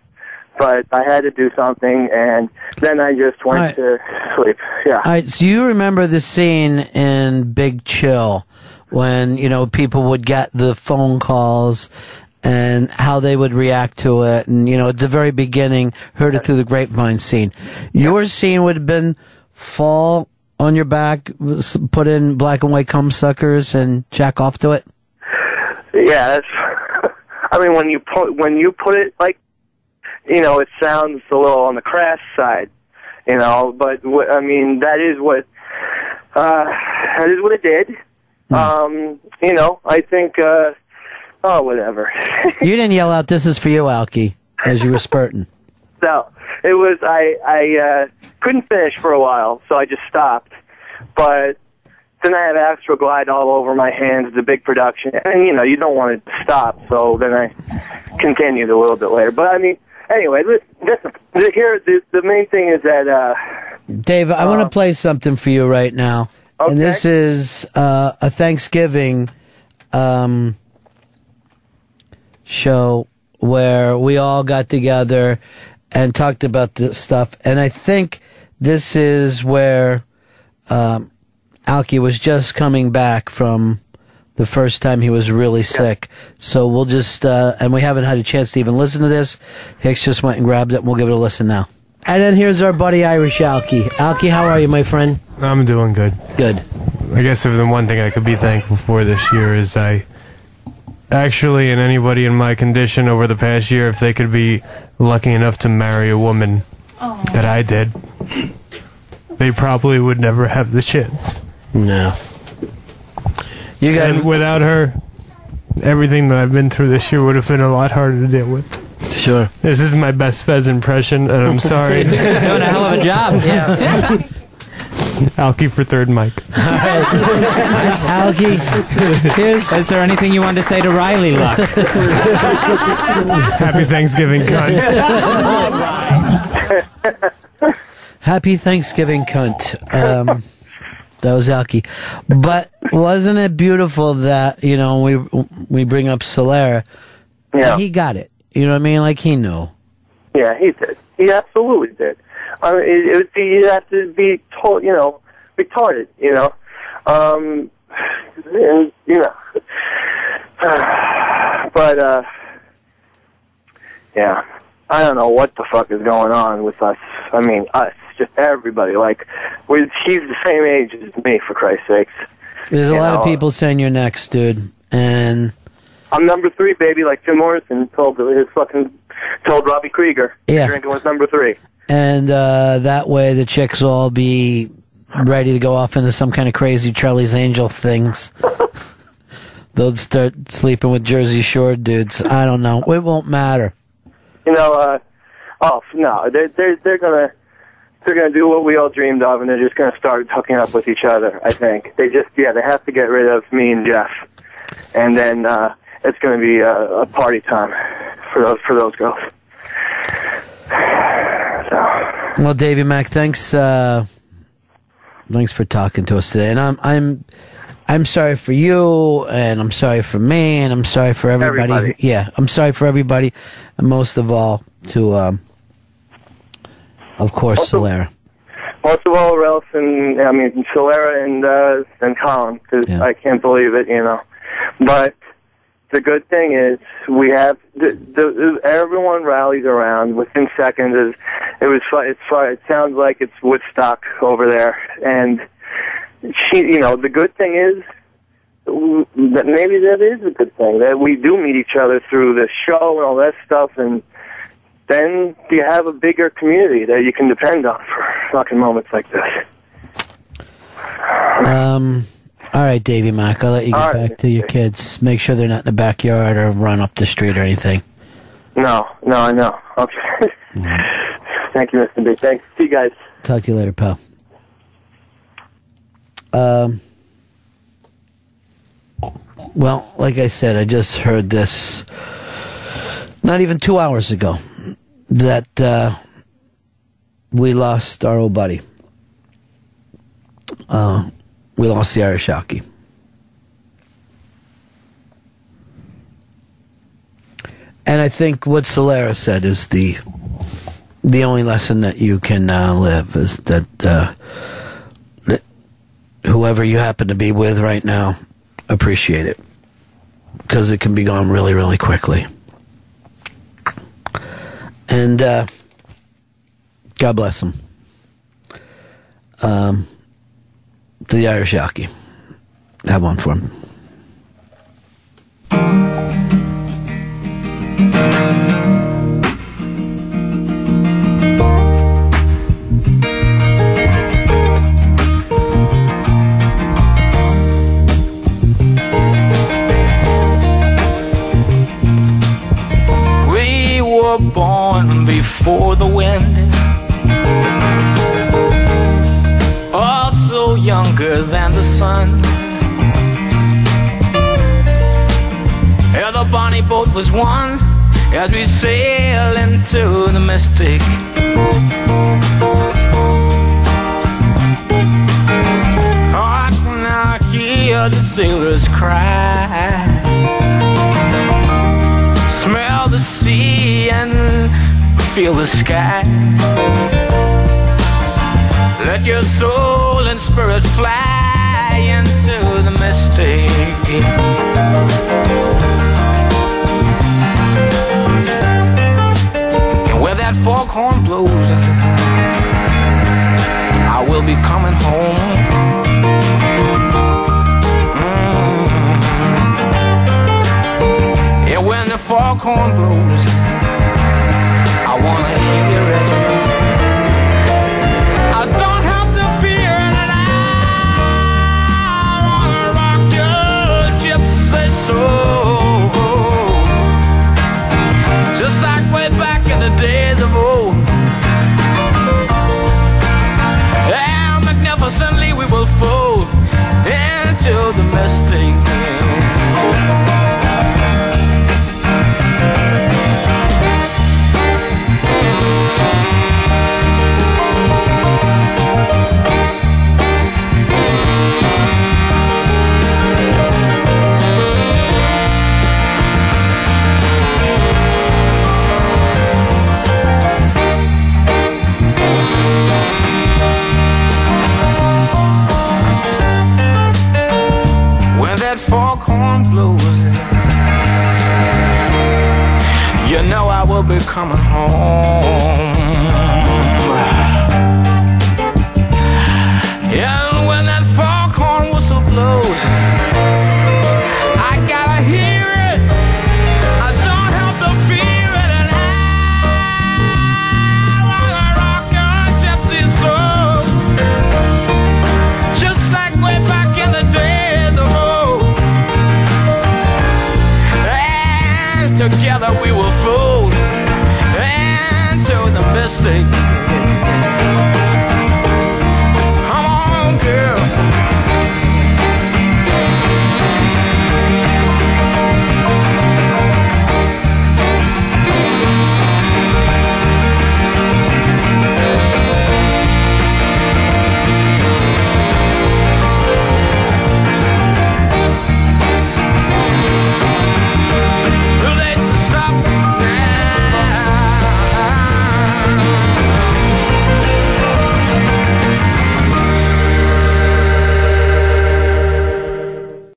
but I had to do something, and then I just went to sleep. Yeah.
All right, so you remember the scene in Big Chill when, you know, people would get the phone calls and how they would react to it. And, you know, at the very beginning, heard it through the grapevine scene. Your scene would have been fall on your back, put in black and white cum suckers, and jack off to it?
Yeah, that's. I mean, when you put when you put it like, you know, it sounds a little on the crass side, you know. But wh- I mean, that is what uh, that is what it did. Um, you know, I think. Uh, oh, whatever.
you didn't yell out, "This is for you, Alki," as you were spurting.
No, it was I. I uh, couldn't finish for a while, so I just stopped. But then I had Astroglide all over my hands. It's a big production, and you know you don't want it to stop. So then I continued a little bit later. But I mean, anyway, li- listen. the- Here, the, the main thing is that uh,
Dave, I want to play something for you right now, and this is uh, a Thanksgiving um, show where we all got together and talked about this stuff, and I think this is where um, Alki was just coming back from the first time he was really sick. So we'll just, uh, and we haven't had a chance to even listen to this. Hicks just went and grabbed it, and we'll give it a listen now. And then here's our buddy Irish Alki. Alki, how are you, my friend?
I'm doing good.
Good.
I guess if the one thing I could be thankful for this year is I actually, and anybody in my condition over the past year, if they could be lucky enough to marry a woman that I did, they probably would never have the shit.
No. You got
and without her, everything that I've been through this year would have been a lot harder to deal with.
Sure.
This is my best Fez impression, and I'm sorry.
Doing a hell of a job. Yeah.
Alki for third mic.
Alki, here's.
Is there anything you want to say to Riley Luck?
Happy Thanksgiving, cunt.
Happy Thanksgiving, cunt. Um, that was Alki. But wasn't it beautiful that, you know, we we bring up Solera?
Yeah.
He got it. You know what I mean? Like he knew.
yeah, he did. He absolutely did. I mean, it, it would be you have to be told, you know, retarded, you know. Um, and, you know, but uh, yeah, I don't know what the fuck is going on with us. I mean, us, just everybody. Like, we, he's the same age as me, for Christ's sakes.
There's a lot
know,
of people saying you're next, dude. And
I'm number three, baby, like Jim Morrison told his fucking told Robbie Krieger.
Yeah.
drinking was number three.
and uh, that way the chicks will all be ready to go off into some kind of crazy Charlie's Angel things. They'll start sleeping with Jersey Shore dudes. I don't know. It won't matter.
You know, uh, oh no, they're they're they're gonna they're gonna do what we all dreamed of, and they're just gonna start hooking up with each other. I think they just yeah they have to get rid of me and Jeff, and then uh, it's gonna be a, a party time for those for those girls.
Well, Davey Mac, thanks. Uh, thanks for talking to us today, and I'm I'm I'm sorry for you, and I'm sorry for me, and I'm sorry for everybody.
Everybody.
Yeah, I'm sorry for everybody, and most of all to, um, of course, Solera.
Most of all, Ralph and I mean Solera and uh, and Colin, because I can't believe it, you know. But the good thing is we have the, the everyone rallies around within seconds. Is it was it's it sounds like it's Woodstock over there, and she, you know, the good thing is that maybe that is a good thing that we do meet each other through the show and all that stuff, and then you have a bigger community that you can depend on for fucking moments like this.
Um, all right, Davy Mac, I'll let you get
All
back to your kids. Make sure they're not in the backyard or run up the street or anything.
No, no, I know. Okay. Thank you, Mr. B. Thanks. See you guys.
Talk to you later, pal. Um. Well, like I said, I just heard this not even two hours ago that uh, we lost our old buddy. Uh, we lost the Irish Alki. And I think what Solera said is the the only lesson that you can uh, live is that, uh, that whoever you happen to be with right now, appreciate it because it can be gone really, really quickly. And uh, God bless them. Um, to the Irish Alki. Have one for him.
Before the wind. Also younger than the sun. Yeah, the bonnie boat was one as we sail into the mystic. Hear the sailors cry smell the sea and feel the sky. Let your soul and spirit fly into the mystic. Where that foghorn blows, I will be coming home. Mm. Yeah, when the foghorn blows, I don't have to fear I wanna rock your gypsy soul, just like way back in the days of old. Magnificently we will fold into the mystic. Be coming home. And